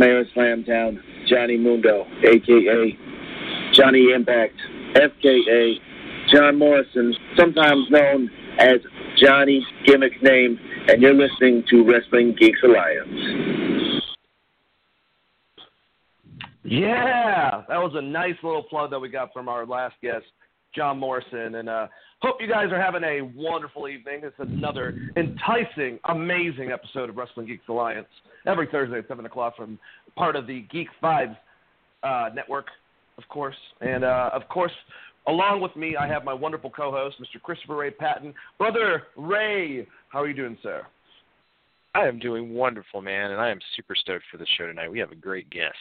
Mayor of Slamtown, Johnny Mundo, aka Johnny Impact, FKA John Morrison, sometimes known as Johnny Gimmick Name, and you're listening to Wrestling Geeks Alliance. Yeah, that was a nice little plug that we got from our last guest, John Morrison, and uh, hope you guys are having a wonderful evening. It's another enticing, amazing episode of Wrestling Geeks Alliance every Thursday at seven o'clock from part of the Geek Vibes uh, network, of course, and uh, of course. Along with me, I have my wonderful co-host, Mr. Christopher Ray Patton. Brother Ray, how are you doing, sir? I am doing wonderful, man, and I am super stoked for the show tonight. We have a great guest.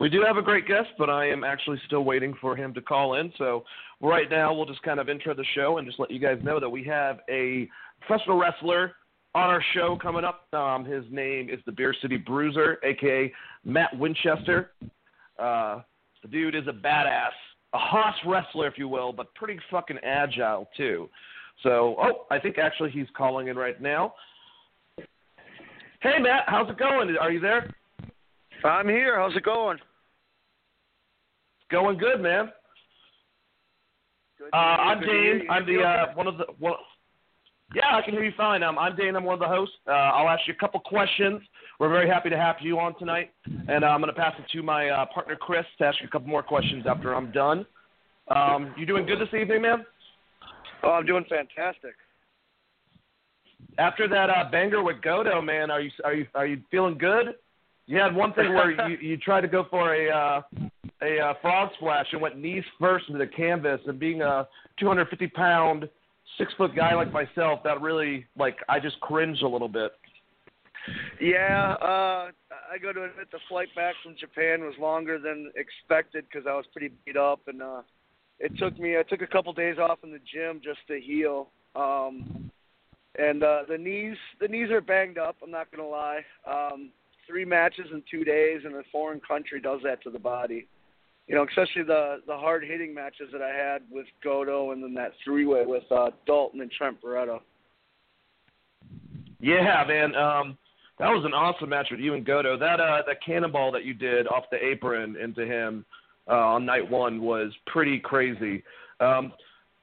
We do have a great guest, but I am actually still waiting for him to call in. So right now, we'll just kind of intro the show and just let you guys know that we have a professional wrestler on our show coming up. Um, his name is the Beer City Bruiser, aka Matt Winchester. Uh, the dude is a badass, a hoss wrestler, if you will, but pretty fucking agile too. So, oh, I think actually he's calling in right now. Hey, Matt, how's it going? Are you there? I'm here. How's it going? Going good, man. Good Uh, I'm Dane. I'm the uh, one of the one. Yeah, I can hear you fine. Um, I'm Dane. I'm one of the hosts. Uh, I'll ask you a couple questions. We're very happy to have you on tonight, and uh, I'm going to pass it to my uh, partner Chris to ask you a couple more questions after I'm done. Um, you doing good this evening, man? Oh, I'm doing fantastic. After that uh, banger with Goto, man, are you are you are you feeling good? You had one thing where you you tried to go for a uh, a uh, frog splash and went knees first into the canvas, and being a 250 pound six foot guy like myself, that really like I just cringed a little bit. Yeah, uh, I got to admit the flight back from Japan was longer than expected because I was pretty beat up, and uh, it took me. I took a couple days off in the gym just to heal. Um, and uh, the knees, the knees are banged up. I'm not gonna lie. Um, three matches in two days in a foreign country does that to the body. You know, especially the the hard hitting matches that I had with Goto, and then that three way with uh, Dalton and Trent Beretta. Yeah, man. Um, that was an awesome match with you and Goto. That uh, that cannonball that you did off the apron into him uh, on night one was pretty crazy. Um,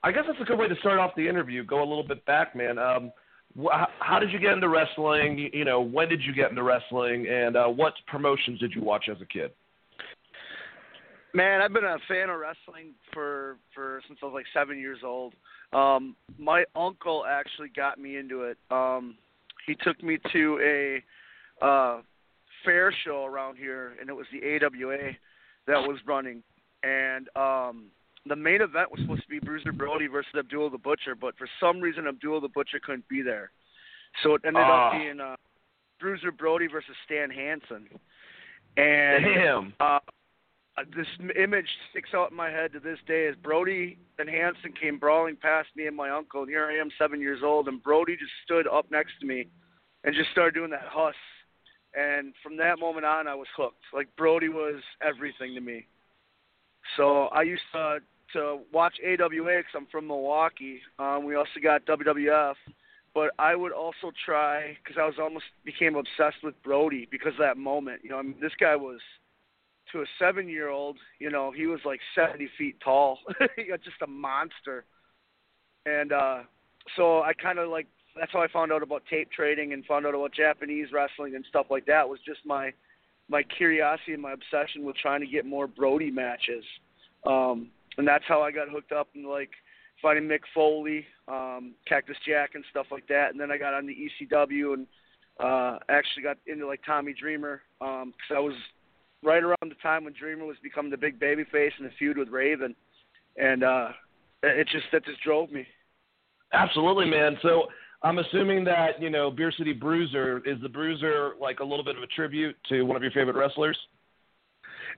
I guess that's a good way to start off the interview. Go a little bit back, man. Um, wh- how- did you get into wrestling? You, you know, when did you get into wrestling, and uh, what promotions did you watch as a kid? Man, I've been a fan of wrestling for for since I was like seven years old. Um, my uncle actually got me into it. Um, he took me to a uh, fair show around here, and it was the AWA that was running. And um, the main event was supposed to be Bruiser Brody versus Abdul the Butcher, but for some reason Abdul the Butcher couldn't be there, so it ended Ah. up being uh, Bruiser Brody versus Stan Hansen. And Damn. uh, uh, this image sticks out in my head to this day as Brody and Hansen came brawling past me and my uncle, and here I am, seven years old, and Brody just stood up next to me and just started doing that huss. And from that moment on, I was hooked. Like Brody was everything to me. So I used to to watch AWA because I'm from Milwaukee. Um, we also got WWF, but I would also try because I was almost became obsessed with Brody because of that moment. You know, I mean, this guy was to a seven year old, you know, he was like seventy feet tall. Just a monster. And uh so I kinda like that's how I found out about tape trading and found out about Japanese wrestling and stuff like that was just my my curiosity and my obsession with trying to get more Brody matches. Um and that's how I got hooked up and like finding Mick Foley, um, Cactus Jack and stuff like that. And then I got on the ECW and uh actually got into like Tommy Dreamer um 'cause I was right around the time when Dreamer was becoming the big baby face in the feud with Raven, and uh, it just that just drove me. Absolutely, man. So I'm assuming that you know Beer City Bruiser is the Bruiser like a little bit of a tribute to one of your favorite wrestlers.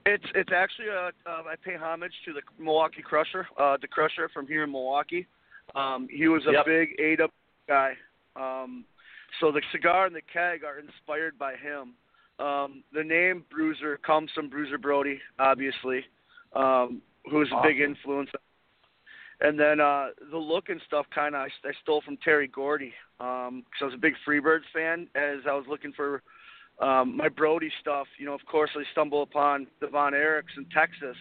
It's it's actually uh, uh, I pay homage to the Milwaukee Crusher, uh, the Crusher from here in Milwaukee. Um, he was a Yep. big AW guy. Um, so the cigar and the keg are inspired by him. Um, the name Bruiser comes from Bruiser Brody, obviously, um, who was a big influence. and then uh, the look and stuff kind of I, I stole from Terry Gordy because um, I was a big Freebirds fan. As I was looking for um, my Brody stuff, you know, of course I stumbled upon the Von Erichs in Texas,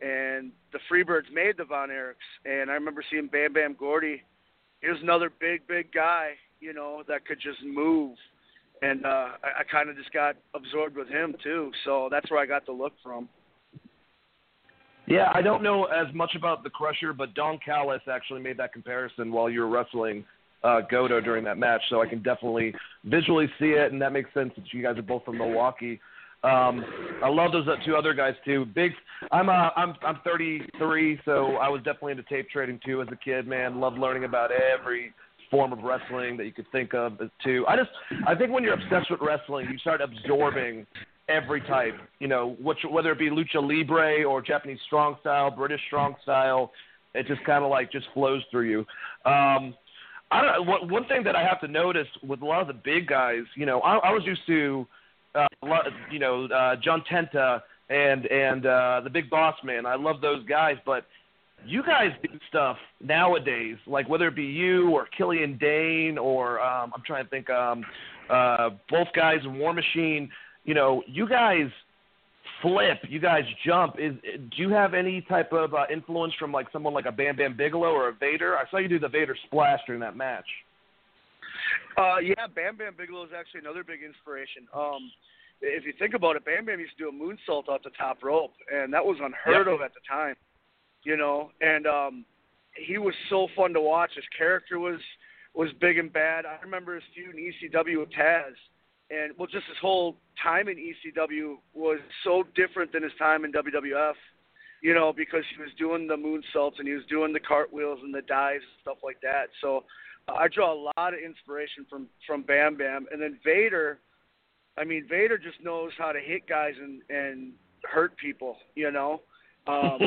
and the Freebirds made the Von Erichs, and I remember seeing Bam Bam Gordy. He was another big, big guy, you know, that could just move, and uh, I, I kind of just got absorbed with him too. So that's where I got the look from. Yeah, I don't know as much about the Crusher, but Don Callis actually made that comparison while you were wrestling uh, Goto during that match, so I can definitely visually see it, and that makes sense since you guys are both from Milwaukee. Um, I love those two other guys too. Big, I'm uh, I'm I'm 33, so I was definitely into tape trading too as a kid. Man, loved learning about every form of wrestling that you could think of too. I just I think when you're obsessed with wrestling, you start absorbing every type. You know, which, whether it be lucha libre or Japanese strong style, British strong style, it just kind of like just flows through you. Um, I don't. One, one thing that I have to notice with a lot of the big guys, you know, I, I was used to, uh, you know, uh, John Tenta and and uh, the Big Boss Man. I love those guys, but you guys do stuff nowadays, like whether it be you or Killian Dain or um, I'm trying to think, um, uh, both guys in War Machine you know, you guys flip, you guys jump. Is do you have any type of uh, influence from like someone like a Bam Bam Bigelow or a Vader? I saw you do the Vader splash during that match. Uh, yeah, Bam Bam Bigelow is actually another big inspiration. Um, if you think about it, Bam Bam used to do a moonsault off the top rope, and that was unheard yep. of at the time. You know, and um, he was so fun to watch. His character was was big and bad. I remember his feud in ECW with Taz and well, just his whole time in ECW was so different than his time in WWF. You know, because he was doing the moonsaults and he was doing the cartwheels and the dives and stuff like that. So uh, I draw a lot of inspiration from from Bam Bam, and then Vader. I mean, Vader just knows how to hit guys and and hurt people. You know. Um,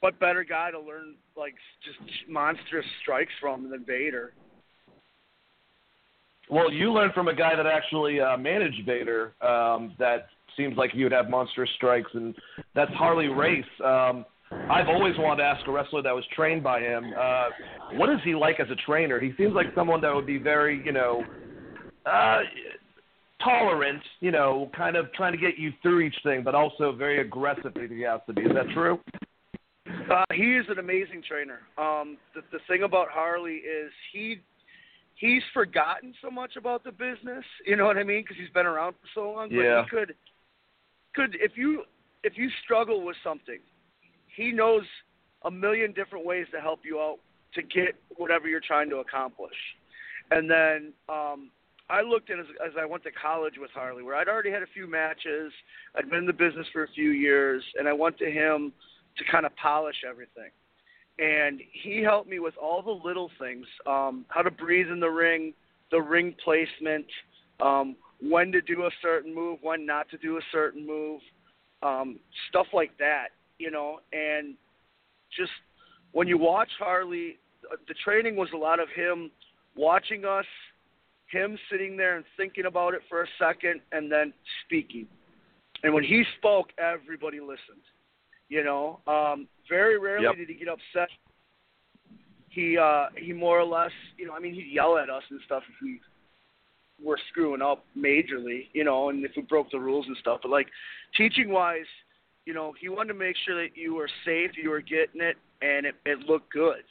what better guy to learn like just monstrous strikes from than Vader? Well, you learned from a guy that actually uh, managed Vader. Um, that seems like you would have monstrous strikes, and that's Harley Race. Um, I've always wanted to ask a wrestler that was trained by him, uh, what is he like as a trainer? He seems like someone that would be very, you know, uh, tolerant, you know, kind of trying to get you through each thing, but also very aggressive if he has to be. Is that true? Uh, he is an amazing trainer. Um, the, the thing about Harley is he he's forgotten so much about the business. You know what I mean? Because he's been around for so long. Yeah. But he could could if you if you struggle with something, he knows a million different ways to help you out to get whatever you're trying to accomplish. And then um, I looked at as, as I went to college with Harley, where I'd already had a few matches, I'd been in the business for a few years, and I went to him to kind of polish everything. And he helped me with all the little things um, how to breathe in the ring the ring placement um, when to do a certain move when not to do a certain move um, stuff like that you know. And just when you watch harley the training was a lot of him watching us him sitting there and thinking about it for a second and then speaking. And when he spoke everybody listened you know, um, very rarely yep. did he get upset. He uh, he more or less, you know, I mean, he'd yell at us and stuff if we were screwing up majorly, you know, and if we broke the rules and stuff. But like teaching wise, you know, he wanted to make sure that you were safe, you were getting it, and it, it looked good.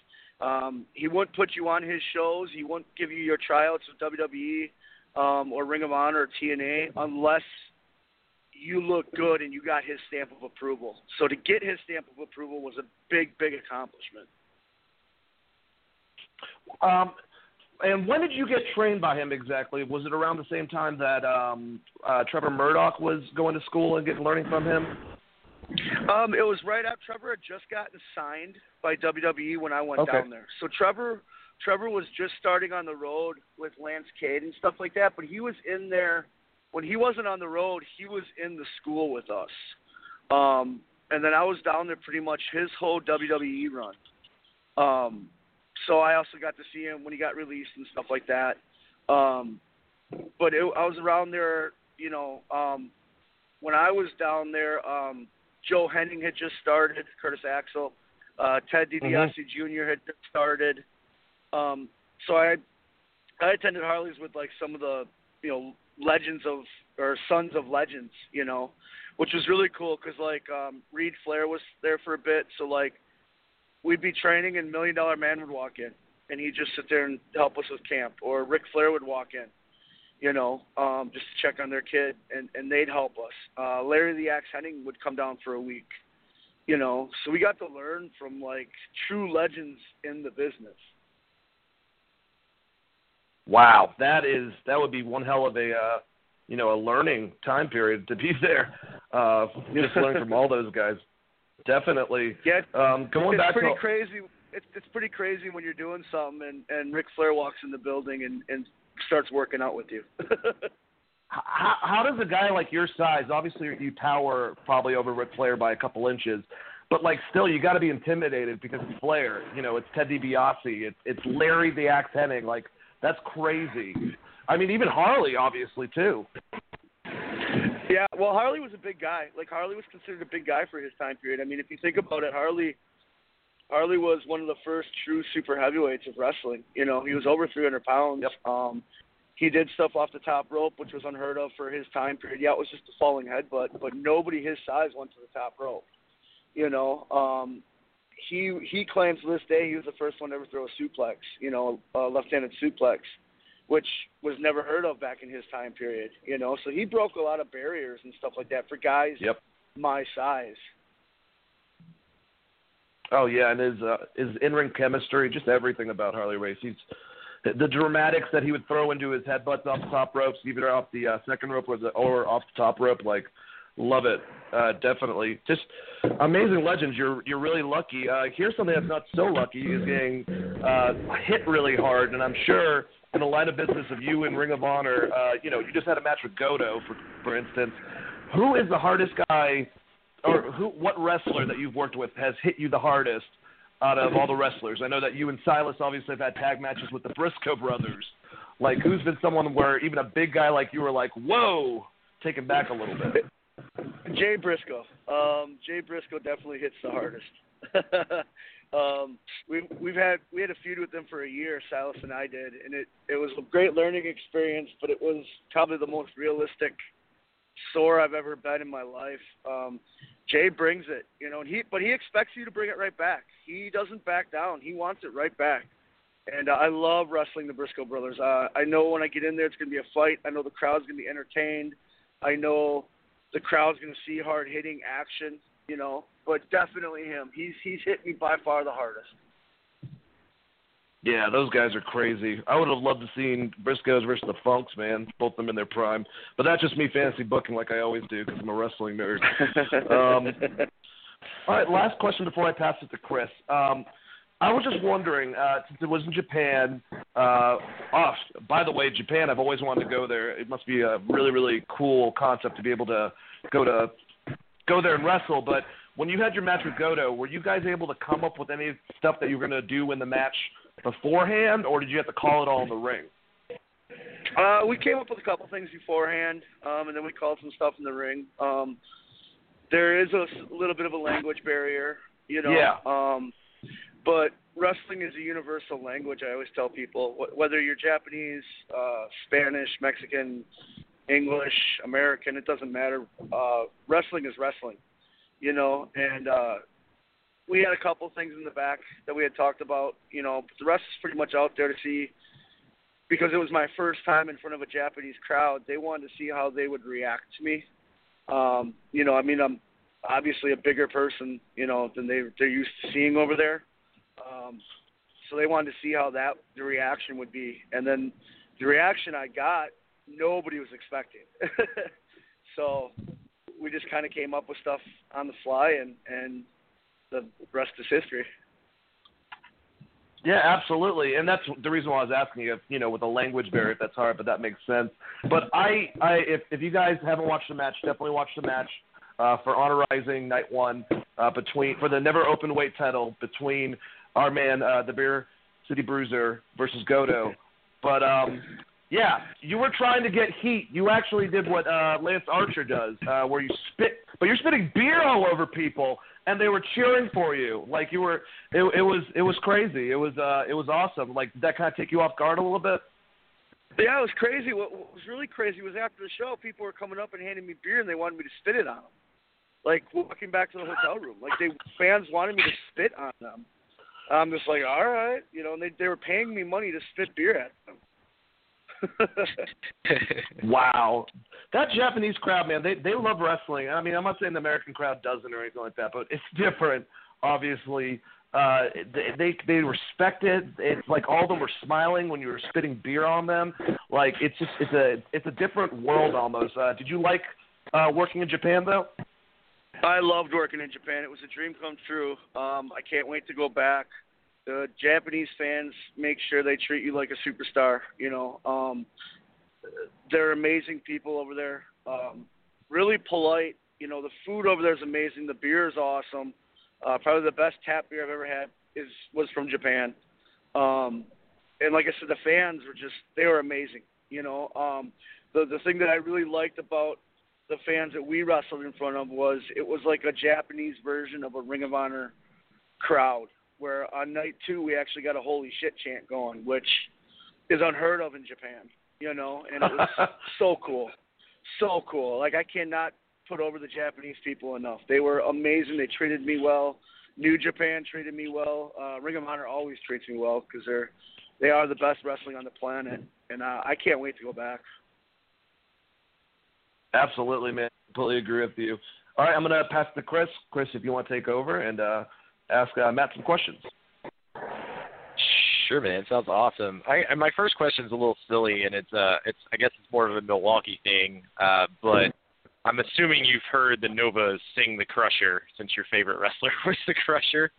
Um, he wouldn't put you on his shows. He wouldn't give you your tryouts with WWE um, or Ring of Honor or TNA unless you look good and you got his stamp of approval. So to get his stamp of approval was a big, big accomplishment. Um, and when did you get trained by him exactly? Was it around the same time that um, uh, Trevor Murdoch was going to school and getting learning from him? Um, it was right after Trevor had just gotten signed by WWE when I went okay. down there. So Trevor, Trevor was just starting on the road with Lance Cade and stuff like that, but he was in there when he wasn't on the road, he was in the school with us. Um, and then I was down there pretty much his whole WWE run. Um, so I also got to see him when he got released and stuff like that. Um, but it, I was around there, you know, um, when I was down there, um, Joe Hennig had just started, Curtis Axel. Uh, Ted DiBiase mm-hmm. Jr. had started. Um, so I I attended Harley's with like some of the you know legends of or sons of legends, you know, which was really cool because like um, Reid Flair was there for a bit, so like we'd be training and Million Dollar Man would walk in and he'd just sit there and help us with camp, or Ric Flair would walk in, you know, um, just to check on their kid and and they'd help us. Uh, Larry the Axe Hennig would come down for a week, you know, so we got to learn from like true legends in the business. Wow, that is that would be one hell of a uh, you know a learning time period to be there. Uh, just learn from all those guys. Definitely. Yeah. Um, going it's back pretty to, crazy. It's it's pretty crazy when you're doing something and and Ric Flair walks in the building and and starts working out with you. how, how does a guy like your size? Obviously, you tower probably over Ric Flair by a couple inches. But like, still, you got to be intimidated because it's Flair. You know, it's Ted DiBiase. It's it's Larry the Axe Hennig. Like, that's crazy. I mean, even Harley, obviously, too. Yeah, well, Harley was a big guy. Like Harley was considered a big guy for his time period. I mean, if you think about it, Harley, Harley was one of the first true super heavyweights of wrestling. You know, he was over 300 pounds. Yep. Um, he did stuff off the top rope, which was unheard of for his time period. Yeah, it was just a falling headbutt, but nobody his size went to the top rope. You know, um, he he claims to this day he was the first one to ever throw a suplex, you know, a left-handed suplex, which was never heard of back in his time period, you know. So he broke a lot of barriers and stuff like that for guys yep. my size. Oh yeah, and his uh, his in-ring chemistry, just everything about Harley Race. He's the dramatics that he would throw into his headbutts off the top ropes, either off the uh, second rope or, the, or off the top rope, like Love it, uh, definitely. Just amazing legends. You're you're really lucky. Uh, here's something that's not so lucky is getting uh, hit really hard, and I'm sure in the line of business of you and Ring of Honor, uh, you know, you just had a match with Goto, for for instance. Who is the hardest guy, or who? What wrestler that you've worked with has hit you the hardest out of all the wrestlers? I know that you and Silas obviously have had tag matches with the Briscoe brothers. Like, who's been someone where even a big guy like you were like, whoa, taken back a little bit? Jay Briscoe. Um, Jay Briscoe definitely hits the hardest. um, we've we've had we had a feud with them for a year. Silas and I did, and it it was a great learning experience. But it was probably the most realistic sore I've ever been in my life. Um, Jay brings it, you know, and he but he expects you to bring it right back. He doesn't back down. He wants it right back. And uh, I love wrestling the Briscoe brothers. Uh, I know when I get in there, it's going to be a fight. I know the crowd's going to be entertained. I know the crowd's going to see hard hitting action, you know. But definitely him. He's he's hit me by far the hardest. Yeah, those guys are crazy. I would have loved to seen Briscoes versus the Funks, man. Both of them in their prime. But that's just me fantasy booking like I always do because I'm a wrestling nerd. um, all right, last question before I pass it to Chris. Um, I was just wondering, uh, since it was in Japan. Uh, oh, by the way, Japan. I've always wanted to go there. It must be a really, really cool concept to be able to go to go there and wrestle. But when you had your match with Goto, were you guys able to come up with any stuff that you were going to do in the match beforehand, or did you have to call it all in the ring? Uh, we came up with a couple things beforehand, um, and then we called some stuff in the ring. Um, there is a little bit of a language barrier, you know. Yeah. Um, but wrestling is a universal language. I always tell people whether you're Japanese, uh, Spanish, Mexican, English, American, it doesn't matter. Uh, wrestling is wrestling, you know. And uh, we had a couple things in the back that we had talked about, you know. But the rest is pretty much out there to see. Because it was my first time in front of a Japanese crowd, they wanted to see how they would react to me. Um, you know, I mean, I'm obviously a bigger person, you know, than they they're used to seeing over there. Um, so they wanted to see how that the reaction would be, and then the reaction I got, nobody was expecting. so we just kind of came up with stuff on the fly, and and the rest is history. Yeah, absolutely, and that's the reason why I was asking you. If, you know, with a language barrier, that's hard, but that makes sense. But I, I, if if you guys haven't watched the match, definitely watch the match uh, for Honor Rising Night One uh, between for the never open weight title between our man, uh, the Beer City Bruiser versus Goto. But um, Yeah, you were trying to get heat. You actually did what uh, Lance Archer does, uh, where you spit, but you're spitting beer all over people, and they were cheering for you. Like you were, it, it was, it was crazy. It was, uh, it was awesome. Like did that kind of take you off guard a little bit? Yeah, it was crazy. What, what was really crazy was after the show, people were coming up and handing me beer, and they wanted me to spit it on them. Like walking back to the hotel room, like they fans wanted me to spit on them. I'm just like, all right, you know, and they they were paying me money to spit beer at them. wow, that Japanese crowd, man, they they love wrestling. I mean, I'm not saying the American crowd doesn't or anything like that, but it's different. Obviously, uh, they, they they respect it. It's like all of them were smiling when you were spitting beer on them. Like it's just it's a it's a different world almost. Uh, did you like uh, working in Japan though? I loved working in Japan. It was a dream come true. Um, I can't wait to go back the Japanese fans make sure they treat you like a superstar. You know, um, they're amazing people over there. Um, really polite. You know, the food over there is amazing. The beer is awesome. Uh, probably the best tap beer I've ever had is was from Japan. Um, and like I said, the fans were just they were amazing. You know, um, the the thing that I really liked about the fans that we wrestled in front of was it was like a Japanese version of a Ring of Honor crowd where on night two we actually got a holy shit chant going, which is unheard of in Japan, you know, and it was so cool. So cool. Like I cannot put over the Japanese people enough. They were amazing. They treated me well. New Japan treated me well. Uh, Ring of Honor always treats me well because they're they are the best wrestling on the planet, and uh, I can't wait to go back. Absolutely, man. Completely agree with you. All right, I'm gonna pass to Chris. Chris, if you want to take over and uh, ask uh, Matt some questions. Sure, man. Sounds awesome. I, my first question is a little silly, and it's uh, it's I guess it's more of a Milwaukee thing, uh, but I'm assuming you've heard the Novas sing the Crusher since your favorite wrestler was the Crusher.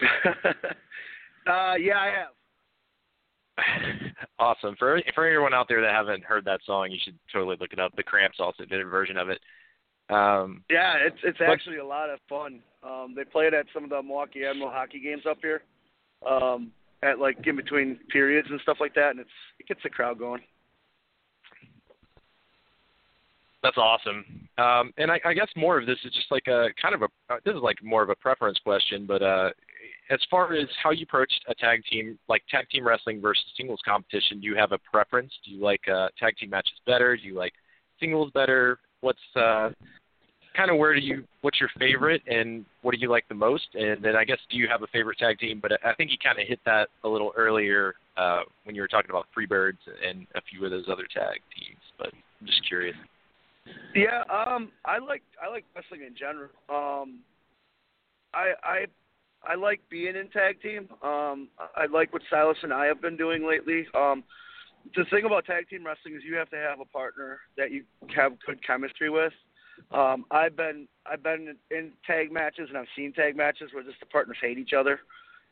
uh, yeah, I have. awesome. For for anyone out there that haven't heard that song, you should totally look it up. The Cramps also did a version of it. Um, yeah, it's it's but, actually a lot of fun. Um, they play it at some of the Milwaukee Admiral hockey games up here, um, at like in between periods and stuff like that, and it's it gets the crowd going. That's awesome. Um, and I, I guess more of this is just like a kind of a uh, this is like more of a preference question, but uh, as far as how you approached a tag team, like tag team wrestling versus singles competition, do you have a preference? Do you like uh, tag team matches better? Do you like singles better? What's uh, kind of where do you what's your favorite and what do you like the most and then i guess do you have a favorite tag team but i think you kind of hit that a little earlier uh when you were talking about freebirds and a few of those other tag teams but i'm just curious yeah um i like i like wrestling in general um i i i like being in tag team um i like what silas and i have been doing lately um the thing about tag team wrestling is you have to have a partner that you have good chemistry with um, I've been I've been in tag matches and I've seen tag matches where just the partners hate each other,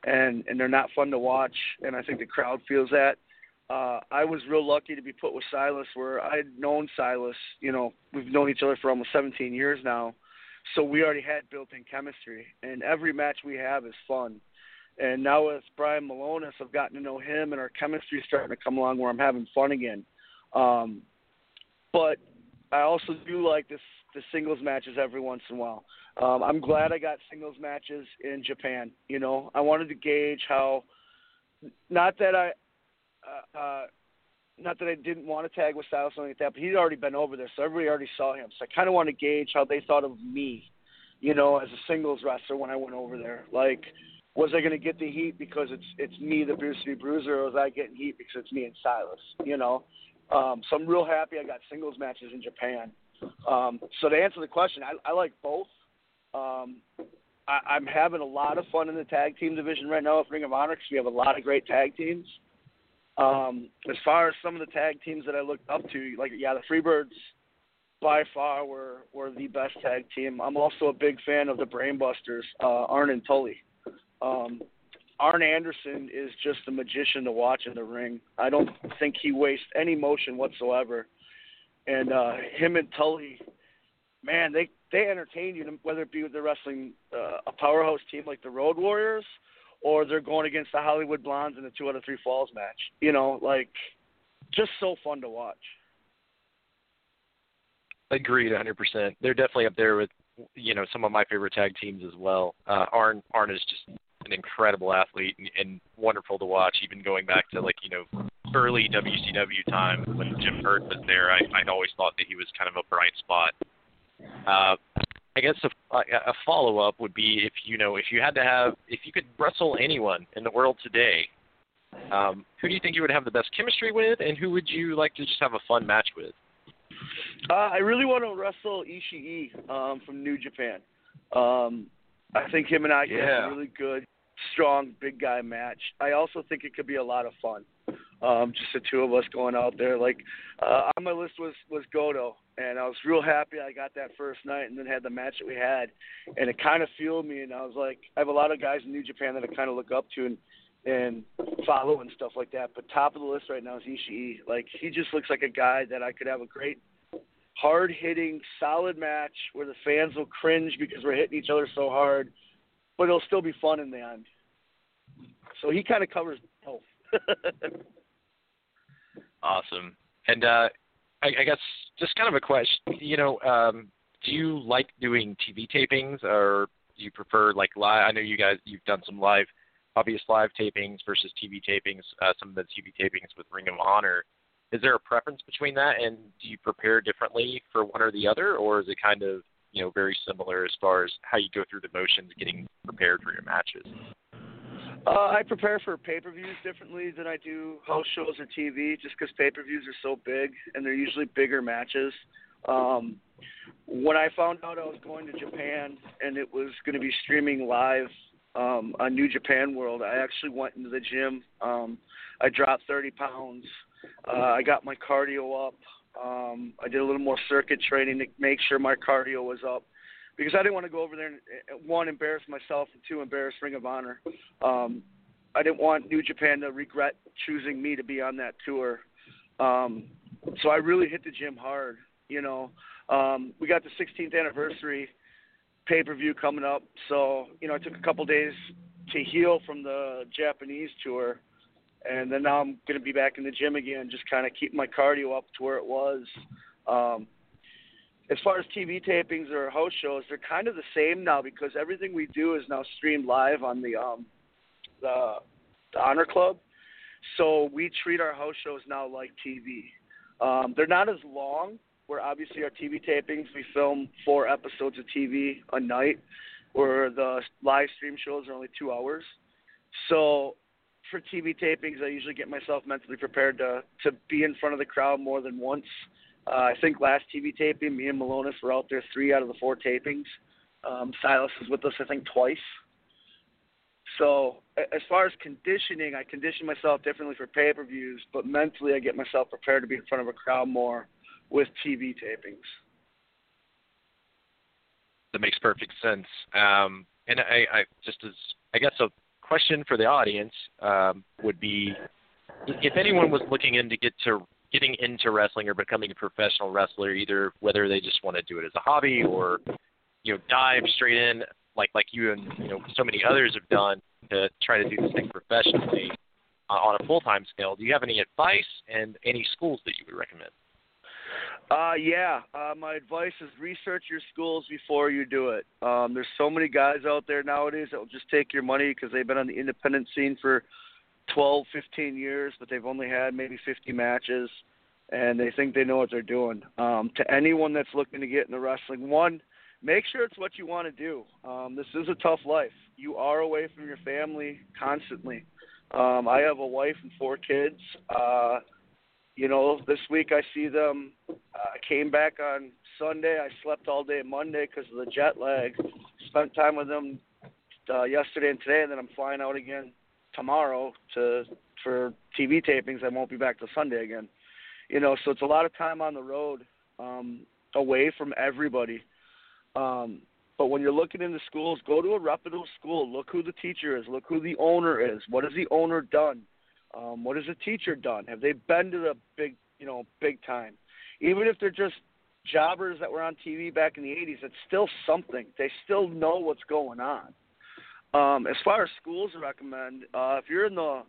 and and they're not fun to watch. And I think the crowd feels that. Uh, I was real lucky to be put with Silas, where I'd known Silas. You know, we've known each other for almost 17 years now, so we already had built-in chemistry. And every match we have is fun. And now with Brian Milonas, I've gotten to know him, and our chemistry is starting to come along where I'm having fun again. Um, but I also do like this the singles matches every once in a while. Um, I'm glad I got singles matches in Japan. You know, I wanted to gauge how. Not that I, uh, uh, not that I didn't want to tag with Silas or something like that, but he'd already been over there, so everybody already saw him. So I kind of want to gauge how they thought of me, you know, as a singles wrestler when I went over there. Like, was I going to get the heat because it's it's me, the Bruce Lee Bruiser, or was I getting heat because it's me and Silas? You know, um, so I'm real happy I got singles matches in Japan. Um, so to answer the question, I, I like both. Um, I, I'm having a lot of fun in the tag team division right now with Ring of Honor because we have a lot of great tag teams. Um, as far as some of the tag teams that I looked up to, like yeah, the Freebirds by far were were the best tag team. I'm also a big fan of the Brainbusters, uh, Arn and Tully. Um, Arn Anderson is just a magician to watch in the ring. I don't think he wastes any motion whatsoever and uh, him and Tully, man, they they entertain you whether it be with the wrestling uh, a powerhouse team like the Road Warriors, or they're going against the Hollywood Blondes in the two out of three falls match. You know, like just so fun to watch. Agreed, 100%. They're definitely up there with you know some of my favorite tag teams as well. Uh, Arn Arn is just an incredible athlete and, and wonderful to watch. Even going back to like you know early WCW time when Jim Herd was there, I I always thought that he was kind of a bright spot. Uh, I guess a, a follow up would be if you know if you had to have if you could wrestle anyone in the world today, um, who do you think you would have the best chemistry with, and who would you like to just have a fun match with? Uh, I really want to wrestle Ishii um, from New Japan. Um, I think him and I Yeah. have a really good, strong, big guy match. I also think it could be a lot of fun. Um, just the two of us going out there. Like uh, on my list was was Goto, and I was real happy I got that first night, and then had the match that we had, and it kind of fueled me. And I was like, I have a lot of guys in New Japan that I kind of look up to and and follow and stuff like that. But top of the list right now is Ishii. Like he just looks like a guy that I could have a great hard hitting, solid match where the fans will cringe because we're hitting each other so hard, but it'll still be fun in the end. So he kind of covers both. Awesome. And uh, I, I guess just kind of a question. You know, um, do you like doing TV tapings, or do you prefer like live? I know you guys you've done some live, obvious live tapings versus TV tapings. Uh, some of the TV tapings with Ring of Honor. Is there a preference between that, and do you prepare differently for one or the other, or is it kind of you know very similar as far as how you go through the motions getting prepared for your matches? Uh, I prepare for pay-per-views differently than I do house shows or TV, just because pay-per-views are so big and they're usually bigger matches. Um, when I found out I was going to Japan and it was going to be streaming live um, on New Japan World, I actually went into the gym. Um, I dropped 30 pounds. Uh, I got my cardio up. Um, I did a little more circuit training to make sure my cardio was up because I didn't want to go over there and uh, one embarrass myself and two embarrass Ring of Honor. Um, I didn't want New Japan to regret choosing me to be on that tour. Um, so I really hit the gym hard. You know, um, we got the 16th anniversary pay per view coming up, so you know I took a couple days to heal from the Japanese tour, and then now I'm going to be back in the gym again, just kind of keep my cardio up to where it was. Um, as far as TV tapings or host shows, they're kind of the same now because everything we do is now streamed live on the um, the, the Honor Club. So we treat our house shows now like TV. Um, they're not as long. Where obviously our TV tapings, we film four episodes of TV a night, where the live stream shows are only two hours. So for TV tapings, I usually get myself mentally prepared to to be in front of the crowd more than once. Uh, I think last TV taping, me and Milonas were out there three out of the four tapings. Um, Silas was with us, I think, twice. So as far as conditioning, I condition myself differently for pay-per-views, but mentally, I get myself prepared to be in front of a crowd more with TV tapings. That makes perfect sense. Um, and I, I just as I guess a question for the audience um, would be, if anyone was looking in to get to getting into wrestling or becoming a professional wrestler, either whether they just want to do it as a hobby or you know dive straight in like like you and you know so many others have done to try to do this thing professionally uh, on a full time scale. Do you have any advice and any schools that you would recommend? Uh, yeah. Uh, my advice is research your schools before you do it. Um, there's so many guys out there nowadays that will just take your money because they've been on the independent scene for 12, 15 years, but they've only had maybe 50 matches, and they think they know what they're doing. Um, to anyone that's looking to get into wrestling, one, make sure it's what you want to do. Um, this is a tough life. You are away from your family constantly. Um, I have a wife and four kids. Uh, you know, this week I see them. I uh, came back on Sunday. I slept all day Monday because of the jet lag. Spent time with them uh, yesterday and today, and then I'm flying out again tomorrow to for TV tapings. I won't be back till Sunday again. You know, so it's a lot of time on the road, um, away from everybody. Um, but when you're looking into schools, go to a reputable school. Look who the teacher is. Look who the owner is. What has the owner done? Um, what has the teacher done? Have they been to the big, you know, big time? Even if they're just jobbers that were on TV back in the 80s, it's still something. They still know what's going on. Um, as far as schools recommend, uh, if you're in the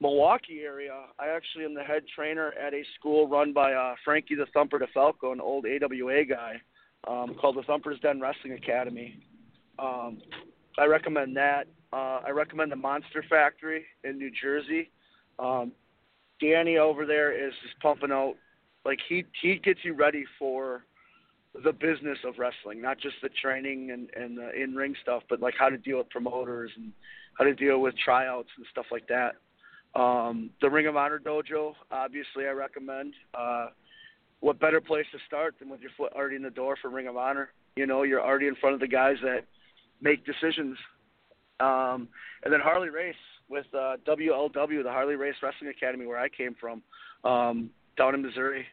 Milwaukee area, I actually am the head trainer at a school run by uh, Frankie the Thumper DeFalco, an old AWA guy, um, called the Thumper's Den Wrestling Academy. Um, I recommend that. Uh, I recommend the Monster Factory in New Jersey. Um, Danny over there is just pumping out, like he he gets you ready for the business of wrestling, not just the training and and the in ring stuff, but like how to deal with promoters and how to deal with tryouts and stuff like that. Um, the Ring of Honor dojo, obviously, I recommend. Uh, what better place to start than with your foot already in the door for Ring of Honor? You know, you're already in front of the guys that make decisions. Um, and then Harley Race with uh, WLW, the Harley Race Wrestling Academy, where I came from, um, down in Missouri.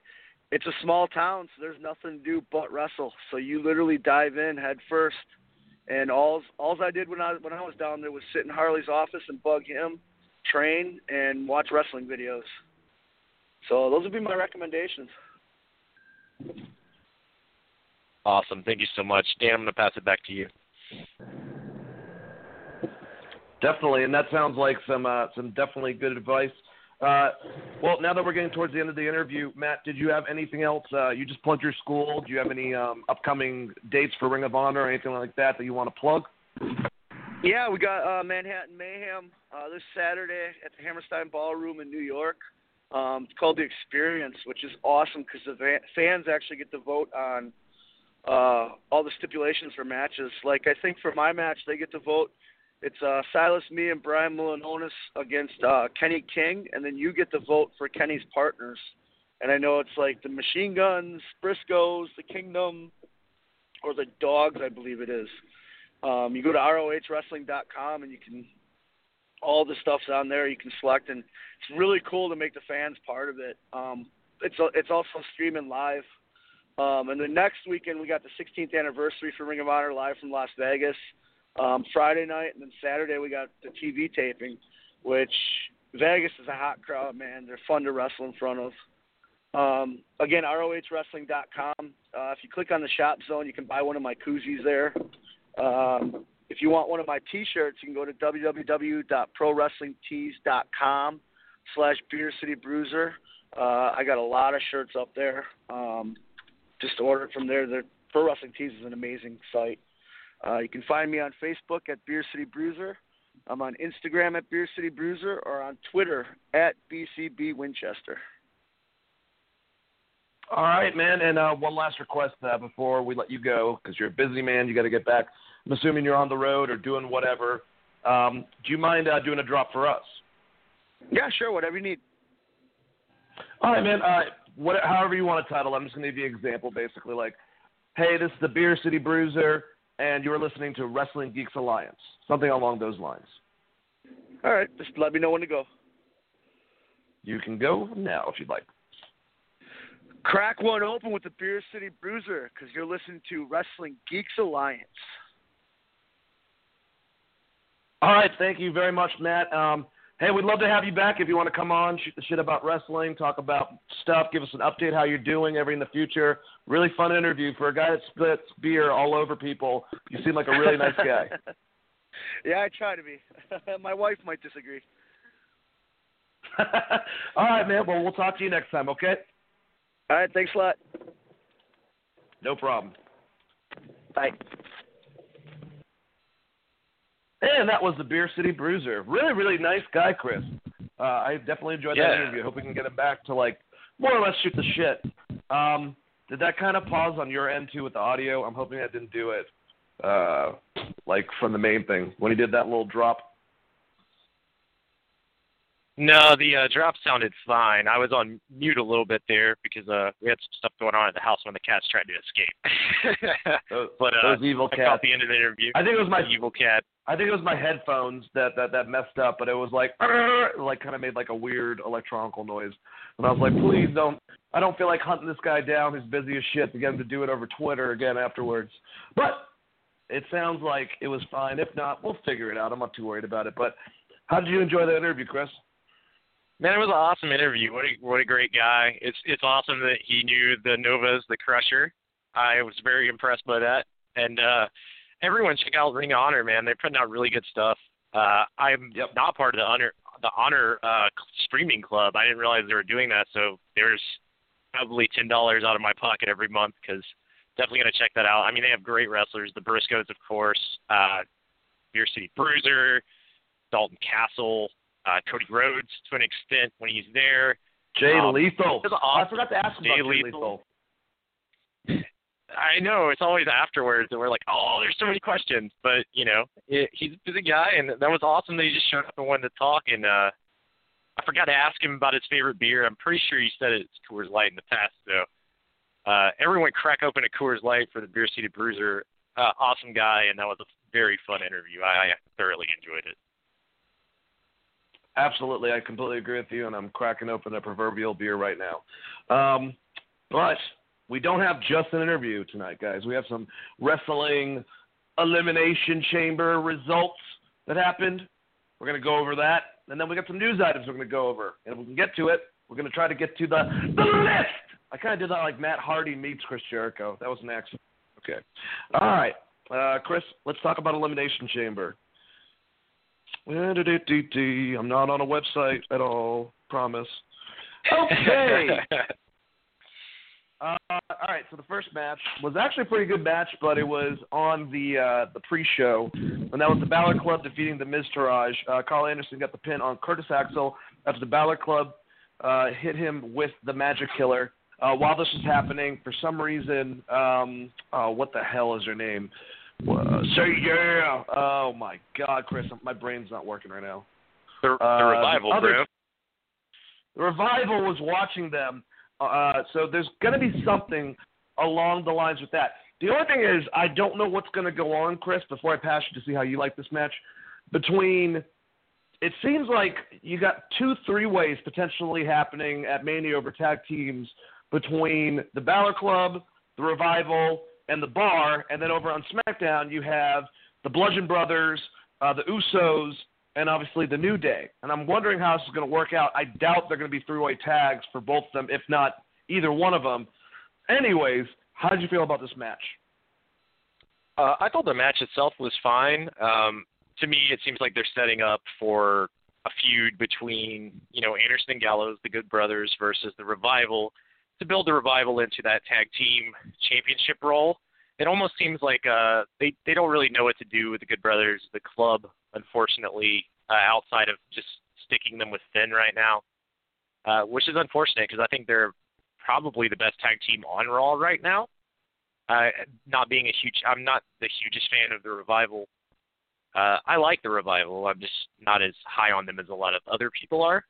It's a small town, so there's nothing to do but wrestle. So you literally dive in head first. And all alls I did when I when I was down there was sit in Harley's office and bug him train, and watch wrestling videos. So those would be my recommendations. Awesome. Thank you so much. Dan, I'm going to pass it back to you. Definitely, and that sounds like some uh, some definitely good advice. Uh, well, now that we're getting towards the end of the interview, Matt, did you have anything else? Uh, you just plugged your school. Do you have any um, upcoming dates for Ring of Honor or anything like that that you want to plug? Yeah, we got uh, Manhattan Mayhem uh, this Saturday at the Hammerstein Ballroom in New York. Um, it's called The Experience, which is awesome because the fans actually get to vote on uh, all the stipulations for matches. Like I think for my match, they get to vote. It's uh, Silas, me, and Brian Milonas against uh, Kenny King, and then you get to vote for Kenny's partners. And I know it's like the Machine Guns, Briscoes, the Kingdom, or the Dogs, I believe it is. Um, you go to ROHWrestling.com and you can all the stuff's on there. You can select, and it's really cool to make the fans part of it. Um, it's it's also streaming live. Um, and the next weekend we got the 16th anniversary for Ring of Honor live from Las Vegas. Um, Friday night and then Saturday we got the TV taping, which Vegas is a hot crowd, man. They're fun to wrestle in front of. Um, again, ROHWrestling.com. Uh, if you click on the shop zone, you can buy one of my koozies there. Um, if you want one of my T-shirts, you can go to www.prowrestlingtees.com slash Beer City Bruiser. Uh, I got a lot of shirts up there. Um, just order it from there. The Pro Wrestling Tees is an amazing site. Uh, you can find me on Facebook at Beer City Bruiser. I'm on Instagram at Beer City Bruiser or on Twitter at BCB Winchester. All right, man. And uh, one last request uh, before we let you go, because you're a busy man. You got to get back. I'm assuming you're on the road or doing whatever. Um, do you mind uh, doing a drop for us? Yeah, sure. Whatever you need. All right, man. Uh, what, however you want to title. I'm just going to give you an example, basically. Like, hey, this is the Beer City Bruiser, and you're listening to Wrestling Geeks Alliance. Something along those lines. All right. Just let me know when to go. You can go now if you'd like. Crack one open with the Beer City Bruiser because you're listening to Wrestling Geeks Alliance. All right, thank you very much, Matt. Um, hey, we'd love to have you back if you want to come on, shoot the shit about wrestling, talk about stuff, give us an update how you're doing, every in the future. Really fun interview for a guy that splits beer all over people. You seem like a really nice guy. yeah, I try to be. My wife might disagree. all right, man. Well, we'll talk to you next time, okay? All right, thanks a lot. No problem. Bye. And that was the Beer City Bruiser. Really, really nice guy, Chris. Uh, I definitely enjoyed yeah. that interview. Hope we can get him back to like more or less shoot the shit. Um, did that kind of pause on your end too with the audio? I'm hoping that didn't do it. Uh, like from the main thing when he did that little drop. No, the uh, drop sounded fine. I was on mute a little bit there because uh, we had some stuff going on at the house when the cats tried to escape. those, but uh, those evil I cats. caught the end of the interview. I think it was my evil cat. I think it was my headphones that that that messed up, but it was like like kind of made like a weird electronical noise. And I was like, please don't. I don't feel like hunting this guy down who's busy as shit to get him to do it over Twitter again afterwards. But it sounds like it was fine. If not, we'll figure it out. I'm not too worried about it. But how did you enjoy the interview, Chris? Man, it was an awesome interview. What a what a great guy. It's it's awesome that he knew the Novas, the Crusher. I was very impressed by that. And uh everyone check out Ring of Honor, man. They're putting out really good stuff. Uh I'm Yep. not part of the honor the Honor uh, streaming club. I didn't realize they were doing that, so there's probably ten dollars out of my pocket every month because definitely gonna check that out. I mean, they have great wrestlers, the Briscoes, of course, uh, Beer City Bruiser, Dalton Castle, uh, Cody Rhodes to an extent when he's there. Jay um, Lethal. Awesome. I forgot to ask Jay about Jay Lethal. I know it's always afterwards that we're like, oh, there's so many questions, but you know, it, he's a busy guy, and that was awesome that he just showed up and wanted to talk. And uh, I forgot to ask him about his favorite beer. I'm pretty sure he said it's Coors Light in the past, so uh, everyone crack open a Coors Light for the Beer City Bruiser. Uh, awesome guy, and that was a very fun interview. I, I thoroughly enjoyed it. Absolutely, I completely agree with you, and I'm cracking open a proverbial beer right now. Um, but we don't have just an interview tonight, guys. We have some wrestling elimination chamber results that happened. We're going to go over that, and then we got some news items we're going to go over. And if we can get to it, we're going to try to get to the, the list. I kind of did that like Matt Hardy meets Chris Jericho. That was an accident. Okay. All right. Uh, Chris, let's talk about Elimination Chamber. I'm not on a website at all. Promise. Okay. Uh, all right, so the first match was actually a pretty good match, but it was on the uh, the pre-show, and that was the Balor Club defeating the Miztourage. Uh, Karl Anderson got the pin on Curtis Axel after the Balor Club uh, hit him with the Magic Killer. Uh, while this was happening, for some reason, um, oh, what the hell is her name? Uh, say yeah! Oh my God, Chris, my brain's not working right now. The, the Uh, revival, the other- bro. The revival was watching them, uh, so there's going to be something along the lines with that. The only thing is, I don't know what's going to go on, Chris. Before I pass you to see how you like this match, between it seems like you got two three ways potentially happening at Mania over tag teams between the Balor Club, the Revival, and the Bar, and then over on SmackDown you have the Bludgeon Brothers, uh, the Usos, and obviously the New Day. And I'm wondering how this is going to work out. I doubt they're going to be three-way tags for both of them, if not either one of them. Anyways, how did you feel about this match? Uh, I thought the match itself was fine. Um, to me, it seems like they're setting up for a feud between, you know, Anderson and Gallows, the Good Brothers, versus the Revival, to build the Revival into that tag team championship role. It almost seems like uh, they they don't really know what to do with the Good Brothers, the club, unfortunately, uh, outside of just sticking them with Finn right now, uh, which is unfortunate because I think they're probably the best tag team on Raw right now. Uh, not being a huge, I'm not the hugest fan of the revival. Uh, I like the revival. I'm just not as high on them as a lot of other people are,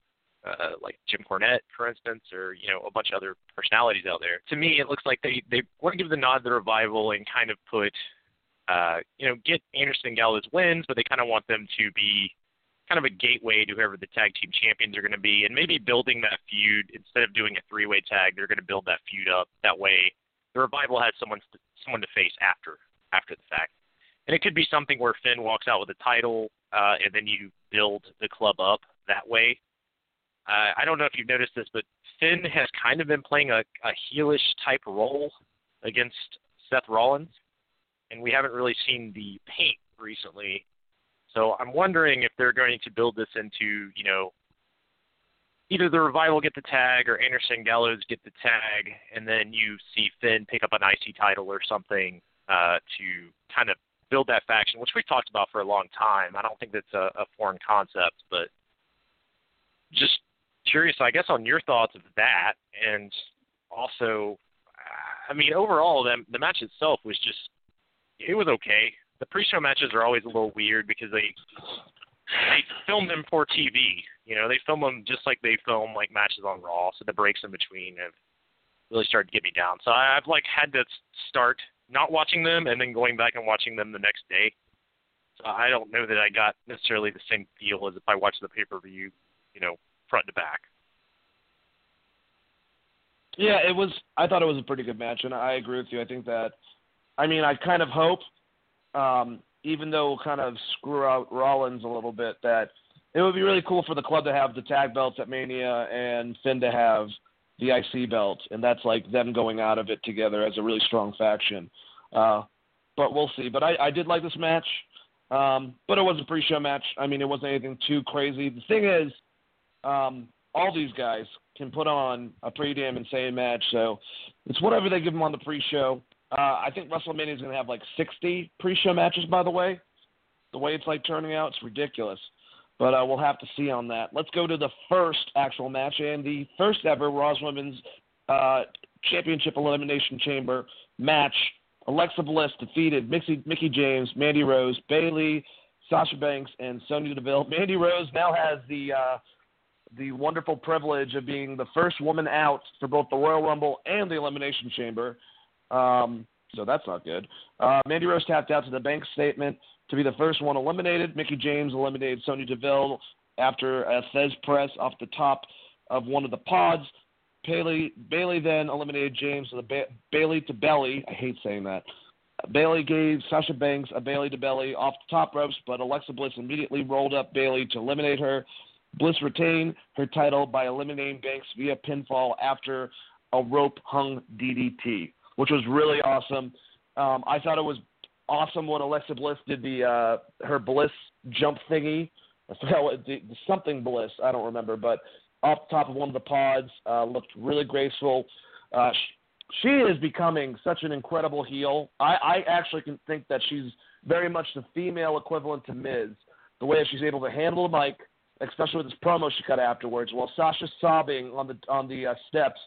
uh, like Jim Cornette, for instance, or you know a bunch of other personalities out there. To me, it looks like they they want to give the nod to the revival and kind of put, uh, you know, get Anderson and Gallows wins, but they kind of want them to be kind of a gateway to whoever the tag team champions are going to be, and maybe building that feud instead of doing a three-way tag, they're going to build that feud up that way the revival has someone someone to face after after the fact, and it could be something where Finn walks out with a title, uh, and then you build the club up that way. Uh, I don't know if you've noticed this, but Finn has kind of been playing a, a heelish type role against Seth Rollins, and we haven't really seen the paint recently. So I'm wondering if they're going to build this into, you know, either the revival get the tag or Anderson Gallows get the tag, and then you see Finn pick up an IC title or something uh, to kind of build that faction, which we've talked about for a long time. I don't think that's a, a foreign concept, but just curious, I guess, on your thoughts of that, and also, I mean, overall, the, the match itself was just it was okay. The pre-show matches are always a little weird because they they film them for TV. You know, they film them just like they film like matches on Raw. So the breaks in between have really started to get me down. So I- I've like had to start not watching them and then going back and watching them the next day. So I don't know that I got necessarily the same feel as if I watched the pay per view, you know, front to back. Yeah, it was. I thought it was a pretty good match, and I agree with you. I think that, I mean, I kind of hope, um, even though we'll kind of screw out Rollins a little bit, that it would be really cool for the club to have the tag belts at Mania and Finn to have the IC belt, and that's like them going out of it together as a really strong faction. Uh, but we'll see. But I, I did like this match. Um, but it was a pre-show match. I mean, it wasn't anything too crazy. The thing is, um, all these guys can put on a pretty damn insane match. So it's whatever they give them on the pre-show. Uh, I think WrestleMania is going to have like 60 pre-show matches. By the way, the way it's like turning out, it's ridiculous. But uh, we'll have to see on that. Let's go to the first actual match and the first ever Raw's Women's uh, Championship Elimination Chamber match. Alexa Bliss defeated Mixie, Mickie James, Mandy Rose, Bayley, Sasha Banks, and Sonya Deville. Mandy Rose now has the uh, the wonderful privilege of being the first woman out for both the Royal Rumble and the Elimination Chamber. Um, so that's not good. Uh, Mandy Rose tapped out to the bank statement to be the first one eliminated. Mickie James eliminated Sonya Deville after a Thesz press off the top of one of the pods. Bailey Bayley then eliminated James with a ba- Bayley to belly. I hate saying that. Bayley gave Sasha Banks a Bayley to belly off the top ropes, but Alexa Bliss immediately rolled up Bayley to eliminate her. Bliss retained her title by eliminating Banks via pinfall after a rope hung DDT, which was really awesome. Um, I thought it was awesome when Alexa Bliss did the uh, her Bliss jump thingy. Something Bliss. I don't remember, but off the top of one of the pods, uh, looked really graceful. Uh, she, is becoming such an incredible heel. I, I actually can think that she's very much the female equivalent to Miz. The way she's able to handle the mic, especially with this promo she cut afterwards, while Sasha's sobbing on the on the uh, steps,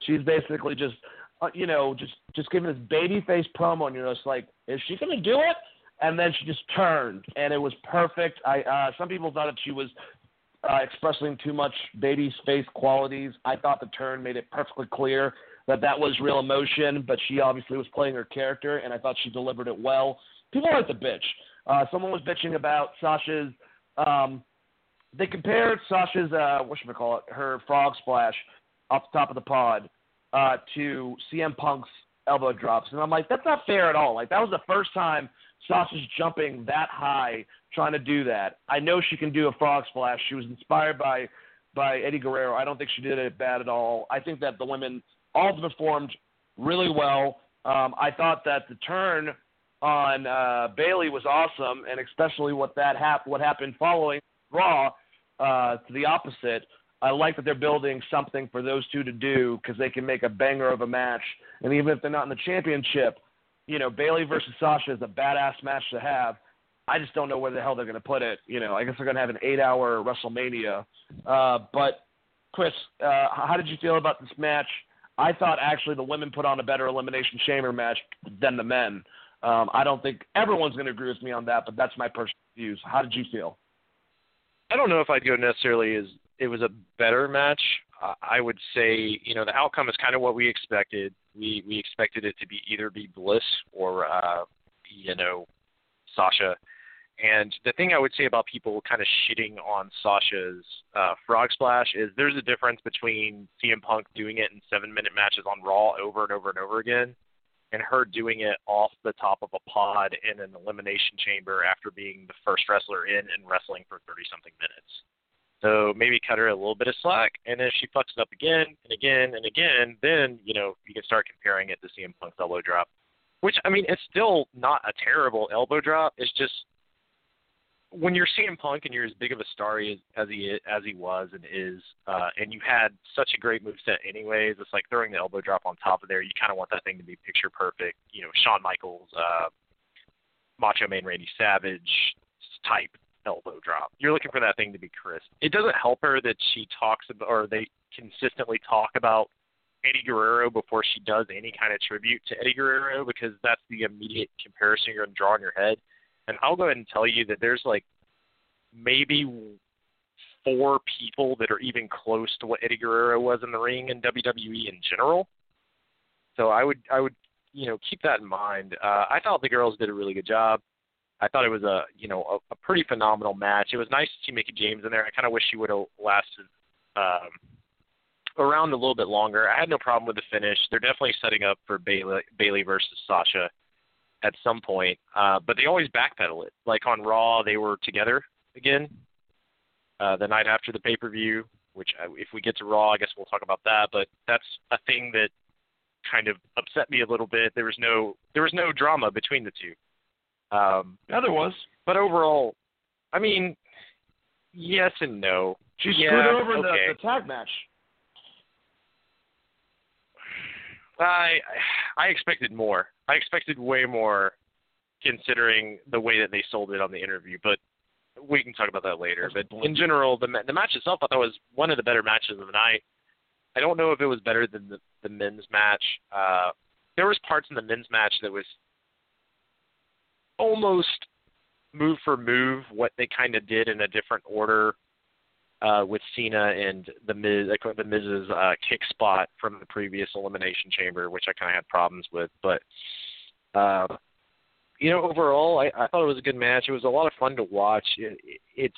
she's basically just uh, you know just just giving this baby face promo, and you're just like, is she gonna do it? And then she just turned, and it was perfect. I uh, some people thought that she was uh, expressing too much baby face qualities. I thought the turn made it perfectly clear that that was real emotion, but she obviously was playing her character, and I thought she delivered it well. People like the bitch. Uh, someone was bitching about Sasha's um, they compared Sasha's uh, what should we call it, her frog splash off the top of the pod uh, to CM Punk's elbow drops, and I'm like, that's not fair at all. Like that was the first time Sasha's jumping that high trying to do that. I know she can do a frog splash. She was inspired by by Eddie Guerrero. I don't think she did it bad at all. I think that the women all performed really well. Um, I thought that the turn on uh, Bayley was awesome, and especially what that hap- what happened following Raw uh, to the opposite. I like that they're building something for those two to do because they can make a banger of a match. And even if they're not in the championship, you know, Bayley versus Sasha is a badass match to have. I just don't know where the hell they're going to put it. You know, I guess they're going to have an eight-hour WrestleMania. Uh, but Chris, uh, how did you feel about this match? I thought actually the women put on a better Elimination Chamber match than the men. Um, I don't think everyone's going to agree with me on that, but that's my personal views. How did you feel? I don't know if I'd go necessarily as it was a better match. I would say, you know, the outcome is kind of what we expected. We we expected it to be either be Bliss or uh, you know, Sasha. And the thing I would say about people kind of shitting on Sasha's uh, frog splash is there's a difference between CM Punk doing it in seven minute matches on Raw over and over and over again, and her doing it off the top of a pod in an elimination chamber after being the first wrestler in and wrestling for 30 something minutes. So maybe cut her a little bit of slack, and if she fucks it up again and again and again, then you know you can start comparing it to CM Punk's elbow drop, which I mean it's still not a terrible elbow drop. It's just when you're CM Punk and you're as big of a star as, as he as he was and is, uh, and you had such a great move set anyways, it's like throwing the elbow drop on top of there. You kind of want that thing to be picture perfect. You know, Shawn Michaels, uh, Macho Man Randy Savage type elbow drop. You're looking for that thing to be crisp. It doesn't help her that she talks about or they consistently talk about Eddie Guerrero before she does any kind of tribute to Eddie Guerrero because that's the immediate comparison you're going to draw in your head and I'll go ahead and tell you that there's like maybe four people that are even close to what Eddie Guerrero was in the ring in WWE in general. So I would I would you know keep that in mind. Uh, I thought the girls did a really good job. I thought it was a you know a, a pretty phenomenal match. It was nice to see Mickie James in there. I kind of wish she would have lasted um, around a little bit longer. I had no problem with the finish. They're definitely setting up for Bayley Bayley versus Sasha at some point, uh, but they always backpedal it. Like on Raw, they were together again uh, the night after the pay per view. Which, I, if we get to Raw, I guess we'll talk about that. But that's a thing that kind of upset me a little bit. There was no there was no drama between the two. Um, yeah, there was. but overall, I mean, yes and no. She yeah, screwed over okay. the, the tag match. I I expected more. I expected way more, considering the way that they sold it on the interview. But we can talk about that later. But in general, the the match itself, I thought was one of the better matches of the night. I don't know if it was better than the, the men's match. Uh, there was parts in the men's match that was almost move for move what they kind of did in a different order uh, with Cena and the Miz, the Miz's uh, kick spot from the previous Elimination Chamber, which I kind of had problems with. But uh, you know, overall, I, I thought it was a good match. It was a lot of fun to watch. It, it, it's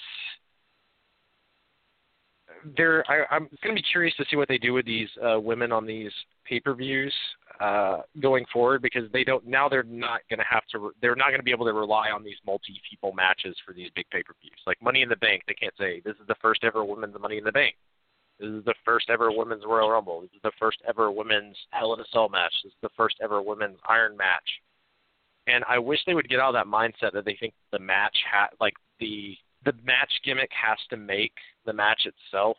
there. I, I'm going to be curious to see what they do with these uh, women on these pay-per-views uh, going forward because they don't now. They're not going to have to. They're not going to be able to rely on these multi-people matches for these big pay-per-views. Like Money in the Bank, they can't say this is the first ever women's Money in the Bank. This is the first ever women's Royal Rumble. This is the first ever women's Hell in a Cell match. This is the first ever women's Iron match and I wish they would get out of that mindset that they think the match ha- like the the match gimmick has to make the match itself,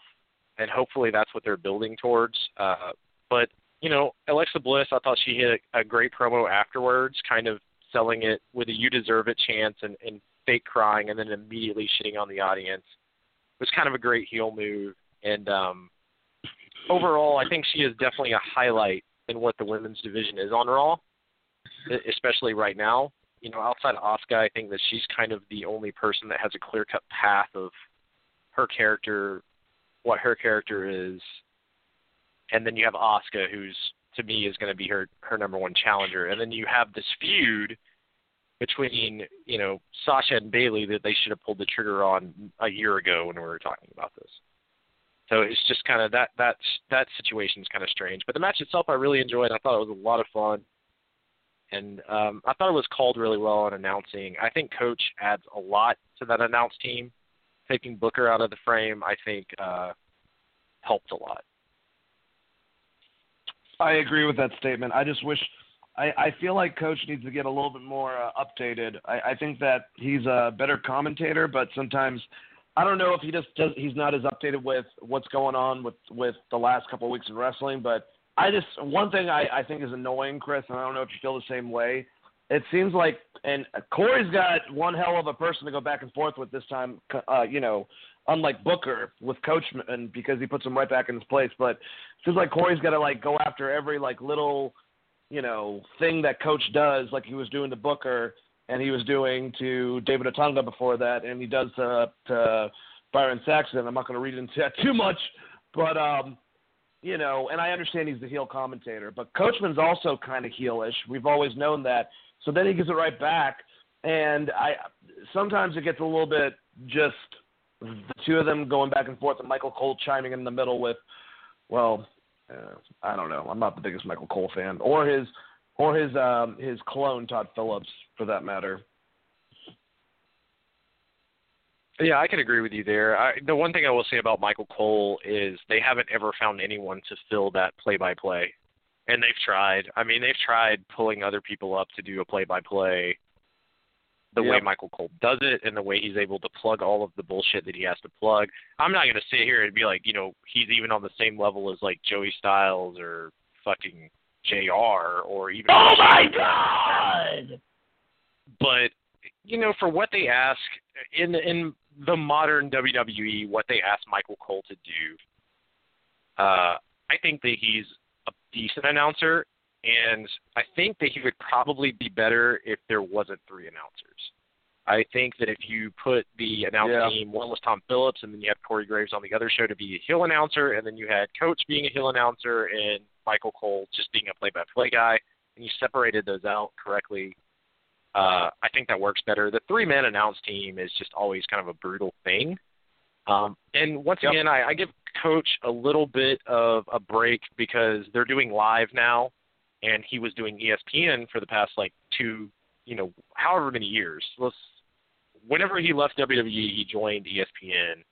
and hopefully that's what they're building towards. Uh, but you know, Alexa Bliss, I thought she hit a, a great promo afterwards, kind of selling it with a "You deserve it" chance and, and fake crying, and then immediately shitting on the audience. It was kind of a great heel move, and um, overall, I think she is definitely a highlight in what the women's division is on Raw especially right now. You know, outside of Asuka, I think that she's kind of the only person that has a clear cut path of her character, what her character is, and then you have Asuka, who's to me is going to be her her number one challenger, and then you have this feud between you know Sasha and Bayley that they should have pulled the trigger on a year ago when we were talking about this. So it's just kind of that that that situation is kind of strange. But the match itself, I really enjoyed. I thought it was a lot of fun and um, I thought it was called really well on announcing. I think Coach adds a lot to that announce team. Taking Booker out of the frame, I think, uh, helped a lot. I agree with that statement. I just wish. I, I feel like Coach needs to get a little bit more uh, updated. I, I think that he's a better commentator, but sometimes I don't know if he just does. He's not as updated with what's going on with with the last couple of weeks in wrestling, but I just one thing I, I think is annoying, Chris, and I don't know if you feel the same way. It seems like, and Corey's got one hell of a person to go back and forth with this time. Uh, you know, unlike Booker with Coachman because he puts him right back in his place. But it seems like Corey's got to like go after every like little, you know, thing that Coach does, like he was doing to Booker and he was doing to David Otunga before that, and he does to, to Byron Saxton. I'm not going to read into that too much, but um, you know, and I understand he's the heel commentator, but Coachman's also kind of heelish. We've always known that. So then he gives it right back, and I sometimes it gets a little bit just the two of them going back and forth, and Michael Cole chiming in the middle with, well, uh, I don't know. I'm not the biggest Michael Cole fan, or his or his um, his clone Todd Phillips, for that matter. Yeah, I can agree with you there. I, the one thing I will say about Michael Cole is they haven't ever found anyone to fill that play-by-play, and they've tried. I mean, they've tried pulling other people up to do a play-by-play the yep. way Michael Cole does it and the way he's able to plug all of the bullshit that he has to plug. I'm not going to sit here and be like, you know, he's even on the same level as like Joey Styles or fucking JR or even Oh my god. But you know, for what they ask in in the modern WWE, what they asked Michael Cole to do, uh, I think that he's a decent announcer, and I think that he would probably be better if there wasn't three announcers. I think that if you put the announce Yeah. team, one was Tom Phillips, and then you had Corey Graves on the other show to be a heel announcer, and then you had Coach being a heel announcer, and Michael Cole just being a play-by-play guy, and you separated those out correctly, uh, I think that works better. The three-man announce team is just always kind of a brutal thing. Um, and once Yep. again, I, I give Coach a little bit of a break because they're doing live now, and he was doing ESPN for the past like two, you know, however many years. Let's, whenever he left WWE, he joined ESPN,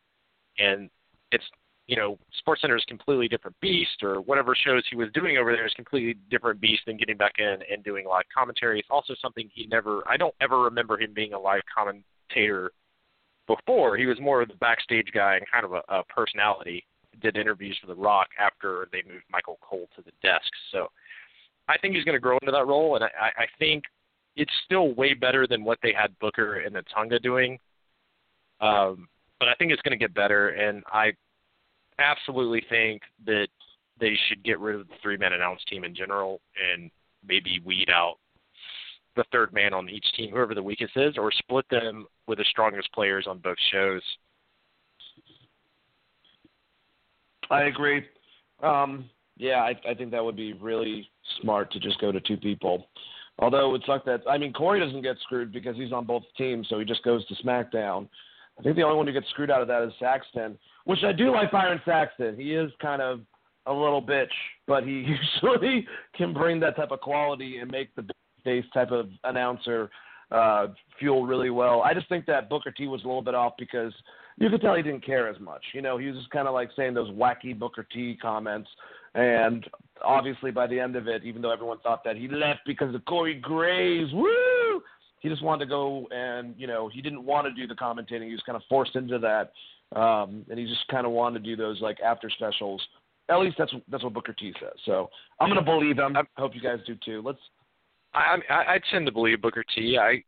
and it's you know, SportsCenter is a completely different beast, or whatever shows he was doing over there is completely different beast than getting back in and doing live commentary. It's also something he never, I don't ever remember him being a live commentator before. He was more of the backstage guy and kind of a, a personality. Did interviews for The Rock after they moved Michael Cole to the desk. So I think he's going to grow into that role, and I, I think it's still way better than what they had Booker and the Tonga doing. Um, but I think it's going to get better, and I absolutely think that they should get rid of the three man announce team in general and maybe weed out the third man on each team, whoever the weakest is, or split them with the strongest players on both shows. I agree. Um, yeah, I, I think that would be really smart to just go to two people. Although it would suck that I mean Corey doesn't get screwed because he's on both teams, so he just goes to SmackDown. I think the only one who gets screwed out of that is Saxton, which I do like Byron Saxton. He is kind of a little bitch, but he usually can bring that type of quality and make the face type of announcer uh, fuel really well. I just think that Booker T was a little bit off because you could tell he didn't care as much. You know, he was just kind of like saying those wacky Booker T comments. And obviously, by the end of it, even though everyone thought that he left because of Corey Graves, woo, he just wanted to go and you know he didn't want to do the commentating. He was kind of forced into that, um, and he just kind of wanted to do those like after specials. At least that's that's what Booker T says. So I'm gonna believe him. I hope you guys do too. Let's. I I, I tend to believe Booker T. I,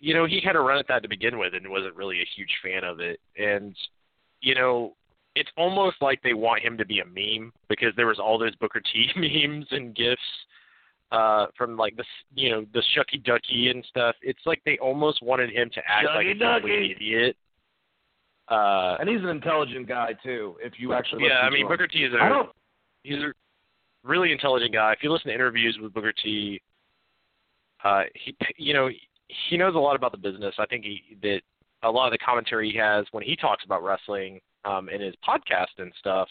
you know, he had a run at that to begin with and wasn't really a huge fan of it. And you know, it's almost like they want him to be a meme because there was all those Booker T memes and gifs uh from like the you know the Shucky Ducky and stuff. It's like they almost wanted him to act Shucky like a complete idiot. Uh, And he's an intelligent guy too. If you actually yeah, I mean him. Booker T is a he's a really intelligent guy. If you listen to interviews with Booker T, uh, he you know he knows a lot about the business. I think he that a lot of the commentary he has when he talks about wrestling um, in his podcast and stuff.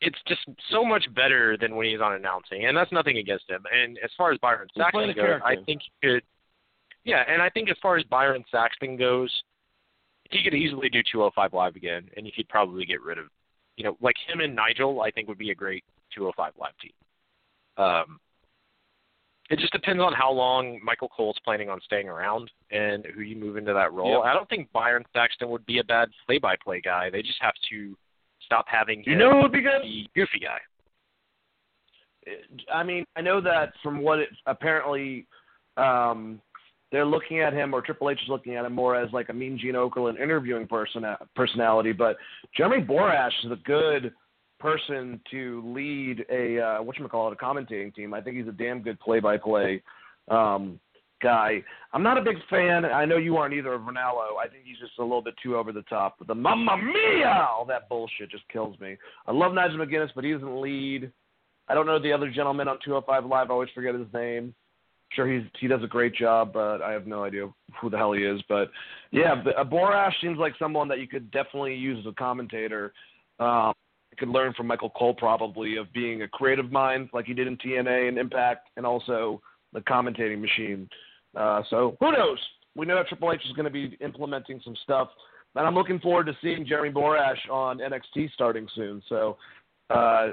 It, it's just so much better than when he's on announcing, and that's nothing against him. And as far as Byron Saxton goes, I think he could. Yeah, and I think as far as Byron Saxton goes, he could easily do 205 live again, and he could probably get rid of, you know, like him and Nigel. I think would be a great 205 live team. Um, it just depends on how long Michael Cole's planning on staying around and who you move into that role. Yep. I don't think Byron Saxton would be a bad play-by-play guy. They just have to stop having You know who would be goofy guy. I mean, I know that from what it apparently um, they're looking at him, or Triple H is looking at him more as like a Mean Gene Okerlund interviewing person personality. But Jeremy Borash is a good person to lead a uh, what you call it, a commentating team. I think he's a damn good play-by-play um, guy. I'm not a big fan. I know you aren't either of Ranallo. I think he's just a little bit too over the top. But the Mamma Mia, all that bullshit just kills me. I love Nigel McGuinness, but he doesn't lead. I don't know the other gentleman on 205 Live. I always forget his name. Sure, he's he does a great job, but I have no idea who the hell he is. But yeah, uh, Borash seems like someone that you could definitely use as a commentator. Um, you could learn from Michael Cole probably of being a creative mind like he did in TNA and Impact, and also the commentating machine. Uh, so who knows? We know that Triple H is going to be implementing some stuff, and I'm looking forward to seeing Jeremy Borash on NXT starting soon. So uh,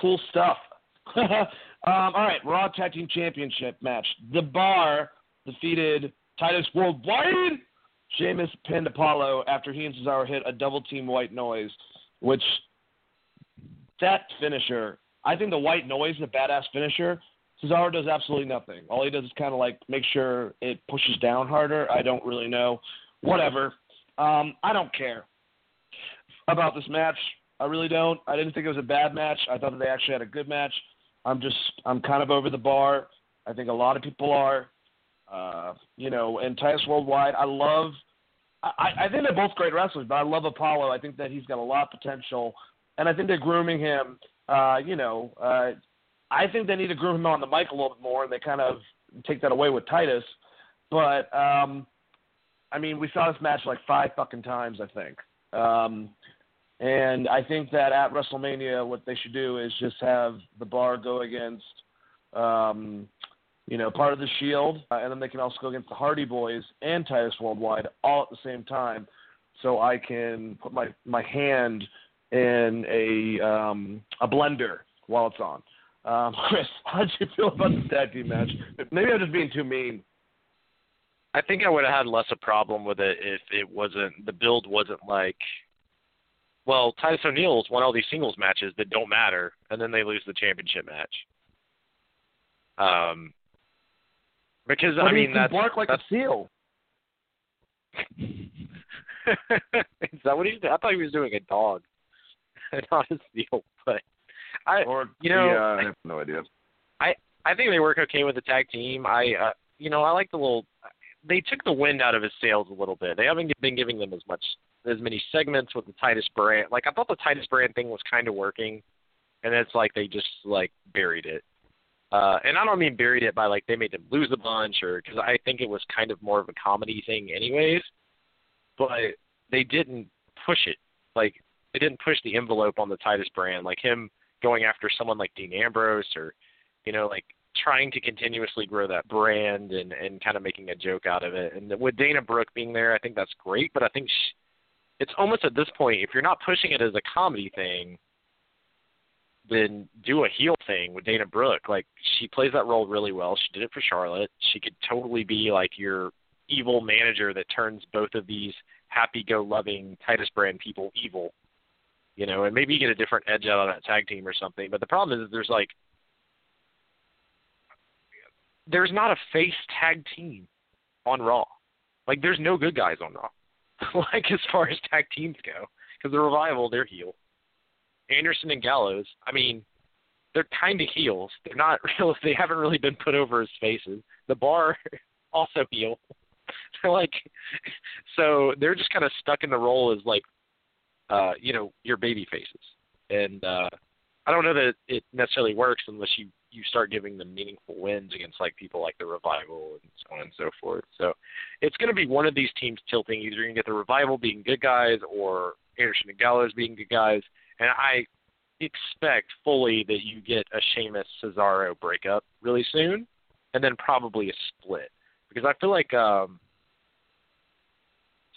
cool stuff. um, all right, Raw Tag Team Championship match. The Bar defeated Titus Worldwide. Sheamus pinned Apollo after he and Cesaro hit a double team white noise, which that finisher, I think the white noise is a badass finisher. Cesaro does absolutely nothing. All he does is kind of like make sure it pushes down harder. I don't really know. Whatever. Um, I don't care about this match. I really don't. I didn't think it was a bad match. I thought that they actually had a good match. I'm just I'm kind of over the bar. I think a lot of people are. Uh, you know, and Titus Worldwide, I love. I, I think they're both great wrestlers, but I love Apollo. I think that he's got a lot of potential, and I think they're grooming him. Uh, you know, uh, I think they need to groom him on the mic a little bit more, and they kind of take that away with Titus. But um, I mean, we saw this match like five fucking times, I think. Um, and I think that at WrestleMania, what they should do is just have the bar go against, um, you know, part of the Shield, uh, and then they can also go against the Hardy Boys and Titus Worldwide all at the same time, so I can put my my hand in a um, a blender while it's on. Um, Chris, how did you feel about the tag team match? Maybe I'm just being too mean. I think I would have had less of a problem with it if it wasn't the build wasn't like well, Titus O'Neil's won all these singles matches that don't matter, and then they lose the championship match. Um, because But I mean that's bark like that's, a seal. is that what he's doing? I thought he was doing a dog, not a seal. But I, Or you know, yeah, I have no idea. I think they work okay with the tag team. I, uh, you know, I like the little. They took the wind out of his sails a little bit. They haven't been giving them as much, as many segments with the Titus brand. Like I thought the Titus brand thing was kind of working, and it's like they just like buried it. Uh, and I don't mean buried it by like they made them lose a bunch or because I think it was kind of more of a comedy thing anyways. But they didn't push it. Like they didn't push the envelope on the Titus brand. Like him going after someone like Dean Ambrose or you know, like trying to continuously grow that brand and and kind of making a joke out of it. And with Dana Brooke being there, I think that's great. But I think sh it's almost at this point, if you're not pushing it as a comedy thing, then do a heel thing with Dana Brooke. Like she plays that role really well. She did it for Charlotte. She could totally be like your evil manager that turns both of these happy-go-loving Titus brand people evil. You know, and maybe you get a different edge out of that tag team or something. But the problem is, there's like there's not a face tag team on Raw. Like there's no good guys on Raw. like as far as tag teams go, because the revival they're heel. Anderson and Gallows, I mean, they're kind of heels. They're not real. They haven't really been put over as faces. The Bar also heel. like, so they're just kind of stuck in the role as like, uh, you know, your baby faces. And uh, I don't know that it necessarily works unless you you start giving them meaningful wins against like people like the revival and so on and so forth. So it's going to be one of these teams tilting. Either going to get the revival being good guys or Anderson and Gallows being good guys. And I expect fully that you get a Sheamus Cesaro breakup really soon, and then probably a split because I feel like um,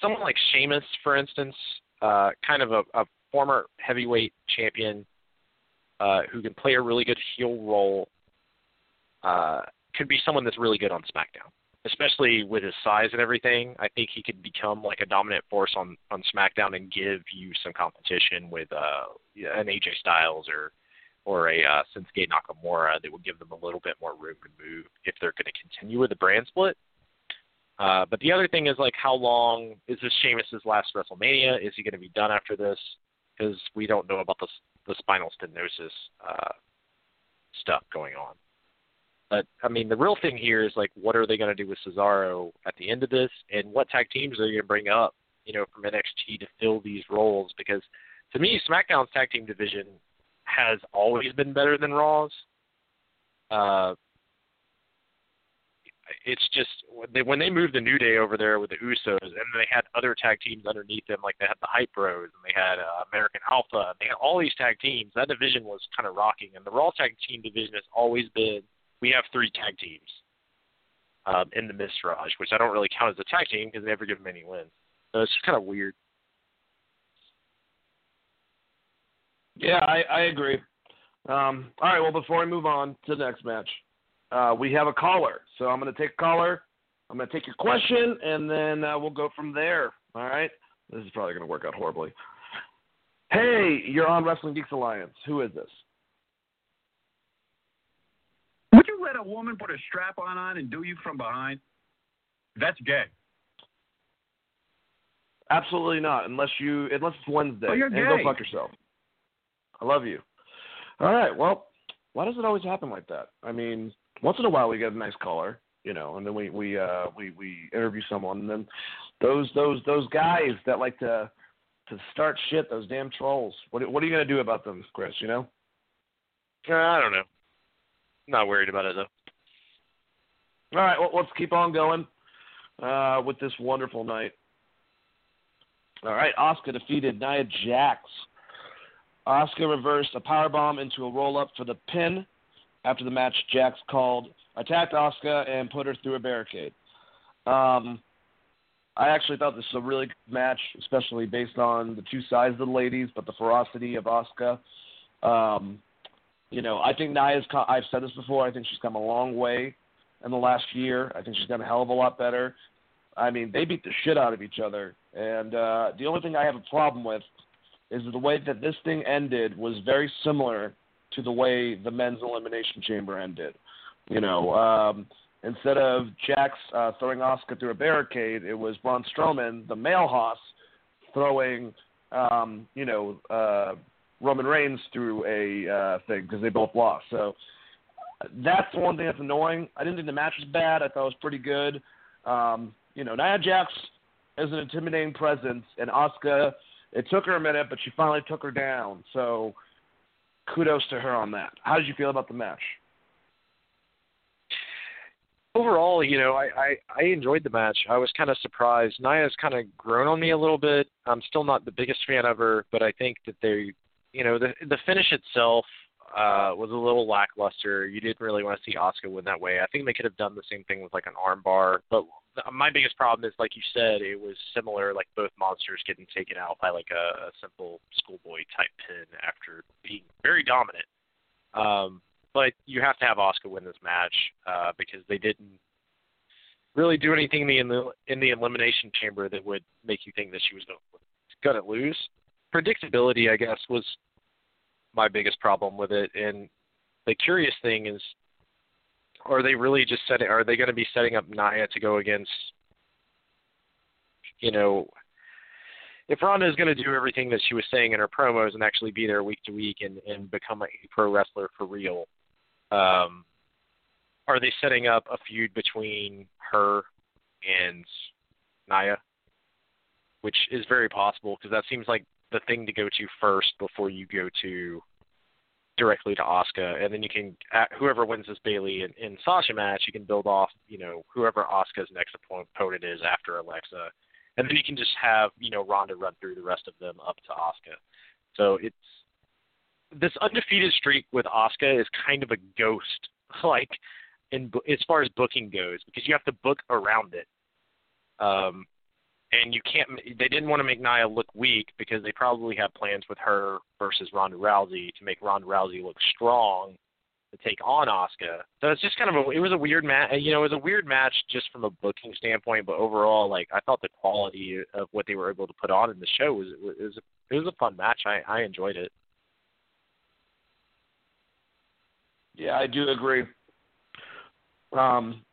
someone like Sheamus, for instance, uh, kind of a, a former heavyweight champion uh, who can play a really good heel role, uh, could be someone that's really good on SmackDown, especially with his size and everything. I think he could become like a dominant force on on SmackDown and give you some competition with uh, an AJ Styles or or a uh, Shinsuke Nakamura that would give them a little bit more room to move if they're going to continue with the brand split. Uh, but the other thing is like, how long is this Sheamus's last WrestleMania? Is he going to be done after this? Because we don't know about the the spinal stenosis uh, stuff going on. But I mean, the real thing here is like, what are they going to do with Cesaro at the end of this, and what tag teams are they going to bring up, you know, from NXT to fill these roles? Because to me, SmackDown's tag team division has always been better than Raw's. Uh, it's just they, when they moved the New Day over there with the Usos, and they had other tag teams underneath them, like they had the Hype Bros and they had uh, American Alpha, and they had all these tag teams. That division was kind of rocking, and the Raw tag team division has always been we have three tag teams um, in the Miztourage, which I don't really count as a tag team because they never give them any wins. So it's just kind of weird. Yeah, I, I agree. Um, all right, well, before we move on to the next match, uh, we have a caller. So I'm going to take a caller. I'm going to take your question, and then uh, we'll go from there. All right? This is probably going to work out horribly. Hey, you're on Wrestling Geeks Alliance. Who is this? Would you let a woman put a strap on on and do you from behind? That's gay. Absolutely not, unless you unless it's Wednesday. Oh, you're and gay. go fuck yourself. I love you. All right. Well, why does it always happen like that? I mean, once in a while we get a nice caller, you know, and then we we uh we we interview someone, and then those those those guys that like to to start shit, those damn trolls. What what are you gonna do about them, Chris? You know? Uh, I don't know. Not worried about it though. All right. Well, let's keep on going uh, with this wonderful night. All right. Asuka defeated Nia Jax. Asuka reversed a power bomb into a roll up for the pin. After the match, Jax called, attacked Asuka, and put her through a barricade. Um, I actually thought this was a really good match, especially based on the two sides of the ladies, but the ferocity of Asuka. Um, you know, I think Nia's. Come, I've said this before. I think she's come a long way in the last year. I think she's gotten a hell of a lot better. I mean, they beat the shit out of each other. And uh, the only thing I have a problem with is the way that this thing ended was very similar to the way the men's elimination chamber ended. You know, um, instead of Jax uh, throwing Asuka through a barricade, it was Braun Strowman, the male hoss, throwing, um, you know, uh, Roman Reigns through a uh, thing because they both lost. So that's the one thing that's annoying. I didn't think the match was bad. I thought it was pretty good. Um, you know, Nia Jax is an intimidating presence, and Asuka. it took her a minute, but she finally took her down. So kudos to her on that. How did you feel about the match? Overall, you know, I, I, I enjoyed the match. I was kind of surprised. Nia's kind of grown on me a little bit. I'm still not the biggest fan of her, but I think that they, you know, the the finish itself uh, was a little lackluster. You didn't really want to see Asuka win that way. I think they could have done the same thing with like an armbar, but my biggest problem is like you said, it was similar, like both monsters getting taken out by like a, a simple schoolboy type pin after being very dominant. Um, but you have to have Asuka win this match uh, because they didn't really do anything in the in the elimination chamber that would make you think that she was going to lose. Predictability, I guess, was my biggest problem with it. And the curious thing is, are they really just setting? Are they going to be setting up Nia to go against? You know, if Ronda is going to do everything that she was saying in her promos and actually be there week to week and and become a pro wrestler for real, um, are they setting up a feud between her and Nia? Which is very possible because that seems like the thing to go to first before you go to directly to Asuka, and then you can whoever wins this Bayley and, and Sasha match, you can build off you know whoever Asuka's next opponent is after Alexa, and then you can just have you know Ronda run through the rest of them up to Asuka. So it's this undefeated streak with Asuka is kind of a ghost, like in as far as booking goes, because you have to book around it. Um, and you can't. They didn't want to make Nia look weak because they probably have plans with her versus Ronda Rousey to make Ronda Rousey look strong to take on Asuka. So it's just kind of a. It was a weird match. You know, it was a weird match just from a booking standpoint, but overall, like I thought the quality of what they were able to put on in the show was it was a, it was a fun match. I I enjoyed it. Yeah, I do agree. Um,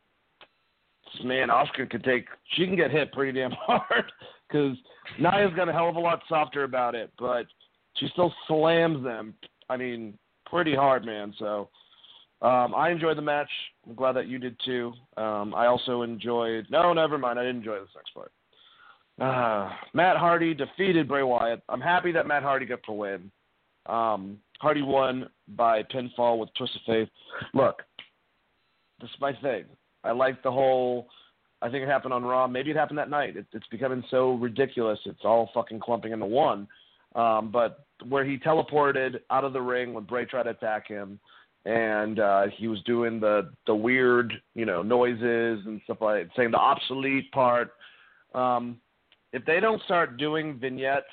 man, Asuka could take. She can get hit pretty damn hard because Nia's got a hell of a lot softer about it, but she still slams them. I mean, pretty hard, man. So um, I enjoyed the match. I'm glad that you did too. Um, I also enjoyed. No, never mind. I didn't enjoy this next part. Uh, Matt Hardy defeated Bray Wyatt. I'm happy that Matt Hardy got the win. Um, Hardy won by pinfall with Twist of Faith. Look, this is my thing. I like the whole. I think it happened on Raw. Maybe it happened that night. It, it's becoming so ridiculous. It's all fucking clumping into one. Um, but where he teleported out of the ring when Bray tried to attack him, and uh, he was doing the the weird, you know, noises and stuff like saying the obsolete part. Um, if they don't start doing vignettes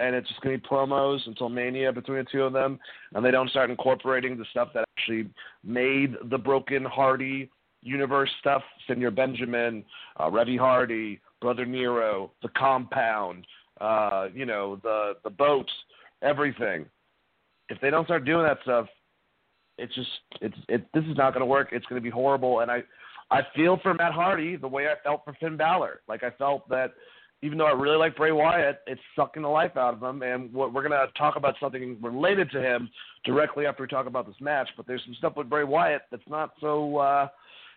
and it's just going to be promos until Mania between the two of them, and they don't start incorporating the stuff that actually made the Broken Hardy universe stuff, Senor Benjamin, uh, Reby Hardy, Brother Nero, the compound, uh, you know, the the boats, everything. If they don't start doing that stuff, it's just it's it. This is not going to work. It's going to be horrible. And I I feel for Matt Hardy the way I felt for Finn Balor. Like I felt that even though I really like Bray Wyatt, it's sucking the life out of him. And we're going to talk about something related to him directly after we talk about this match. But there's some stuff with Bray Wyatt that's not so. uh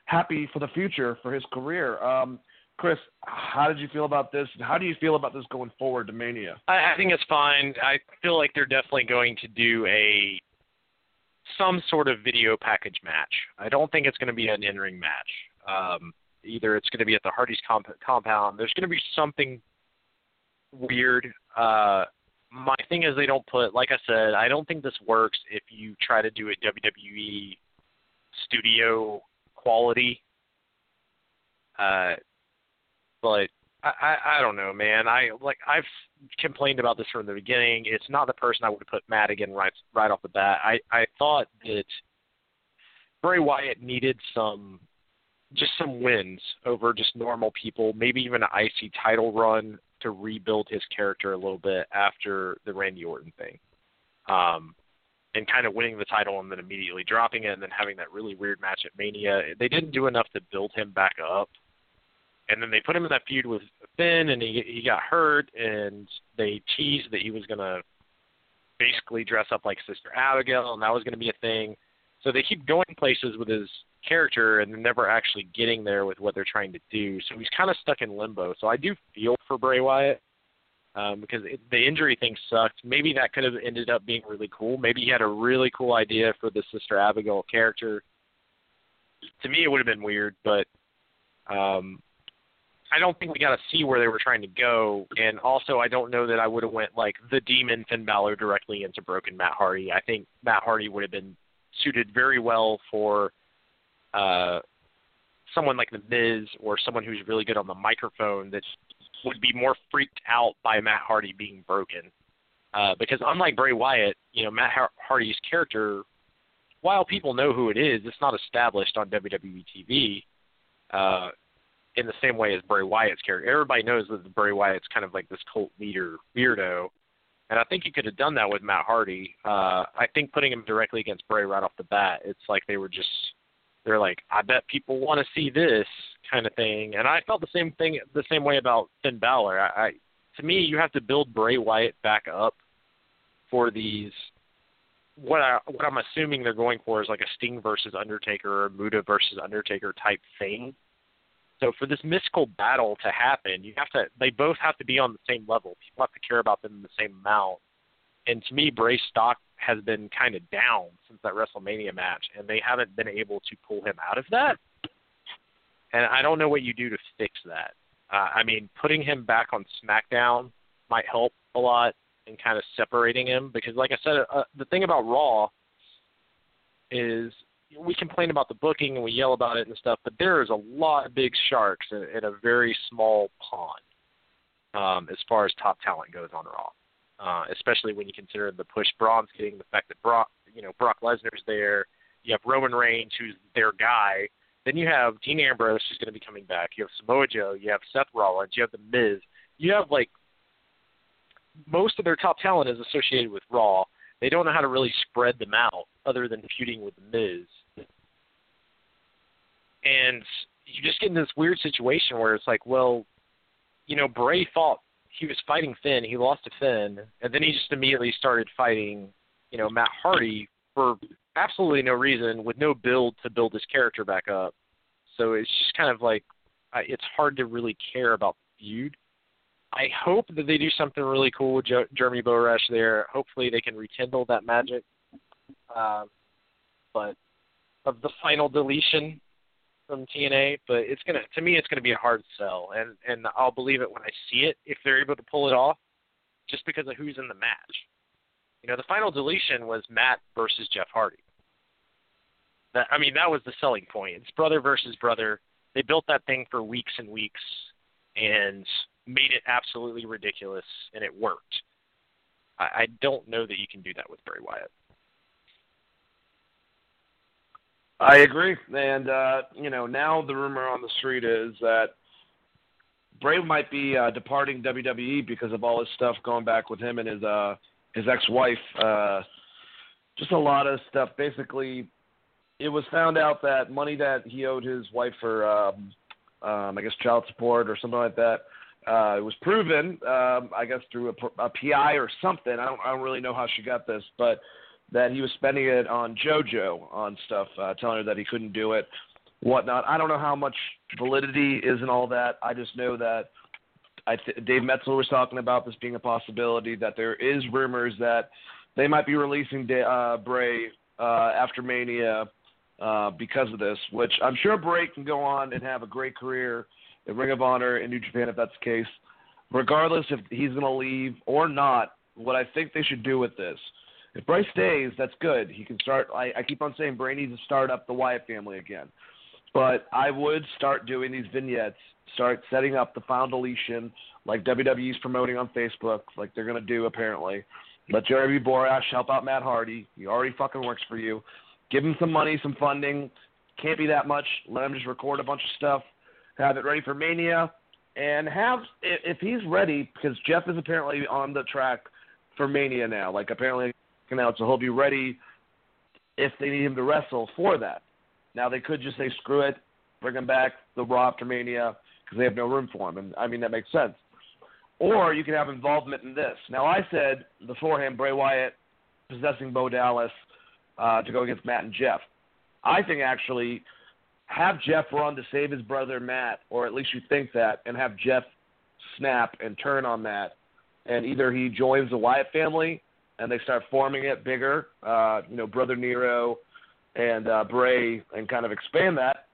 happy for the future for his career. Um, Chris, how did you feel about this? How do you feel about this going forward to Mania? I, I think it's fine. I feel like they're definitely going to do a some sort of video package match. I don't think it's going to be an in-ring match. Um, either it's going to be at the Hardy's comp- compound. There's going to be something weird. Uh, my thing is they don't put, like I said, I don't think this works if you try to do a WWE studio quality. Uh, but I, I I don't know, man. I like I've complained about this from the beginning. It's not the person I would have put Madigan right right off the bat. I I thought that Bray Wyatt needed some just some wins over just normal people, maybe even an IC title run to rebuild his character a little bit after the Randy Orton thing. Um, and kind of winning the title and then immediately dropping it and then having that really weird match at Mania. They didn't do enough to build him back up. And then they put him in that feud with Finn and he he got hurt and they teased that he was gonna basically dress up like Sister Abigail and that was gonna be a thing. So they keep going places with his character and never actually getting there with what they're trying to do. So he's kind of stuck in limbo. So I do feel for Bray Wyatt um, because it, the injury thing sucked. Maybe that could have ended up being really cool. Maybe he had a really cool idea for the Sister Abigail character. To me, it would have been weird, but um, I don't think we got to see where they were trying to go. And also, I don't know that I would have went like the Demon Finn Balor directly into Broken Matt Hardy. I think Matt Hardy would have been suited very well for uh, someone like The Miz or someone who's really good on the microphone that would be more freaked out by Matt Hardy being broken. Uh, because unlike Bray Wyatt, you know, Matt Hardy's character, while people know who it is, it's not established on WWE TV uh, in the same way as Bray Wyatt's character. Everybody knows that Bray Wyatt's kind of like this cult leader weirdo, and I think you could have done that with Matt Hardy. Uh, I think putting him directly against Bray right off the bat, it's like they were just they're like, I bet people want to see this kind of thing. And I felt the same thing, the same way about Finn Balor. I, I to me, you have to build Bray Wyatt back up for these. What I what I'm assuming they're going for is like a Sting versus Undertaker or Muta versus Undertaker type thing. So for this mystical battle to happen, you have to they both have to be on the same level. People have to care about them in the same amount. And to me, Bray's stock has been kind of down since that WrestleMania match, and they haven't been able to pull him out of that. And I don't know what you do to fix that. Uh, I mean, putting him back on SmackDown might help a lot in kind of separating him because, like I said, uh, the thing about Raw is we complain about the booking and we yell about it and stuff, but there is a lot of big sharks in, in a very small pond um, as far as top talent goes on Raw uh, especially when you consider the push Braun's getting, the fact that Brock, you know, Brock Lesnar's there. You have Roman Reigns, who's their guy. Then you have Dean Ambrose, who's going to be coming back. You have Samoa Joe. You have Seth Rollins. You have The Miz. You have like most of their top talent is associated with Raw. They don't know how to really spread them out, other than feuding with The Miz. And you just get in this weird situation where it's like, well, you know, Bray fought he was fighting Finn. He lost to Finn, and then he just immediately started fighting, you know, Matt Hardy for absolutely no reason, with no build to build his character back up. So it's just kind of like I, it's hard to really care about feud. I hope that they do something really cool with jo- Jeremy Borash there. Hopefully, they can rekindle that magic. Um, but of the final deletion, from TNA, but it's gonna to me it's gonna be a hard sell, and and I'll believe it when I see it if they're able to pull it off, just because of who's in the match. You know, the final deletion was Matt versus Jeff Hardy. That I mean, that was the selling point. It's brother versus brother. They built that thing for weeks and weeks, and made it absolutely ridiculous, and it worked. I, I don't know that you can do that with Bray Wyatt. I agree, and uh, you know now the rumor on the street is that Bray might be uh, departing WWE because of all his stuff going back with him and his uh, his ex-wife. Uh, just a lot of stuff. Basically, it was found out that money that he owed his wife for, um, um, I guess, child support or something like that. Uh, it was proven, um, I guess, through a, a PI or something. I don't, I don't really know how she got this, but that he was spending it on JoJo on stuff, uh, telling her that he couldn't do it, whatnot. I don't know how much validity is in all that. I just know that I th- Dave Meltzer was talking about this being a possibility. That there is rumors that they might be releasing De- uh, Bray uh, after Mania uh, because of this, which I'm sure Bray can go on and have a great career in Ring of Honor in New Japan if that's the case. Regardless if he's going to leave or not, what I think they should do with this if Bryce stays, that's good. He can start. I, I keep on saying Bray needs to start up the Wyatt family again. But I would start doing these vignettes, start setting up the found deletion like WWE's promoting on Facebook, like they're going to do apparently. Let Jeremy Borash help out Matt Hardy. He already fucking works for you. Give him some money, some funding. Can't be that much. Let him just record a bunch of stuff, have it ready for Mania, and have if he's ready because Jeff is apparently on the track for Mania now. Like apparently now, so he'll be ready if they need him to wrestle for that. Now they could just say screw it, bring him back the Raw after Mania because they have no room for him, and I mean that makes sense. Or you can have involvement in this. Now I said beforehand Bray Wyatt possessing Bo Dallas uh, to go against Matt and Jeff. I think actually have Jeff run to save his brother Matt, or at least you think that, and have Jeff snap and turn on Matt, and either he joins the Wyatt family and they start forming it bigger, uh, you know, brother Nero and uh, Bray, and kind of expand that,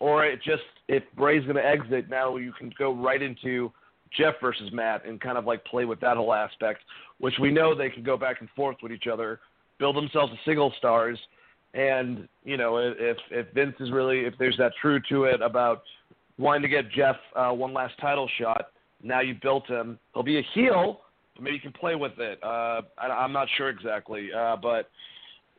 or it just if Bray's going to exit, now you can go right into Jeff versus Matt and kind of like play with that whole aspect, which we know they can go back and forth with each other, build themselves a single stars, and you know if if Vince is really if there's that true to it about wanting to get Jeff uh, one last title shot, now you built him. He'll be a heel, but maybe you can play with it. Uh, I, I'm not sure exactly, uh, but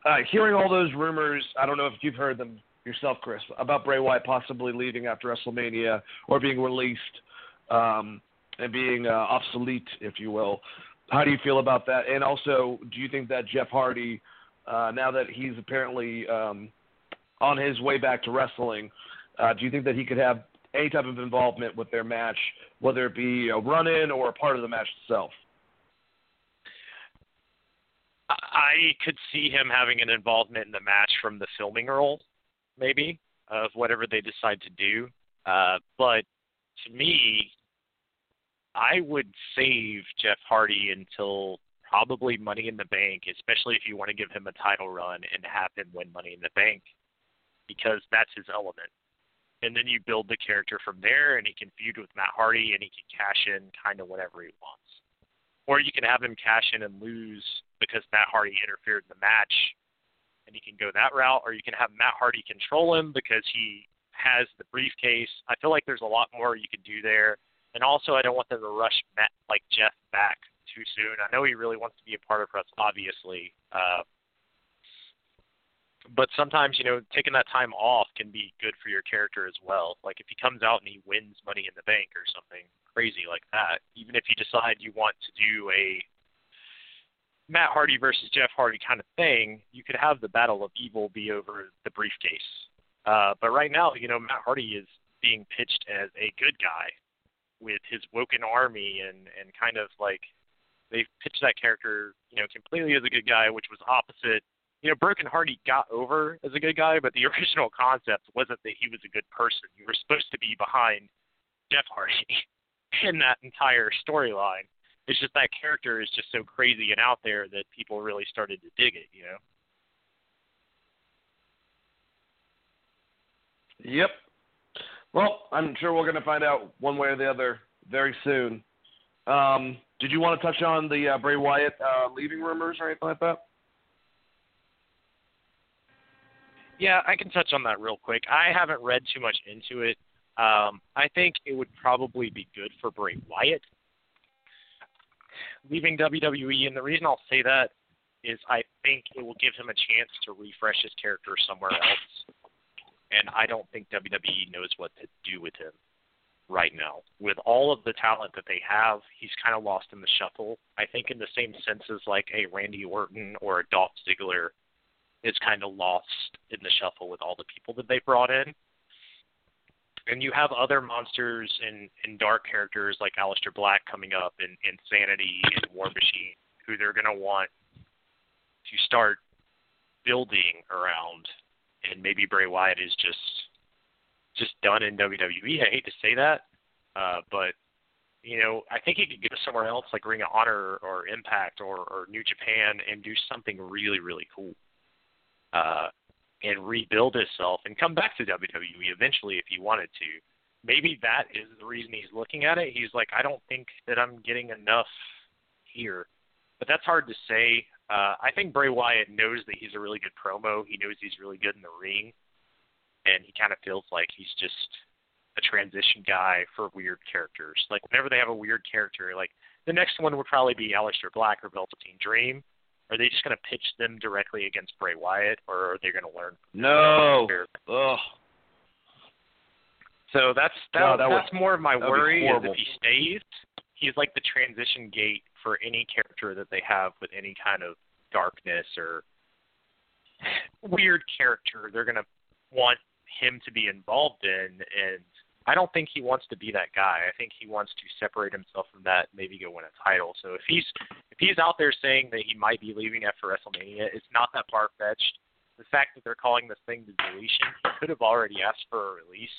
uh, hearing all those rumors, I don't know if you've heard them yourself, Chris, about Bray Wyatt possibly leaving after WrestleMania or being released. Um, and being uh, obsolete, if you will. How do you feel about that? And also, do you think that Jeff Hardy, uh, now that he's apparently um, on his way back to wrestling, uh, do you think that he could have any type of involvement with their match, whether it be a run-in or a part of the match itself? I could see him having an involvement in the match from the filming role, maybe of whatever they decide to do. Uh, but to me, I would save Jeff Hardy until probably Money in the Bank, especially if you want to give him a title run and have him win Money in the Bank, because that's his element. And then you build the character from there, and he can feud with Matt Hardy, and he can cash in kind of whenever he wants. Or you can have him cash in and lose because Matt Hardy interfered in the match, and he can go that route. Or you can have Matt Hardy control him because he has the briefcase. I feel like there's a lot more you could do there and also, I don't want them to rush Matt, like Jeff back too soon. I know he really wants to be a part of us, obviously. Uh, but sometimes, you know, taking that time off can be good for your character as well. Like if he comes out and he wins Money in the Bank or something crazy like that, even if you decide you want to do a Matt Hardy versus Jeff Hardy kind of thing, you could have the Battle of Evil be over the briefcase. Uh, but right now, you know, Matt Hardy is being pitched as a good guy with his woken army and and kind of like they pitched that character, you know, completely as a good guy, which was opposite. You know, Broken Hardy got over as a good guy, but the original concept wasn't that he was a good person. You were supposed to be behind Jeff Hardy in that entire storyline. It's just that character is just so crazy and out there that people really started to dig it, you know. Yep, well, I'm sure we're going to find out one way or the other very soon. Um, did you want to touch on the uh, Bray Wyatt uh, leaving rumors or anything like that? Yeah, I can touch on that real quick. I haven't read too much into it. Um, I think it would probably be good for Bray Wyatt leaving WWE, and the reason I'll say that is I think it will give him a chance to refresh his character somewhere else and I don't think WWE knows what to do with him right now. With all of the talent that they have, he's kind of lost in the shuffle. I think in the same sense as like a Randy Orton or a Dolph Ziggler is kind of lost in the shuffle with all the people that they brought in. And you have other monsters and, and dark characters like Aleister Black coming up and Insanity and War Machine, who they're going to want to start building around and maybe Bray Wyatt is just just done in WWE. I hate to say that, uh, but you know, I think he could go somewhere else like Ring of Honor or Impact or, or New Japan and do something really, really cool. Uh, and rebuild himself and come back to WWE eventually if he wanted to. Maybe that is the reason he's looking at it. He's like, I don't think that I'm getting enough here. But that's hard to say. Uh, I think Bray Wyatt knows that he's a really good promo. He knows he's really good in the ring, and he kind of feels like he's just a transition guy for weird characters. Like whenever they have a weird character, like the next one would probably be Aleister Black or Velveteen Dream. Are they just going to pitch them directly against Bray Wyatt, or are they going to learn? No. Ugh. So that's that, No, that that's would- more of my that would be worry is horrible. if he stays, he's like the transition gate for any character that they have with any kind of darkness or weird character they're going to want him to be involved in and I don't think he wants to be that guy. I think he wants to separate himself from that, maybe go win a title. So if he's if he's out there saying that he might be leaving after WrestleMania, it's not that far fetched. The fact that they're calling this thing the deletion, he could have already asked for a release.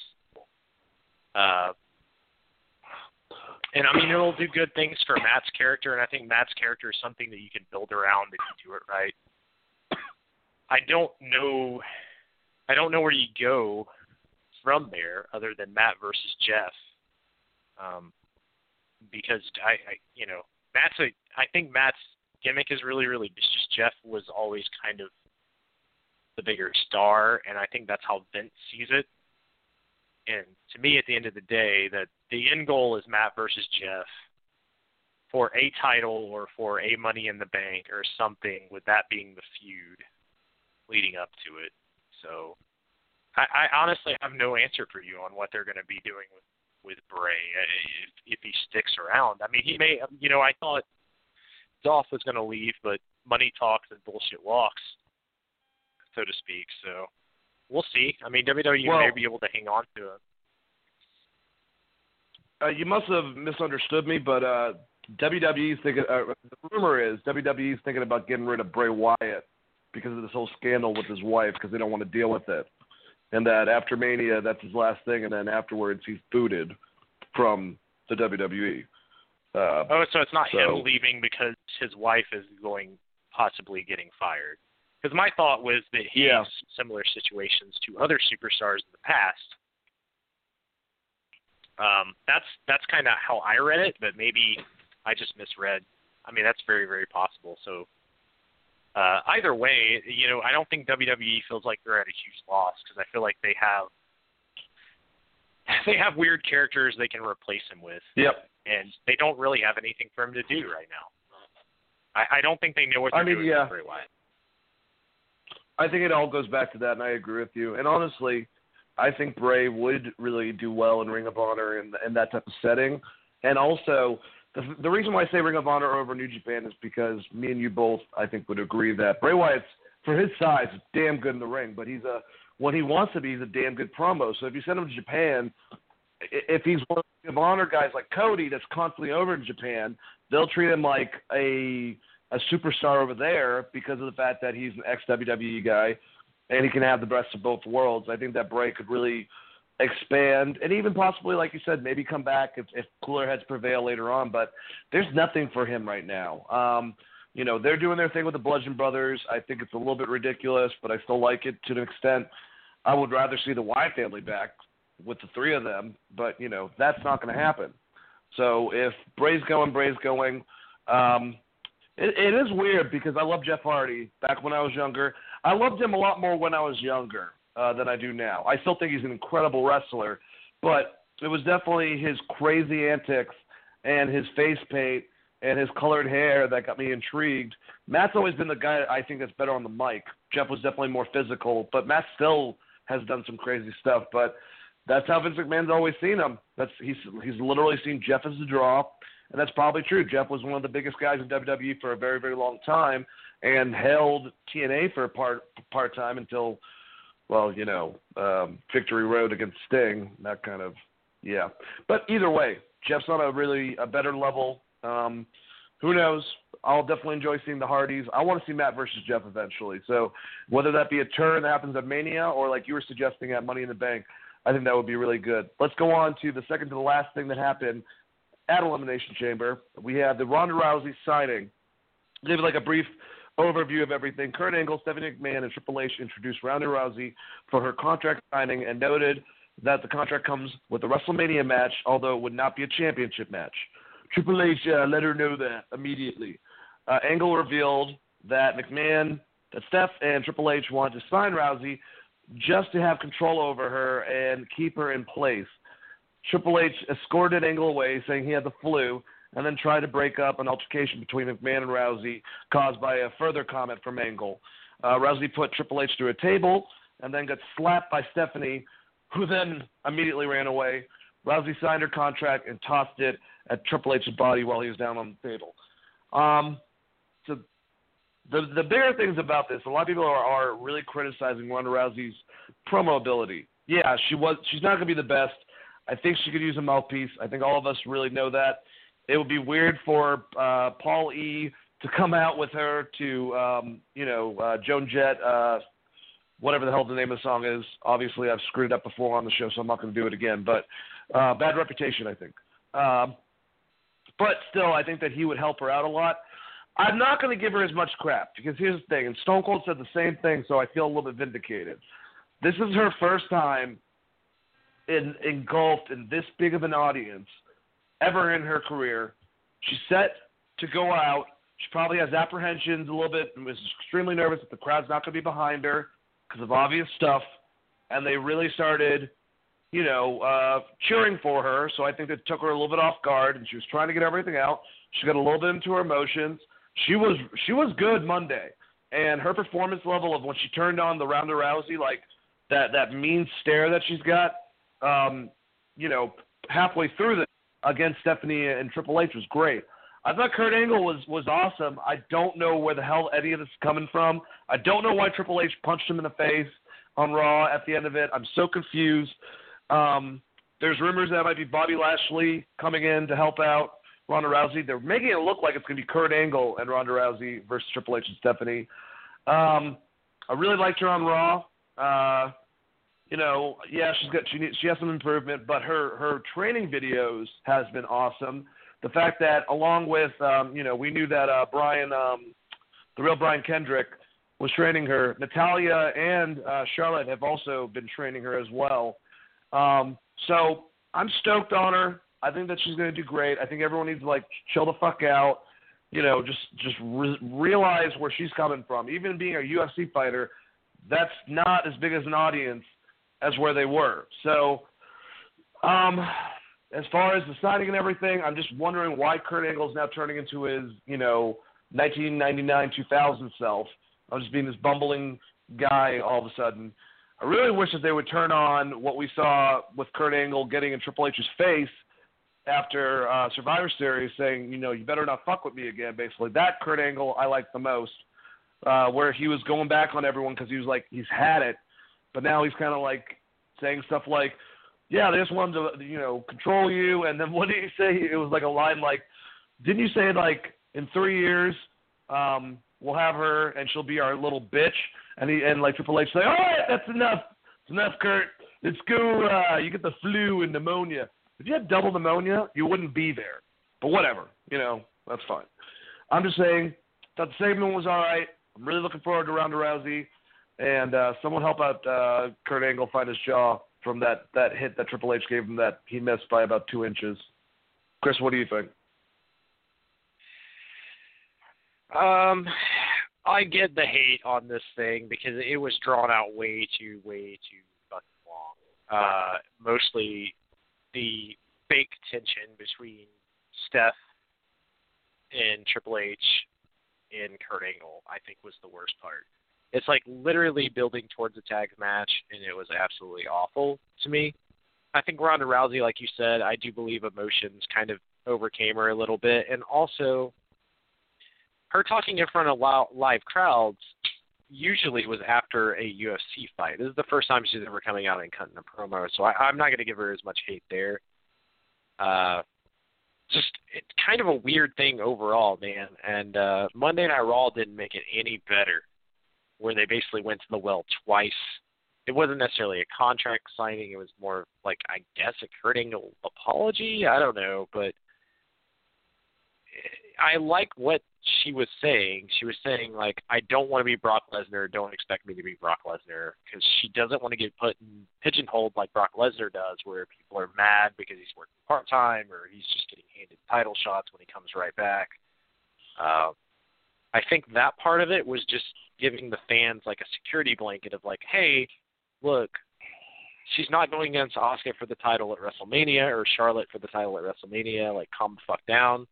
Uh, and I mean, it'll do good things for Matt's character, and I think Matt's character is something that you can build around if you do it right. I don't know. I don't know where you go from there other than Matt versus Jeff, um, because I, I, you know, Matt's a. I think Matt's gimmick is really, really just Jeff was always kind of the bigger star, and I think that's how Vince sees it. And to me, at the end of the day, that the end goal is Matt versus Jeff for a title or for a Money in the Bank or something, with that being the feud leading up to it. So, I, I honestly have no answer for you on what they're going to be doing with with Bray uh, if, if he sticks around. I mean, he may. You know, I thought Dolph was going to leave, but money talks and bullshit walks, so to speak. So we'll see. I mean, WWE Well- may be able to hang on to him. Uh, you must have misunderstood me, but uh, WWE's thinking. Uh, the rumor is WWE's thinking about getting rid of Bray Wyatt because of this whole scandal with his wife because they don't want to deal with it, and that after Mania that's his last thing, and then afterwards he's booted from the WWE. Uh, Oh, so it's not So- him leaving because his wife is going possibly getting fired. Because my thought was that he's Yeah. similar situations to other superstars in the past. Um, that's that's kind of how I read it, but maybe I just misread. I mean, that's very very possible. So uh, either way, you know, I don't think WWE feels like they're at a huge loss because I feel like they have they have weird characters they can replace him with yep. and they don't really have anything for him to do right now. I, I don't think they know what they're mean, doing yeah. with Bray Wyatt. I think it all goes back to that, and I agree with you. And honestly, I think Bray would really do well in Ring of Honor in, in that type of setting. And also, the, the reason why I say Ring of Honor over New Japan is because me and you both, I think, would agree that Bray Wyatt's, for his size, damn good in the ring. But he's a when he wants to be, he's a damn good promo. So if you send him to Japan, if he's one of Honor guys like Cody that's constantly over in Japan, they'll treat him like a a superstar over there because of the fact that he's an ex WWE guy and he can have the best of both worlds. I think that Bray could really expand and even possibly, like you said, maybe come back if, if cooler heads prevail later on. But there's nothing for him right now. Um, you know, they're doing their thing with the Bludgeon Brothers. I think it's a little bit ridiculous, but I still like it to an extent. I would rather see the Wyatt family back with the three of them, but you know that's not going to happen. So if Bray's going, Bray's going. Um, it, it is weird because I love Jeff Hardy back when I was younger. I loved him a lot more when I was younger uh, than I do now. I still think he's an incredible wrestler, but it was definitely his crazy antics and his face paint and his colored hair that got me intrigued. Matt's always been the guy I think that's better on the mic. Jeff was definitely more physical, but Matt still has done some crazy stuff. But that's how Vince McMahon's always seen him. That's he's he's literally seen Jeff as the draw, and that's probably true. Jeff was one of the biggest guys in WWE for a very very long time, and held TNA for part part time until, well, you know, um, Victory Road against Sting. That kind of, yeah. But either way, Jeff's on a really a better level. Um, who knows? I'll definitely enjoy seeing the Hardys. I want to see Matt versus Jeff eventually. So whether that be a turn that happens at Mania or like you were suggesting at Money in the Bank, I think that would be really good. Let's go on to the second to the last thing that happened at Elimination Chamber. We have the Ronda Rousey signing. Give like a brief overview of everything. Kurt Angle, Stephanie McMahon, and Triple H introduced Ronda Rousey for her contract signing and noted that the contract comes with a WrestleMania match, although it would not be a championship match. Triple H uh, let her know that immediately. Uh, Angle revealed that McMahon, that Steph, and Triple H wanted to sign Rousey just to have control over her and keep her in place. Triple H escorted Angle away, saying he had the flu, and then tried to break up an altercation between McMahon and Rousey caused by a further comment from Angle. Uh, Rousey put Triple H through a table and then got slapped by Stephanie, who then immediately ran away. Rousey signed her contract and tossed it at Triple H's body while he was down on the table. Um, so the the bigger things about this, a lot of people are, are really criticizing Ronda Rousey's promo ability. Yeah, she was she's not going to be the best. I think she could use a mouthpiece. I think all of us really know that. It would be weird for uh, Paul E to come out with her to um, you know uh, Joan Jett, uh, whatever the hell the name of the song is. Obviously, I've screwed it up before on the show, so I'm not going to do it again. But uh, bad reputation, I think. Um, but still, I think that he would help her out a lot. I'm not going to give her as much crap because here's the thing, and Stone Cold said the same thing, so I feel a little bit vindicated. This is her first time in, engulfed in this big of an audience ever in her career. She's set to go out. She probably has apprehensions a little bit and was extremely nervous that the crowd's not going to be behind her because of obvious stuff. And they really started, you know, uh, cheering for her. So I think that took her a little bit off guard, and she was trying to get everything out. She got a little bit into her emotions she was she was good Monday, and her performance level of when she turned on the Ronda Rousey like that that mean stare that she's got, um, you know, halfway through the against Stephanie and Triple H was great. I thought Kurt Angle was was awesome. I don't know where the hell any of this is coming from. I don't know why Triple H punched him in the face on Raw at the end of it. I'm so confused. Um, there's rumors that might be Bobby Lashley coming in to help out. Ronda Rousey. They're making it look like it's going to be Kurt Angle and Ronda Rousey versus Triple H and Stephanie. Um, I really liked her on Raw. Uh, you know, yeah, she's got she needs, she has some improvement, but her her training videos has been awesome. The fact that along with um, you know we knew that uh, Brian, um, the real Brian Kendrick, was training her. Natalya and uh, Charlotte have also been training her as well. Um, so I'm stoked on her. I think that she's going to do great. I think everyone needs to like chill the fuck out. You know, just just re- realize where she's coming from. Even being a UFC fighter, that's not as big as an audience as where they were. So, um, as far as the signing and everything, I'm just wondering why Kurt Angle is now turning into his, you know, 1999 2000 self. I'm just being this bumbling guy all of a sudden. I really wish that they would turn on what we saw with Kurt Angle getting in Triple H's face after uh, Survivor Series saying, you know, you better not fuck with me again. Basically, that Kurt Angle I like the most, uh, where he was going back on everyone because he was like he's had it, but now he's kind of like saying stuff like, yeah, they just wanted to you know control you, and then what did he say? It was like a line like, didn't you say like in three years um, we'll have her and she'll be our little bitch? And he and like Triple H say, all right, that's enough, it's enough, Kurt. Let's go. Uh, you get the flu and pneumonia. If you had double pneumonia, you wouldn't be there. But whatever, you know, that's fine. I'm just saying, thought the segment was all right. I'm really looking forward to Ronda Rousey, and uh, someone help out uh, Kurt Angle find his jaw from that that hit that Triple H gave him that he missed by about two inches. Chris, what do you think? Um, I get the hate on this thing because it was drawn out way too, way too fucking long. Uh, mostly the fake tension between Steph and Triple H and Kurt Angle, I think was the worst part. It's like literally building towards a tag match, and it was absolutely awful to me. I think Ronda Rousey, like you said, I do believe emotions kind of overcame her a little bit, and also her talking in front of live crowds usually was after a UFC fight. This is the first time she's ever coming out and cutting a promo, so I, I'm not going to give her as much hate there. Uh, just it's kind of a weird thing overall, man. And uh, Monday Night Raw didn't make it any better, where they basically went to the well twice. It wasn't necessarily a contract signing; it was more like I guess a Kurt Angle apology. I don't know, but I like what she was saying. She was saying like, I don't want to be Brock Lesnar. Don't expect me to be Brock Lesnar because she doesn't want to get put in pigeonholed like Brock Lesnar does, where people are mad because he's working part time or he's just getting handed title shots when he comes right back. Uh, I think that part of it was just giving the fans like a security blanket of like, hey, look, she's not going against Asuka for the title at WrestleMania or Charlotte for the title at WrestleMania. Like, calm the fuck down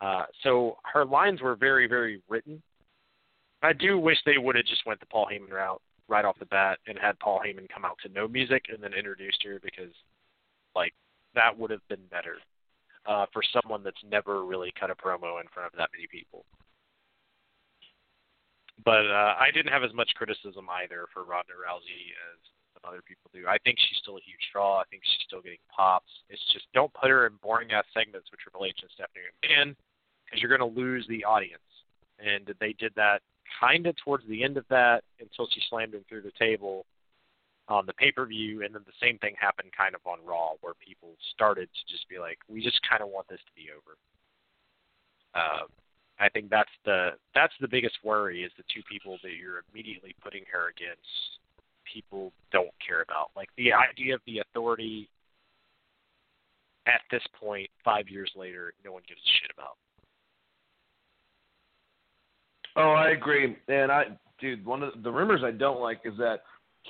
Uh, so her lines were very, very written. I do wish they would have just went the Paul Heyman route right off the bat and had Paul Heyman come out to no music and then introduced her because, like, that would have been better uh, for someone that's never really cut a promo in front of that many people. But uh, I didn't have as much criticism either for Ronda Rousey as other people do. I think she's still a huge draw. I think she's still getting pops. It's just don't put her in boring ass segments with Triple H and Stephanie McMahon because you're going to lose the audience. And they did that kind of towards the end of that until she slammed him through the table on the pay per view, and then the same thing happened kind of on Raw, where people started to just be like, "We just kind of want this to be over." Uh, I think that's the that's the biggest worry is the two people that you're immediately putting her against. People don't care about like the idea of the authority. At this point, five years later, no one gives a shit about. Oh, I agree. And I, dude, one of the rumors I don't like is that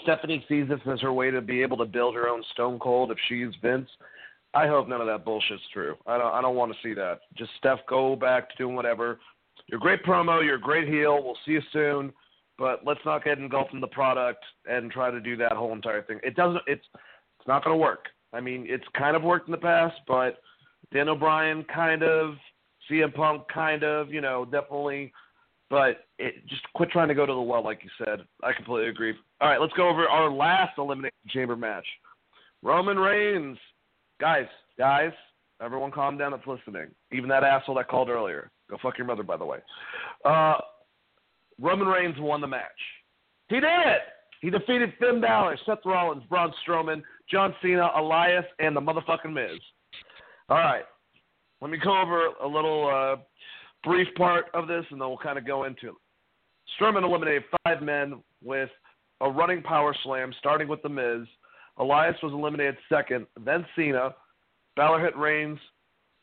Stephanie sees this as her way to be able to build her own Stone Cold if she's Vince. I hope none of that bullshit's true. I don't. I don't want to see that. Just Steph, go back to doing whatever. You're a great promo. You're a great heel. We'll see you soon. But let's not get engulfed in the product and try to do that whole entire thing. It doesn't. It's. It's not going to work. I mean, it's kind of worked in the past, but Daniel Bryan kind of, CM Punk kind of, you know, definitely but it, just quit trying to go to the well, like you said. I completely agree. All right, let's go over our last elimination chamber match. Roman Reigns, guys, guys, everyone, calm down. That's listening. Even that asshole that called earlier. Go fuck your mother, by the way. Uh, Roman Reigns won the match. He did it. He defeated Finn Balor, Seth Rollins, Braun Strowman, John Cena, Elias, and the motherfucking Miz. All right, let me go over a little uh, brief part of this, and then we'll kind of go into it. Strowman eliminated five men with a running power slam, starting with The Miz. Elias was eliminated second, then Cena. Balor hit Reigns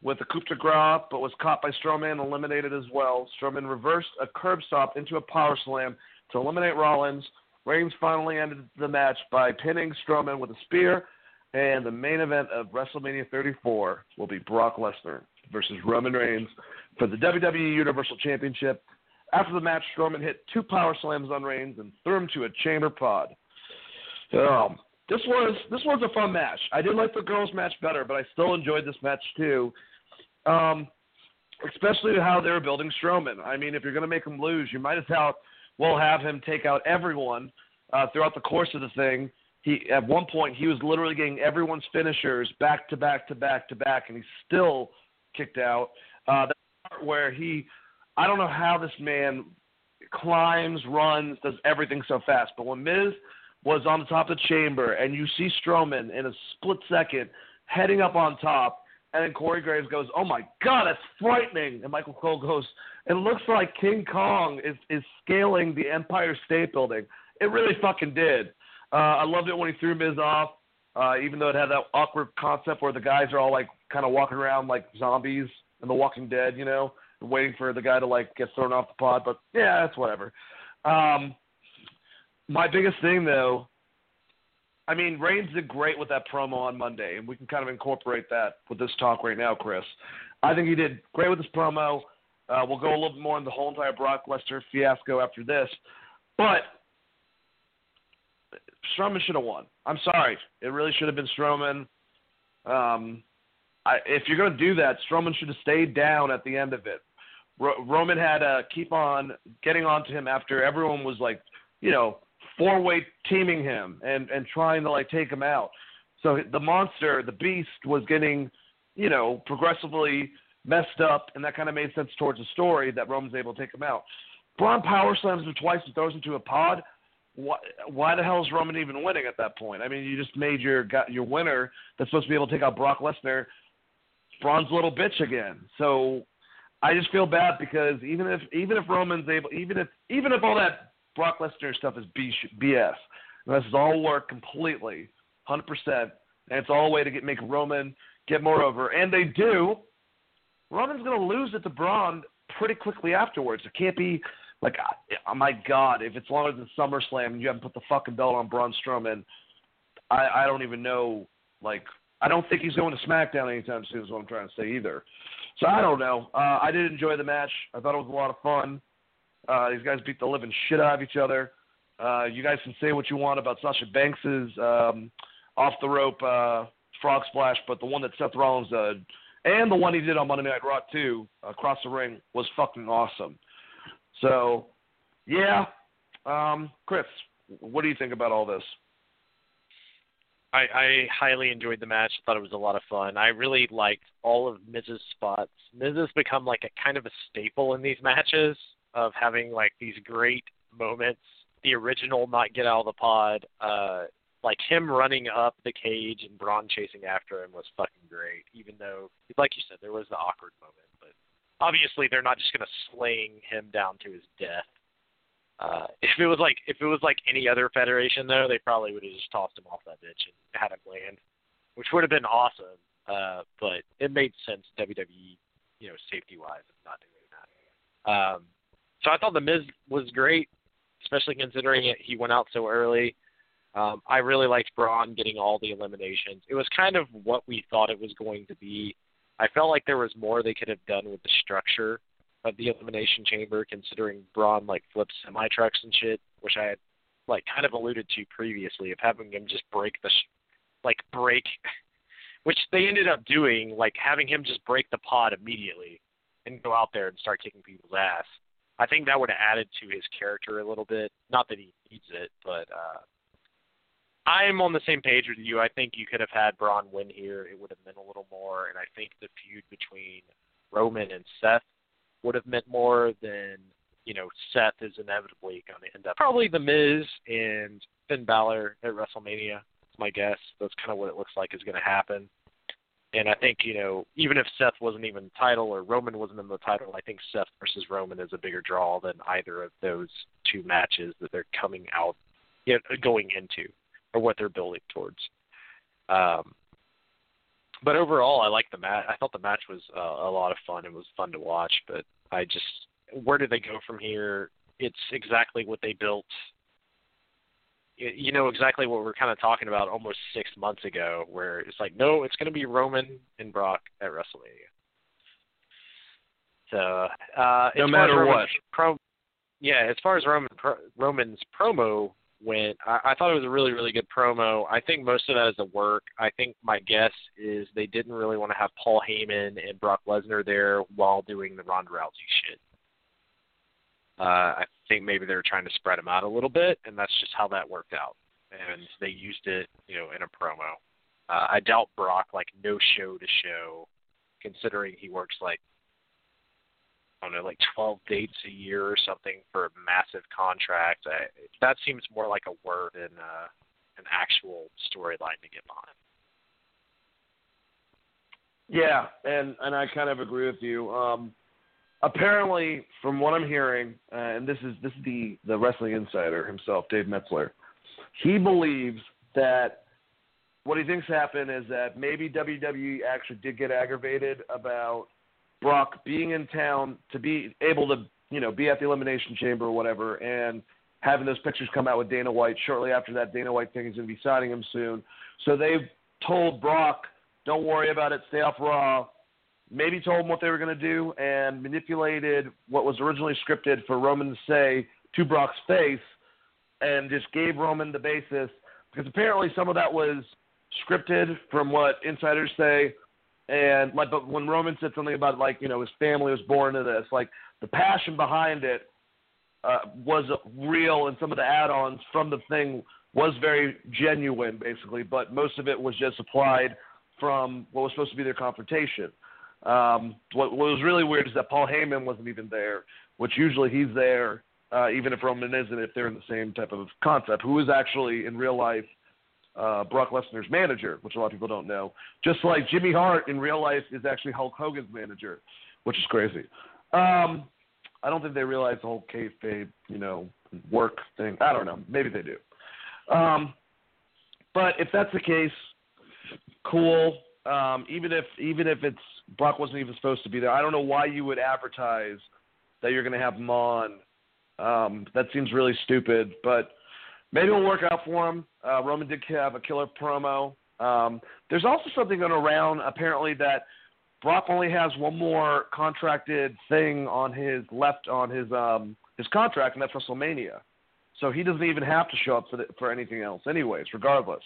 with a coup de grace, but was caught by Strowman, and eliminated as well. Strowman reversed a curb stomp into a power slam to eliminate Rollins. Reigns finally ended the match by pinning Strowman with a spear, and the main event of WrestleMania 34 will be Brock Lesnar versus Roman Reigns for the WWE Universal Championship. After the match, Strowman hit two power slams on Reigns and threw him to a chamber pod. Um, this was this was a fun match. I did like the girls' match better, but I still enjoyed this match too. Um, especially how they were building Strowman. I mean, if you're going to make him lose, you might as well well have him take out everyone uh, throughout the course of the thing. He at one point he was literally getting everyone's finishers back to back to back to back, and he still kicked out. Uh, the part where he, I don't know how this man climbs, runs, does everything so fast. But when Miz was on the top of the chamber and you see Strowman in a split second heading up on top, and then Corey Graves goes, "Oh my God, that's frightening!" And Michael Cole goes, "It looks like King Kong is is scaling the Empire State Building." It really fucking did. Uh, I loved it when he threw Miz off, uh, even though it had that awkward concept where the guys are all like kind of walking around like zombies in The Walking Dead, you know, waiting for the guy to like get thrown off the pod. But yeah, that's whatever. Um, my biggest thing though, I mean, Reigns did great with that promo on Monday, and we can kind of incorporate that with this talk right now, Chris. I think he did great with this promo. Uh, we'll go a little bit more in the whole entire Brock Lesnar fiasco after this, but Strowman should have won. I'm sorry, it really should have been Strowman. Um, I, if you're going to do that, Strowman should have stayed down at the end of it. Ro- Roman had to keep on getting on to him after everyone was like, you know, four way teaming him and and trying to like take him out. So the monster, the beast, was getting, you know, progressively messed up, and that kind of made sense towards the story that Roman's able to take him out. Braun power slams him twice and throws him to a pod. Why, why the hell is Roman even winning at that point? I mean, you just made your your winner that's supposed to be able to take out Brock Lesnar Braun's little bitch again. So I just feel bad because even if even if Roman's able, even if even if all that Brock Lesnar stuff is BS, this is all work completely, hundred percent, and it's all a way to get make Roman get more over, and they do. Roman's going to lose it to Braun pretty quickly afterwards. It can't be like, oh my God, if it's longer than SummerSlam and you haven't put the fucking belt on Braun Strowman, I, I don't even know like I don't think he's going to SmackDown anytime soon. Is what I'm trying to say either. So I don't know. Uh, I did enjoy the match. I thought it was a lot of fun. Uh, these guys beat the living shit out of each other. Uh, you guys can say what you want about Sasha Banks's um, off the rope uh, frog splash, but the one that Seth Rollins did, and the one he did on Monday Night Raw too, across the ring, was fucking awesome. So, yeah, um, Chris, what do you think about all this? I, I highly enjoyed the match. I thought it was a lot of fun. I really liked all of Miz's spots. Miz has become like a kind of a staple in these matches of having like these great moments. The original not get out of the pod, uh, like him running up the cage and Braun chasing after him was fucking great. Even though, like you said, there was the awkward moment, but obviously they're not just gonna sling him down to his death. Uh, if it was like if it was like any other federation though, they probably would have just tossed him off that bitch and had him land, which would have been awesome. Uh, but it made sense WWE, you know, safety wise, not doing that. Um, so I thought the Miz was great, especially considering it, he went out so early. Um, I really liked Braun getting all the eliminations. It was kind of what we thought it was going to be. I felt like there was more they could have done with the structure of the elimination chamber, considering Braun like flips semi trucks and shit, which I had like kind of alluded to previously of having him just break the sh- like break, which they ended up doing, like having him just break the pod immediately and go out there and start kicking people's ass. I think that would have added to his character a little bit. Not that he needs it, but uh I'm on the same page with you. I think you could have had Braun win here. It would have meant a little more, and I think the feud between Roman and Seth would have meant more than you know Seth is inevitably going to end up. Probably The Miz and Finn Balor at WrestleMania. That's my guess. That's kind of what it looks like is going to happen. And I think you know even if Seth wasn't even title or Roman wasn't in the title, I think Seth versus Roman is a bigger draw than either of those two matches that they're coming out, you know, going into or what they're building towards. Um, but overall, I like the match. I thought the match was uh, a lot of fun. It was fun to watch. But I just, where do they go from here? It's exactly what they built. You know exactly what we're kind of talking about almost six months ago, where it's like, no, it's going to be Roman and Brock at WrestleMania. So, uh, no matter what, pro, yeah, as far as Roman pro, Roman's promo went. I, I thought it was a really, really good promo. I think most of that is a work. I think my guess is they didn't really want to have Paul Heyman and Brock Lesnar there while doing the Ronda Rousey shit. Uh, I think maybe they were trying to spread them out a little bit, and that's just how that worked out. And they used it, you know, in a promo. Uh, I doubt Brock like no show to show, considering he works like I don't know, like 12 dates a year or something for a massive contract. I, that seems more like a word than uh, an actual storyline to get behind. Yeah, and and I kind of agree with you. Um, apparently, from what I'm hearing, uh, and this is this is the the wrestling insider himself, Dave Meltzer. He believes that what he thinks happened is that maybe WWE actually did get aggravated about Brock being in town to be able to, you know, be at the Elimination Chamber or whatever, and having those pictures come out with Dana White shortly after that. Dana White thing is going to be signing him soon. So they've told Brock, don't worry about it, stay off Raw. Maybe told them what they were going to do and manipulated what was originally scripted for Roman to say to Brock's face and just gave Roman the basis because apparently some of that was scripted from what insiders say and like, but when Roman said something about like you know his family was born into this, like the passion behind it uh, was real, and some of the add-ons from the thing was very genuine, basically. But most of it was just applied from what was supposed to be their confrontation. Um, what, what was really weird is that Paul Heyman wasn't even there, which usually he's there, uh, even if Roman isn't, if they're in the same type of concept. Who is actually in real life uh, Brock Lesnar's manager, which a lot of people don't know. Just like Jimmy Hart in real life is actually Hulk Hogan's manager, which is crazy. Um, I don't think they realize the whole kayfabe, you know, work thing. I don't know. Maybe they do. Um, but if that's the case, cool. Um, even if even if it's Brock wasn't even supposed to be there, I don't know why you would advertise that you're going to have him on. Um, that seems really stupid, but maybe it'll work out for him. Uh, Roman did have a killer promo. Um, there's also something going around apparently that Brock only has one more contracted thing on his left on his um his contract, and that's WrestleMania. So he doesn't even have to show up for the, for anything else, anyways, regardless.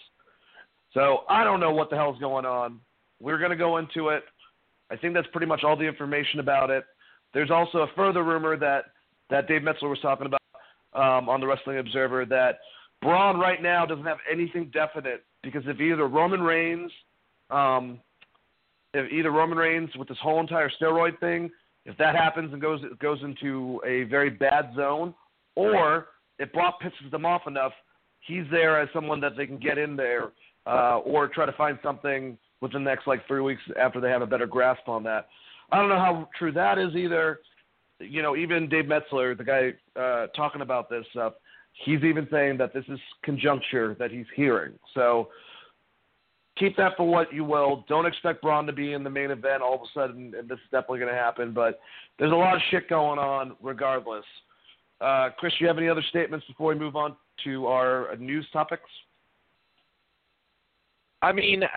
So I don't know what the hell's going on. We're gonna go into it. I think that's pretty much all the information about it. There's also a further rumor that that Dave Meltzer was talking about um, on the Wrestling Observer that Braun right now doesn't have anything definite because if either Roman Reigns, um, if either Roman Reigns with this whole entire steroid thing, if that happens and goes goes into a very bad zone, or if Brock pisses them off enough, he's there as someone that they can get in there, uh, or try to find something within the next like three weeks after they have a better grasp on that. I don't know how true that is either. You know, even Dave Meltzer, the guy uh, talking about this stuff, he's even saying that this is conjuncture that he's hearing. So keep that for what you will. Don't expect Braun to be in the main event all of a sudden, and this is definitely going to happen. But there's a lot of shit going on regardless. Uh, Chris, you have any other statements before we move on to our news topics? I mean, uh,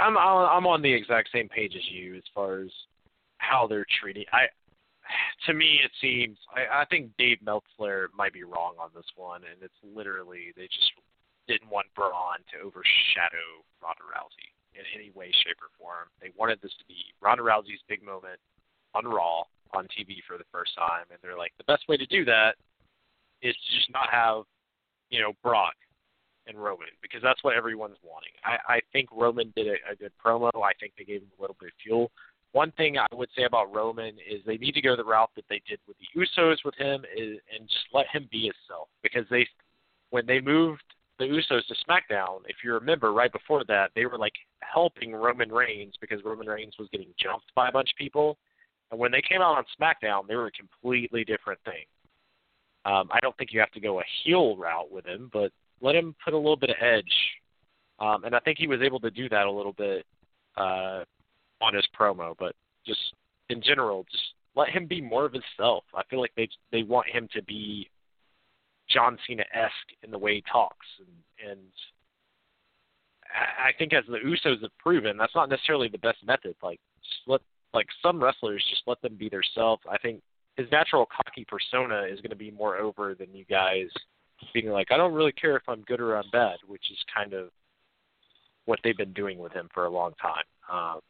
I'm I'm on the exact same page as you as far as how they're treating. I to me it seems I, I think Dave Meltzer might be wrong on this one, and it's literally they just didn't want Braun to overshadow Ronda Rousey in any way, shape, or form. They wanted this to be Ronda Rousey's big moment on Raw on TV for the first time, and they're like the best way to do that is to just not have you know Brock and Roman because that's what everyone's wanting. I, I think Roman did a, a good promo. I think they gave him a little bit of fuel. One thing I would say about Roman is they need to go the route that they did with the Usos with him is, and just let him be himself because they when they moved the Usos to SmackDown, if you remember right before that, they were like helping Roman Reigns because Roman Reigns was getting jumped by a bunch of people. And when they came out on SmackDown, they were a completely different thing. Um, I don't think you have to go a heel route with him, but let him put a little bit of edge. Um, and I think he was able to do that a little bit uh, on his promo. But just in general, just let him be more of himself. I feel like they they want him to be John Cena esque in the way he talks, and, and I think as the Usos have proven, that's not necessarily the best method. Like just let like some wrestlers just let them be themselves. I think his natural cocky persona is going to be more over than you guys being like, I don't really care if I'm good or I'm bad, which is kind of what they've been doing with him for a long time. Um,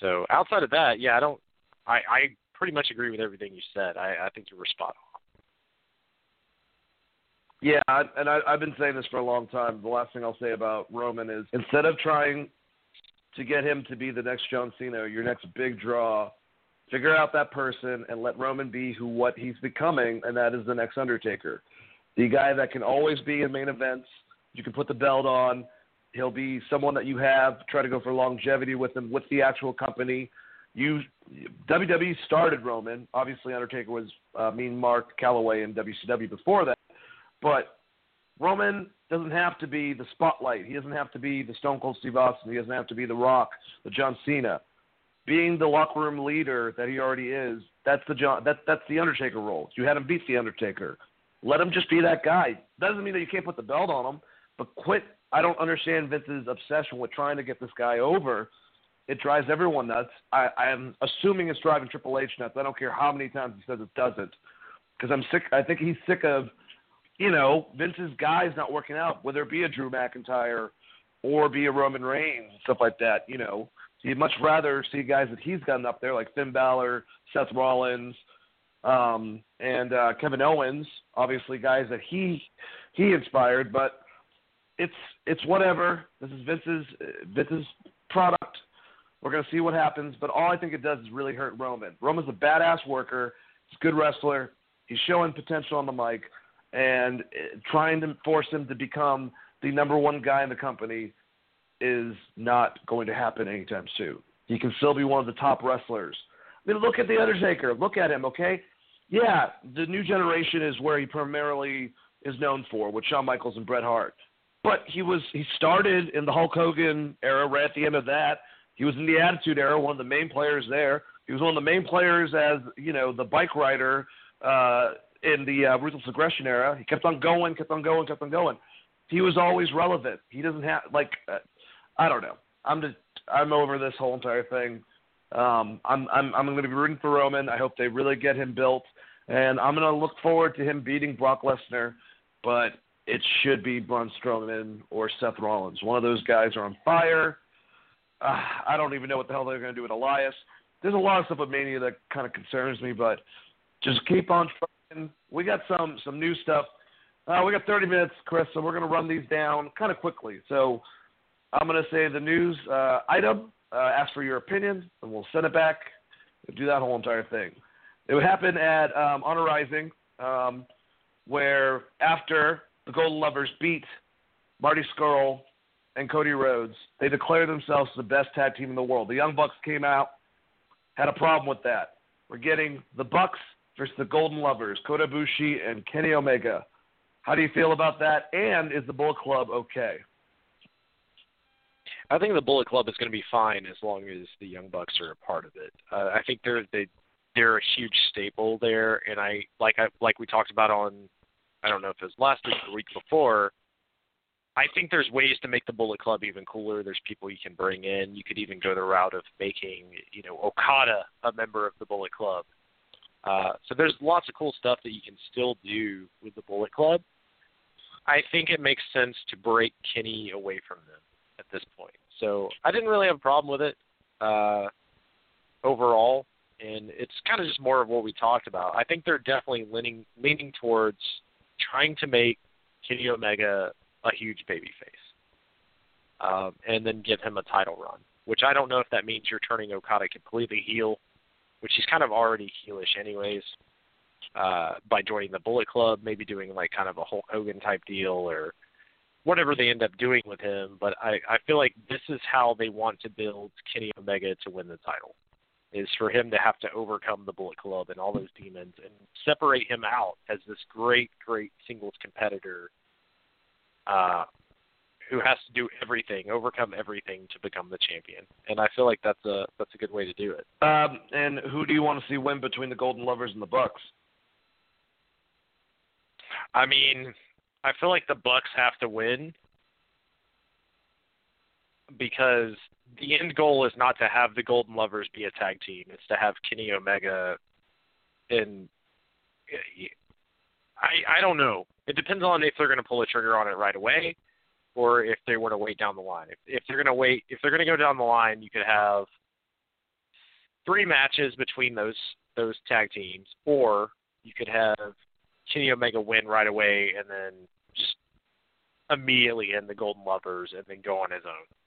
so outside of that, yeah, I don't. I, I pretty much agree with everything you said. I, I think you were spot on. Yeah, and I, I've been saying this for a long time. The last thing I'll say about Roman is instead of trying to get him to be the next John Cena, your next big draw, figure out that person and let Roman be who what he's becoming, and that is the next Undertaker the guy that can always be in main events. You can put the belt on. He'll be someone that you have. Try to go for longevity with him with the actual company. You WWE started Roman. Obviously, Undertaker was uh, Mean Mark Calaway in WCW before that, but Roman doesn't have to be the spotlight. He doesn't have to be the Stone Cold Steve Austin. He doesn't have to be the Rock, the John Cena. Being the locker room leader that he already is, that's the John. That that's the Undertaker role. You had him beat the Undertaker. Let him just be that guy. Doesn't mean that you can't put the belt on him, but quit. I don't understand Vince's obsession with trying to get this guy over. It drives everyone nuts. I, I'm assuming it's driving Triple H nuts. I don't care how many times he says it doesn't, because I'm sick. I think he's sick of, you know, Vince's guys not working out, whether it be a Drew McIntyre or be a Roman Reigns, and stuff like that. You know, he'd much rather see guys that he's gotten up there like Finn Balor, Seth Rollins, um, and uh, Kevin Owens, obviously guys that he he inspired. But it's it's whatever. This is Vince's Vince's product. We're gonna see what happens. But all I think it does is really hurt Roman. Roman's a badass worker. He's a good wrestler. He's showing potential on the mic, and uh, trying to force him to become the number one guy in the company is not going to happen anytime soon. He can still be one of the top wrestlers I mean, look at the Undertaker. Look at him, okay? Yeah, the new generation is where he primarily is known for with Shawn Michaels and Bret Hart. But he was he started in the Hulk Hogan era. Right at the end of that, he was in the Attitude Era, one of the main players there. He was one of the main players as you know the bike rider uh, in the uh, Ruthless Aggression era. He kept on going, kept on going, kept on going. He was always relevant. He doesn't have like uh, I don't know. I'm just I'm over this whole entire thing. Um, I'm I'm I'm going to be rooting for Roman. I hope they really get him built, and I'm going to look forward to him beating Brock Lesnar. But it should be Braun Strowman or Seth Rollins. One of those guys are on fire. Uh, I don't even know what the hell they're going to do with Elias. There's a lot of stuff with Mania that kind of concerns me, but just keep on trying. We got some some new stuff. Uh, we got 30 minutes, Chris, so we're going to run these down kind of quickly. So I'm going to say the news uh, item, uh, ask for your opinion, and we'll send it back. Do that whole entire thing. It would happen at um, Honor Rising, um, where after the Golden Lovers beat Marty Scurll and Cody Rhodes, they declared themselves the best tag team in the world. The Young Bucks came out, had a problem with that. We're getting the Bucks versus the Golden Lovers, Kota Ibushi and Kenny Omega. How do you feel about that? And is the Bullet Club okay? I think the Bullet Club is going to be fine as long as the Young Bucks are a part of it. Uh, I think they're they they're a huge staple there, and I like I like we talked about on I don't know if it was last week or the week before. I think there's ways to make the Bullet Club even cooler. There's people you can bring in. You could even go the route of making, you know, Okada a member of the Bullet Club. Uh, so there's lots of cool stuff that you can still do with the Bullet Club. I think it makes sense to break Kenny away from them at this point. So I didn't really have a problem with it uh, overall, and it's kind of just more of what we talked about. I think they're definitely leaning leaning towards trying to make Kenny Omega a huge baby face, um, and then give him a title run. Which I don't know if that means you're turning Okada completely heel, which he's kind of already heelish anyways. Uh, by joining the Bullet Club, maybe doing like kind of a Hulk Hogan type deal or whatever they end up doing with him. But I, I feel like this is how they want to build Kenny Omega to win the title, is for him to have to overcome the Bullet Club and all those demons and separate him out as this great, great singles competitor uh, who has to do everything, overcome everything to become the champion. And I feel like that's a that's a good way to do it. Um, and who do you want to see win between the Golden Lovers and the Bucks? I mean, I feel like the Bucks have to win because the end goal is not to have the Golden Lovers be a tag team. It's to have Kenny Omega and I I don't know. It depends on if they're going to pull the trigger on it right away or if they want to wait down the line. If if they're going to wait, if they're going to go down the line, you could have three matches between those those tag teams or you could have Kenny Omega win right away and then just immediately end the Golden Lovers and then go on his own.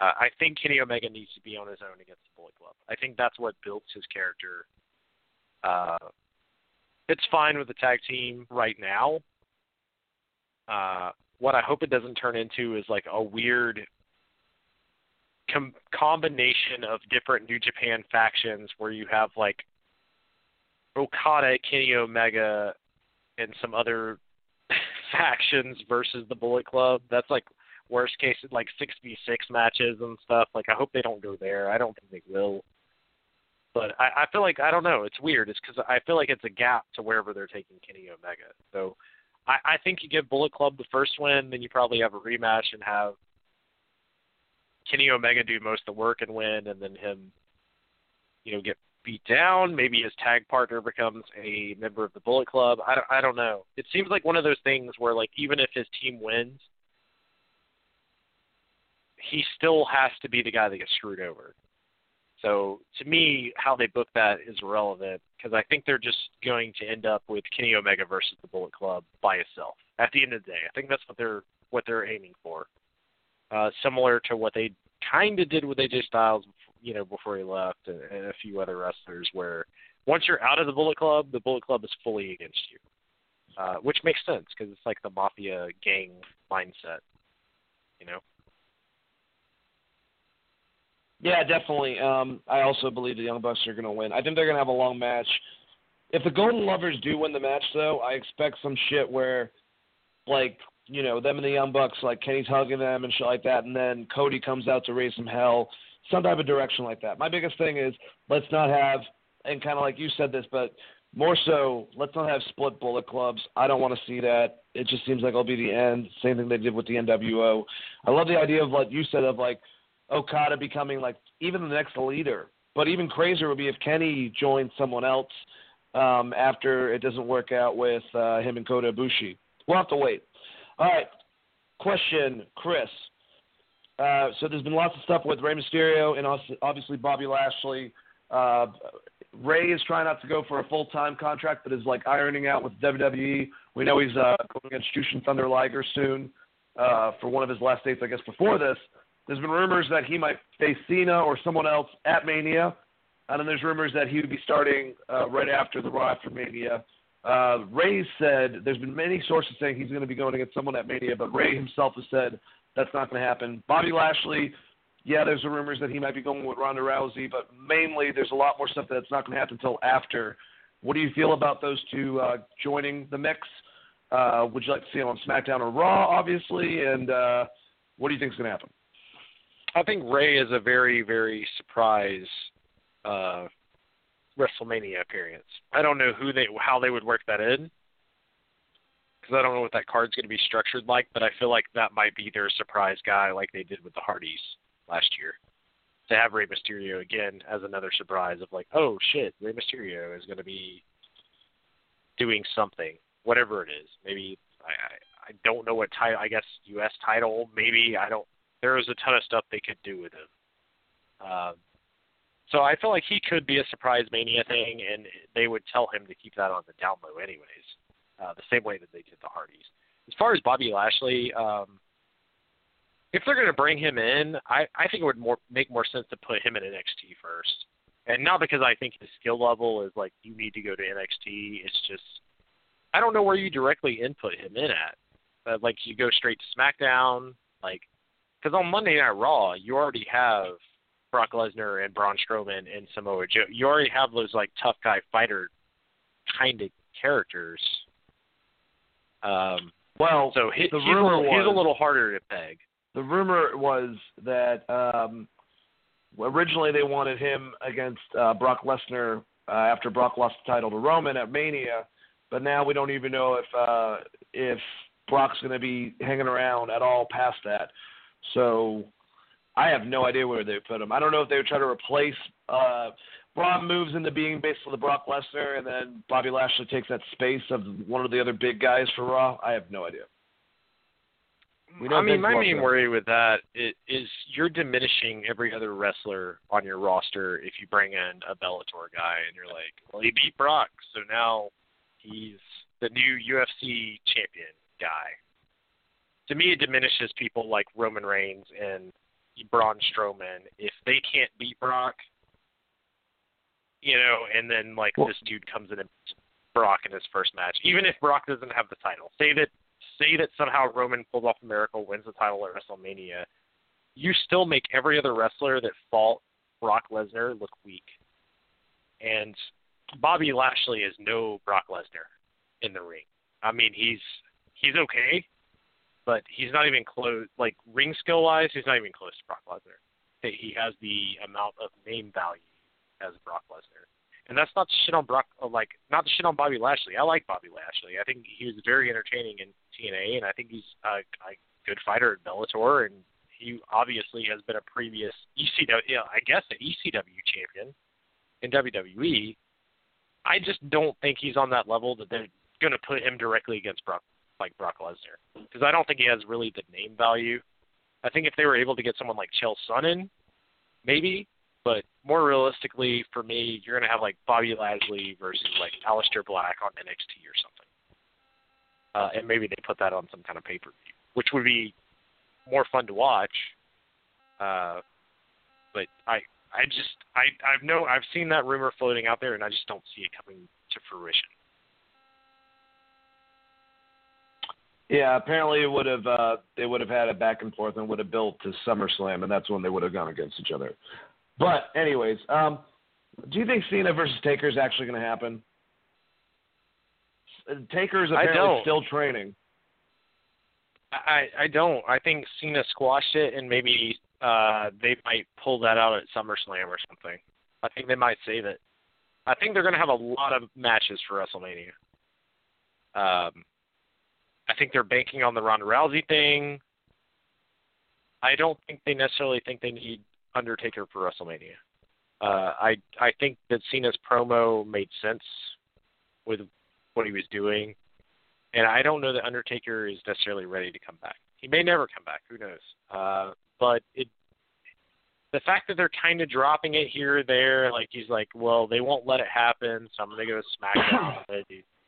Uh, I think Kenny Omega needs to be on his own against the Bullet Club. I think that's what builds his character. Uh, it's fine with the tag team right now. Uh, what I hope it doesn't turn into is like a weird com- combination of different New Japan factions where you have like Okada, Kenny Omega, and some other factions versus the Bullet Club. That's like worst case, like six v six matches and stuff. Like I hope they don't go there. I don't think they will. But I, I feel like I don't know. It's weird. It's because I feel like it's a gap to wherever they're taking Kenny Omega. So I, I think you give Bullet Club the first win, then you probably have a rematch and have Kenny Omega do most of the work and win, and then him, you know, get beat down. Maybe his tag partner becomes a member of the Bullet Club. I don't, I don't know. It seems like one of those things where, like, even if his team wins, he still has to be the guy that gets screwed over. So to me, how they book that is irrelevant because I think they're just going to end up with Kenny Omega versus the Bullet Club by itself. At the end of the day, I think that's what they're what they're aiming for. Uh, similar to what they kind of did with AJ Styles you know, before he left, and, and a few other wrestlers. Where once you're out of the Bullet Club, the Bullet Club is fully against you, uh, which makes sense because it's like the mafia gang mindset, you know. Yeah, definitely. Um, I also believe the Young Bucks are going to win. I think they're going to have a long match. If the Golden Lovers do win the match, though, I expect some shit where, like, you know, them and the Young Bucks, like Kenny's hugging them and shit like that, and then Cody comes out to raise some hell, some type of direction like that. My biggest thing is let's not have, and kind of like you said this, but more so, let's not have split bullet clubs. I don't want to see that. It just seems like it'll be the end. Same thing they did with the NWO. I love the idea of what you said of like Okada becoming like even the next leader, But even crazier would be if Kenny joined someone else um, after it doesn't work out with uh, him and Kota Ibushi. We'll have to wait. All right. Question, Chris. Uh, so there's been lots of stuff with Rey Mysterio and obviously Bobby Lashley. Uh, Rey is trying not to go for a full time contract, but is like ironing out with WWE. We know he's uh, going against Jushin Thunder Liger soon uh, for one of his last dates, I guess, before this. There's been rumors that he might face Cena or someone else at Mania. And then there's rumors that he would be starting uh, right after the Raw after Mania. Uh, Rey said there's been many sources saying he's going to be going against someone at Mania, but Rey himself has said that's not going to happen. Bobby Lashley, yeah, there's the rumors that he might be going with Ronda Rousey, but mainly there's a lot more stuff that's not going to happen until after. What do you feel about those two uh, joining the mix? Uh, would you like to see them on SmackDown or Raw, obviously? And uh, what do you think is going to happen? I think Rey is a very, very surprise uh, WrestleMania appearance. I don't know who they, how they would work that in, because I don't know what that card's going to be structured like. But I feel like that might be their surprise guy, like they did with the Hardys last year. To have Rey Mysterio again as another surprise of like, oh shit, Rey Mysterio is going to be doing something, whatever it is. Maybe I, I I don't know what title. I guess U.S. title. Maybe I don't. There is a ton of stuff they could do with him. Um, so I feel like he could be a surprise mania thing, and they would tell him to keep that on the down low anyways, uh, the same way that they did the Hardys. As far as Bobby Lashley, um, if they're going to bring him in, I, I think it would more make more sense to put him in NXT first, and not because I think his skill level is like you need to go to NXT. It's just I don't know where you directly input him in at. Uh, like you go straight to SmackDown, like because on Monday Night Raw you already have Brock Lesnar and Braun Strowman and Samoa Joe. You already have those like tough guy fighter kind of characters. Um, well, so he, the he's, rumor a little, was, he's a little harder to peg. The rumor was that um, originally they wanted him against uh, Brock Lesnar uh, after Brock lost the title to Roman at Mania, but now we don't even know if uh, if Brock's going to be hanging around at all past that. So I have no idea where they put him. I don't know if they would try to replace uh Braun moves into being basically the Brock Lesnar and then Bobby Lashley takes that space of one of the other big guys for Raw. I have no idea. I mean, my main worry with that is you're diminishing every other wrestler on your roster if you bring in a Bellator guy and you're like, well, he beat Brock, so now he's the new UFC champion guy. To me, it diminishes people like Roman Reigns and Braun Strowman. If they can't beat Brock, you know, and then like well, this dude comes in and Brock in his first match, even if Brock doesn't have the title, say that say that somehow Roman pulls off a miracle, wins the title at WrestleMania, you still make every other wrestler that fought Brock Lesnar look weak. And Bobby Lashley is no Brock Lesnar in the ring. I mean, he's he's okay, but he's not even close. Like ring skill wise, he's not even close to Brock Lesnar. He has the amount of name value as Brock Lesnar, and that's not shit on Brock. Uh, like not the shit on Bobby Lashley. I like Bobby Lashley. I think he was very entertaining in TNA, and I think he's a, a good fighter at Bellator, and he obviously has been a previous ECW, you I guess, an ECW champion in WWE. I just don't think he's on that level that they're going to put him directly against Brock like Brock Lesnar because I don't think he has really the name value. I think if they were able to get someone like Chael Sonnen, maybe, but more realistically for me, you're to have like Bobby Lashley versus like Aleister Black on NXT or something, uh, and maybe they put that on some kind of pay per view, which would be more fun to watch. Uh, but I, I just, I, I've no, I've seen that rumor floating out there, and I just don't see it coming to fruition. Yeah, apparently it would have uh, they would have had a back and forth and would have built to SummerSlam, and that's when they would have gone against each other. But anyways, um, do you think Cena versus Taker is actually going to happen? Taker is apparently still training. I I don't. I think Cena squashed it, and maybe uh, they might pull that out at SummerSlam or something. I think they might save it. I think they're going to have a lot of matches for WrestleMania. Um, I think they're banking on the Ronda Rousey thing. I don't think they necessarily think they need Undertaker for WrestleMania. Uh, I I think that Cena's promo made sense with what he was doing, and I don't know that Undertaker is necessarily ready to come back. He may never come back. Who knows? Uh, but it the fact that they're kind of dropping it here or there, like he's like, well, they won't let it happen, so I'm gonna go to SmackDown.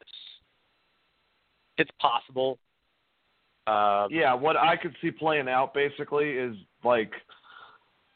it's, possible. Um, yeah, what I could see playing out basically is like,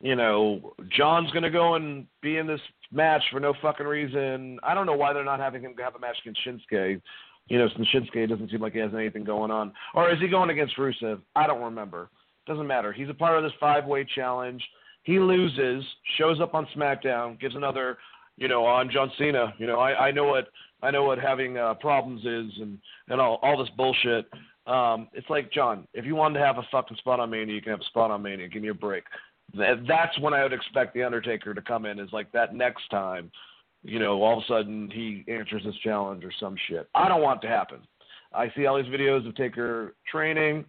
you know, John's gonna go and be in this match for no fucking reason. I don't know why they're not having him have a match against Shinsuke. You know, since Shinsuke doesn't seem like he has anything going on. Or is he going against Rusev? I don't remember. Doesn't matter. He's a part of this five way challenge. He loses, shows up on SmackDown, gives another, you know, on John Cena. You know, I, I know what I know what having uh, problems is and and all all this bullshit. Um, it's like John, if you wanted to have a fucking spot on Mania, you can have a spot on Mania. Give me a break. That's when I would expect the Undertaker to come in. Is like that next time, you know, all of a sudden he answers this challenge or some shit. I don't want it to happen. I see all these videos of Taker training.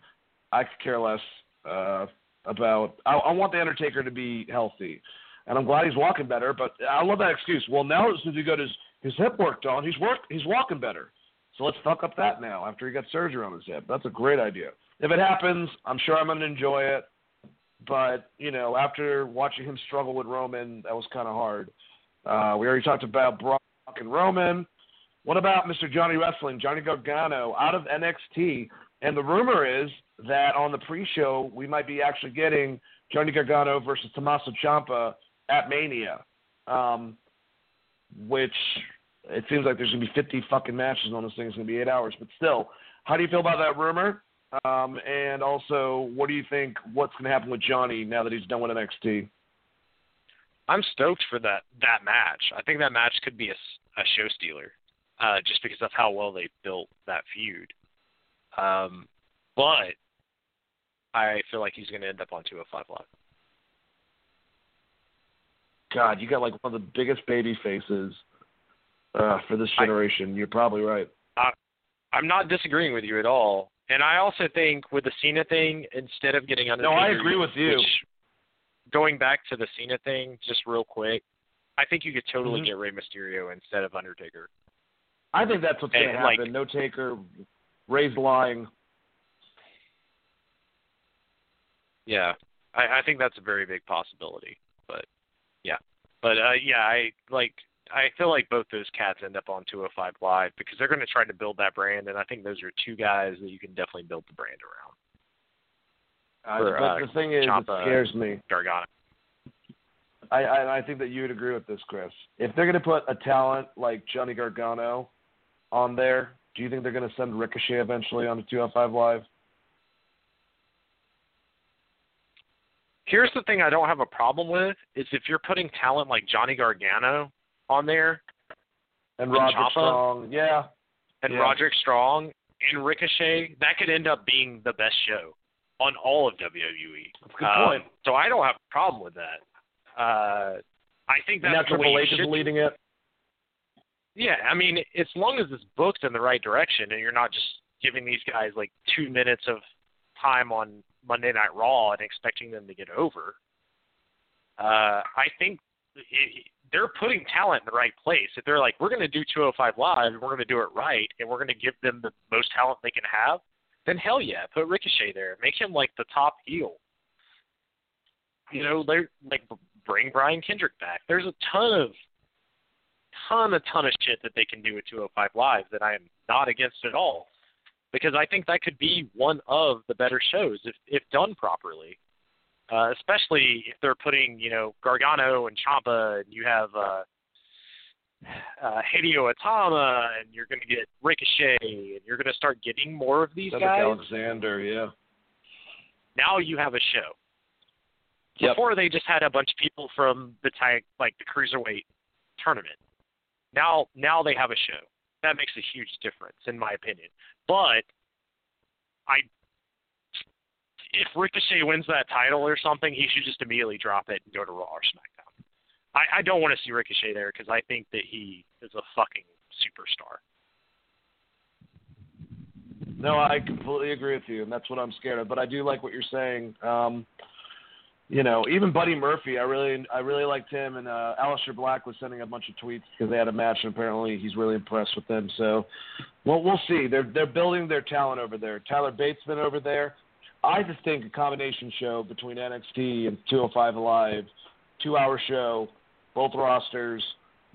I could care less. Uh, about I, I want the Undertaker to be healthy, and I'm glad he's walking better. But I love that excuse. Well, now since he got his his hip worked on, he's work he's walking better. So let's fuck up that now after he got surgery on his hip. That's a great idea. If it happens, I'm sure I'm going to enjoy it. But you know, after watching him struggle with Roman, that was kind of hard. Uh, we already talked about Brock and Roman. What about Mr. Johnny Wrestling, Johnny Gargano, out of NXT? And the rumor is that on the pre-show we might be actually getting Johnny Gargano versus Tommaso Ciampa at Mania, um, which it seems like there's gonna be 50 fucking matches on this thing. It's gonna be eight hours, but still, how do you feel about that rumor? Um, and also, what do you think? What's gonna happen with Johnny now that he's done with NXT? I'm stoked for that that match. I think that match could be a, a show stealer, uh, just because of how well they built that feud. Um, but I feel like he's going to end up on 205 Live. God, you got like one of the biggest baby faces uh, for this generation. I, You're probably right. I, I'm not disagreeing with you at all. And I also think with the Cena thing, instead of getting Undertaker, no, I agree with you. Which, going back to the Cena thing, just real quick, I think you could totally mm-hmm. get Rey Mysterio instead of Undertaker. I think that's what's going to happen. Like, no Taker, Rey's lying. Yeah, I, I think that's a very big possibility. But but uh, yeah, I like. I feel like both those cats end up on 205 Live because they're going to try to build that brand, and I think those are two guys that you can definitely build the brand around. Uh, For, but uh, the thing is, Ciampa it scares me. Gargano. I, I I think that you would agree with this, Chris. If they're going to put a talent like Johnny Gargano on there, do you think they're going to send Ricochet eventually on the 205 Live? Here's the thing I don't have a problem with is if you're putting talent like Johnny Gargano on there and Roderick Ciampa, Strong, yeah, and yeah. Roderick Strong and Ricochet, that could end up being the best show on all of WWE. That's good um, point. So I don't have a problem with that. Uh, I think that's the way Triple H is leading it. Yeah, I mean, as long as it's booked in the right direction, and you're not just giving these guys like two minutes of time on Monday Night Raw and expecting them to get over. Uh, I think it, they're putting talent in the right place. If they're like, we're going to do 205 Live and we're going to do it right and we're going to give them the most talent they can have, then hell yeah, put Ricochet there. Make him like the top heel. You know, like bring Brian Kendrick back. There's a ton of ton a ton of shit that they can do at 205 Live that I am not against at all because I think that could be one of the better shows if if done properly. Uh, especially if they're putting, you know, Gargano and Ciampa, and you have uh, uh, Hideo Itami, and you're going to get Ricochet, and you're going to start getting more of these Cedric guys. Alexander, yeah. Now you have a show. Yep. Before they just had a bunch of people from the tag, like the cruiserweight tournament. Now, now they have a show. That makes a huge difference, in my opinion. But I, if Ricochet wins that title or something, he should just immediately drop it and go to Raw or SmackDown. I, I don't want to see Ricochet there because I think that he is a fucking superstar. No, I completely agree with you, and that's what I'm scared of. But I do like what you're saying. Um, you know, even Buddy Murphy, I really, I really liked him, and uh, Aleister Black was sending a bunch of tweets because they had a match, and apparently he's really impressed with them. So, well, we'll see. They're they're building their talent over there. Tyler Batesman over there. I just think a combination show between NXT and 205 Live, two-hour show, both rosters.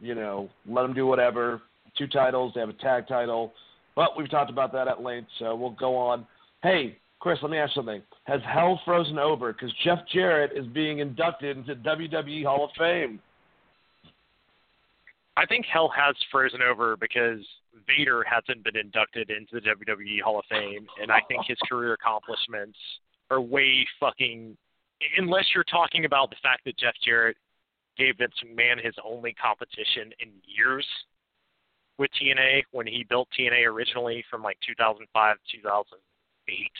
You know, let them do whatever. Two titles. They have a tag title, but we've talked about that at length, so we'll go on. Hey, Chris, let me ask something. Has hell frozen over? Because Jeff Jarrett is being inducted into WWE Hall of Fame. I think hell has frozen over because Vader hasn't been inducted into the WWE Hall of Fame, and I think his career accomplishments are way fucking. Unless you're talking about the fact that Jeff Jarrett gave Vince McMahon his only competition in years with TNA when he built TNA originally from like 2005 to 2008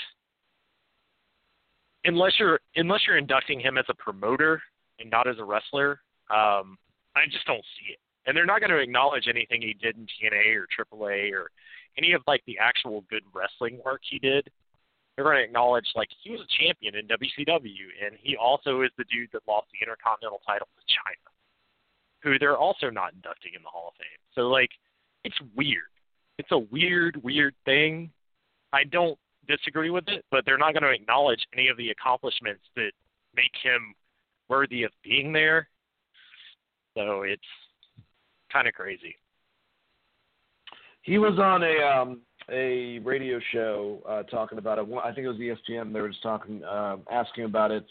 unless you're unless you're inducting him as a promoter and not as a wrestler, um, I just don't see it. And they're not going to acknowledge anything he did in TNA or AAA or any of like the actual good wrestling work he did. They're going to acknowledge like he was a champion in WCW, and he also is the dude that lost the Intercontinental title to Chyna, who they're also not inducting in the Hall of Fame. So like, it's weird. It's a weird, weird thing. I don't disagree with it, but they're not going to acknowledge any of the accomplishments that make him worthy of being there. So it's kind of crazy. He was on a um, a radio show uh, talking about it. I think it was ESPN. They were just talking, uh, asking about it,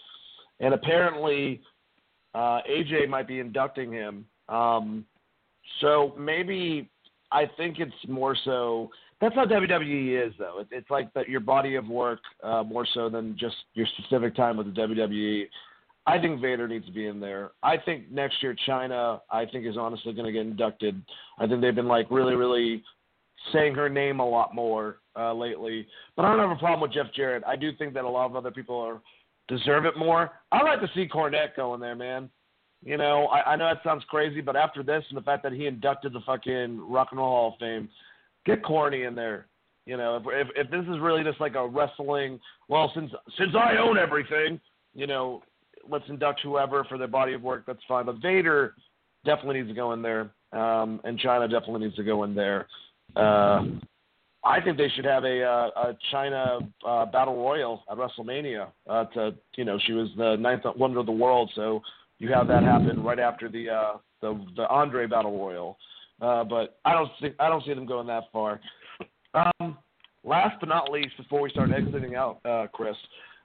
and apparently uh, AJ might be inducting him. Um, so maybe I think it's more so that's how WWE is, though. It, it's like that your body of work uh, more so than just your specific time with the WWE. I think Vader needs to be in there. I think next year Chyna, I think, is honestly going to get inducted. I think they've been like really, really saying her name a lot more uh, lately. But I don't have a problem with Jeff Jarrett. I do think that a lot of other people are deserve it more. I like to see Cornette go in there, man. You know, I, I know that sounds crazy, but after this and the fact that he inducted the fucking Rock and Roll Hall of Fame, get corny in there. You know, if, if if this is really just like a wrestling, well, since since I own everything, you know, let's induct whoever for their body of work. That's fine. But Vader definitely needs to go in there, um, and Chyna definitely needs to go in there. Uh, I think they should have a, uh, a Chyna uh, battle royal at WrestleMania. Uh, to you know, she was the ninth wonder of the world, so you have that happen right after the uh, the the Andre battle royal. Uh, but I don't see I don't see them going that far. Um, last but not least, before we start exiting out, uh, Chris,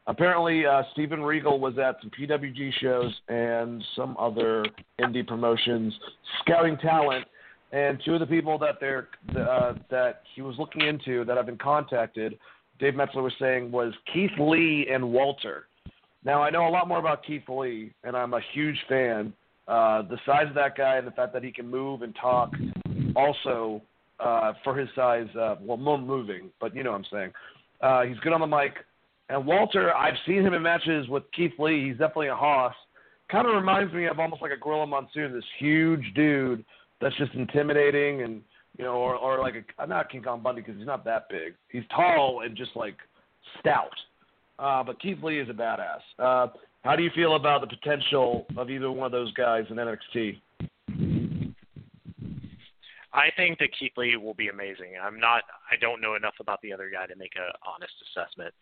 apparently uh, Steven Regal was at some PWG shows and some other indie promotions scouting talent. And two of the people that they're uh, that he was looking into that have been contacted, Dave Meltzer was saying was Keith Lee and Walter. Now I know a lot more about Keith Lee, and I'm a huge fan. Uh, the size of that guy and the fact that he can move and talk, also uh, for his size, uh, well, more moving, but you know what I'm saying. Uh, he's good on the mic. And Walter, I've seen him in matches with Keith Lee. He's definitely a hoss. Kind of reminds me of almost like a Gorilla Monsoon, this huge dude that's just intimidating and you know, or or like a not King Kong Bundy because he's not that big. He's tall and just like stout. Uh, but Keith Lee is a badass. Uh, how do you feel about the potential of either one of those guys in NXT? I think that Keith Lee will be amazing. I'm not. I don't know enough about the other guy to make an honest assessment.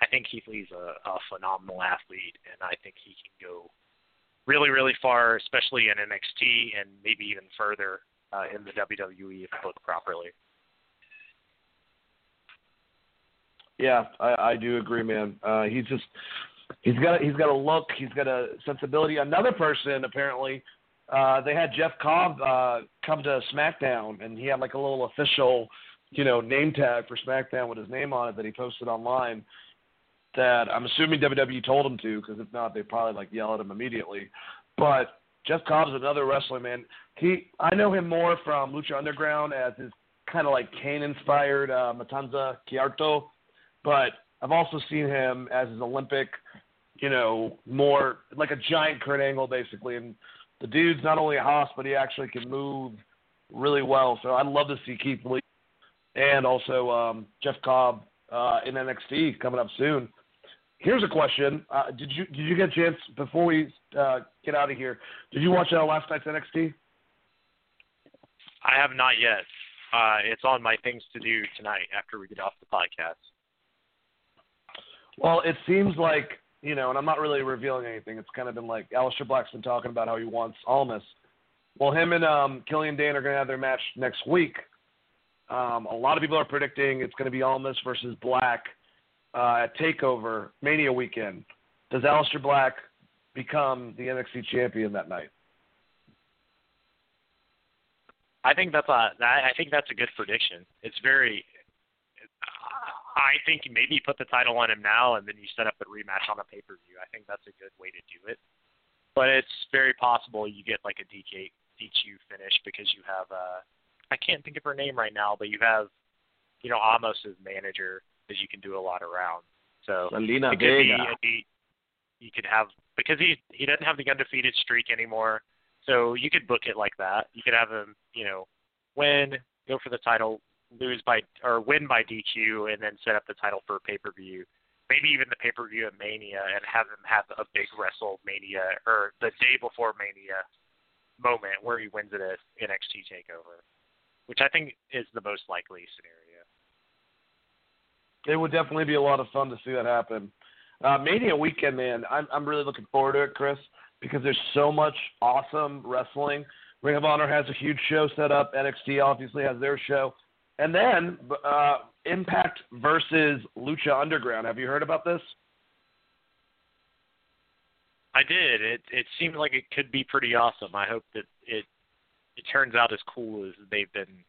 I think Keith Lee's a, a phenomenal athlete, and I think he can go really, really far, especially in NXT and maybe even further uh, in the WWE if booked properly. Yeah, I, I do agree, man. Uh, he's just He's got he's got a look. He's got a sensibility. Another person apparently, uh, they had Jeff Cobb uh, come to SmackDown, and he had like a little official, you know, name tag for SmackDown with his name on it that he posted online. That I'm assuming WWE told him to, because if not, they probably like yell at him immediately. But Jeff Cobb's another wrestler, man. He I know him more from Lucha Underground as his kind of like Kane inspired uh, Matanza Cueto, but I've also seen him as his Olympic, you know, more like a giant Kurt Angle basically. And the dude's not only a hoss, but he actually can move really well. So I'd love to see Keith Lee and also um, Jeff Cobb uh, in NXT coming up soon. here's a question: uh, Did you did you get a chance before we uh, get out of here? Did you watch uh, last night's NXT? I have not yet. Uh, it's on my things to do tonight after we get off the podcast. Well, it seems like you know, and I'm not really revealing anything. It's kind of been like Aleister Black's been talking about how he wants Almas. Well, him and um, Killian Dain are going to have their match next week. Um, a lot of people are predicting it's going to be Almas versus Black uh, at Takeover Mania weekend. Does Aleister Black become the NXT champion that night? I think that's a I think that's a good prediction. It's very. I think maybe put the title on him now and then you set up the rematch on a pay per view. I think that's a good way to do it. But it's very possible you get like a DK DQ finish because you have uh I can't think of her name right now, but you have you know Almas's manager that you can do a lot around. So Zelina it could Vega. be, you could have because he he doesn't have the undefeated streak anymore. So you could book it like that. You could have him, you know, win, go for the title, lose by or win by DQ, and then set up the title for a pay per view. Maybe even the pay per view at Mania, and have him have a big WrestleMania or the day before Mania moment where he wins it at NXT Takeover, which I think is the most likely scenario. It would definitely be a lot of fun to see that happen. Uh, Mania weekend, man, I'm I'm really looking forward to it, Chris, because there's so much awesome wrestling. Ring of Honor has a huge show set up. NXT obviously has their show, and then uh, Impact versus Lucha Underground. Have you heard about this? I did. It it seemed like it could be pretty awesome. I hope that it it turns out as cool as they've been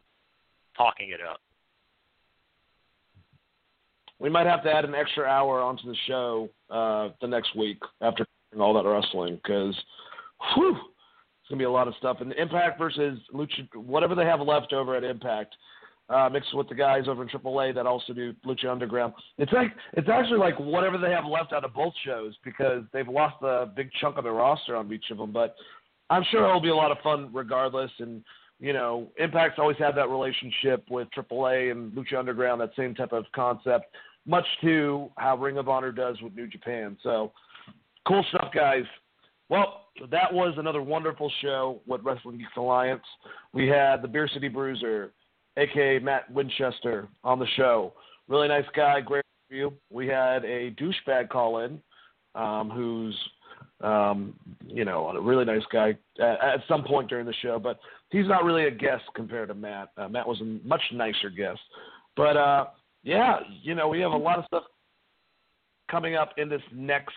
talking it up. We might have to add an extra hour onto the show uh, the next week after all that wrestling because, whew, it's gonna be a lot of stuff. And Impact versus Lucha, whatever they have left over at Impact, uh, mixed with the guys over in AAA that also do Lucha Underground. It's like it's actually like whatever they have left out of both shows because they've lost a big chunk of their roster on each of them. But I'm sure it'll be a lot of fun regardless. And you know, Impact's always had that relationship with AAA and Lucha Underground, that same type of concept, much to how Ring of Honor does with New Japan. So cool stuff, guys. Well, that was another wonderful show with Wrestling Geeks Alliance. We had the Beer City Bruiser, aka Matt Winchester, on the show. Really nice guy, great review. We had a douchebag call in, um, who's um, you know a really nice guy at, at some point during the show, but he's not really a guest compared to Matt. Uh, Matt was a much nicer guest, but uh, yeah, you know we have a lot of stuff coming up in this next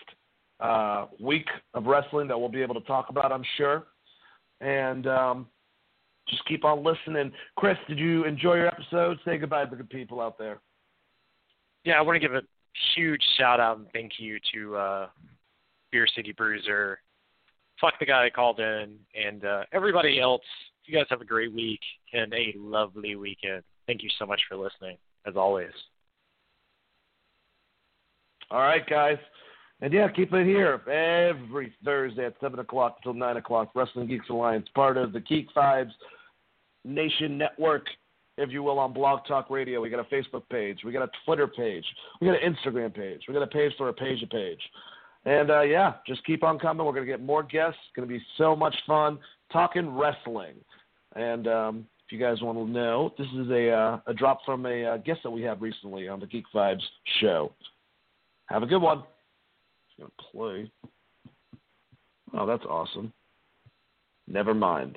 uh, week of wrestling that we'll be able to talk about, I'm sure. And um, just keep on listening. Chris, did you enjoy your episode? Say goodbye to the good people out there. Yeah, I want to give a huge shout out and thank you to uh, Beer City Bruiser, fuck the guy that called in, and uh, everybody else. You guys have a great week and a lovely weekend. Thank you so much for listening, as always. All right, guys. And yeah, keep it here every Thursday at 7 o'clock until 9 o'clock. Wrestling Geeks Alliance, part of the Geek Vibes Nation Network, if you will, on Blog Talk Radio. We got a Facebook page. We got a Twitter page. We got an Instagram page. We got a page for a page to page. And uh, yeah, just keep on coming. We're going to get more guests. It's going to be so much fun talking wrestling. And um, if you guys want to know, this is a, uh, a drop from a uh, guest that we had recently on the Geek Vibes show. Have a good one going to play. Oh, that's awesome. Never mind.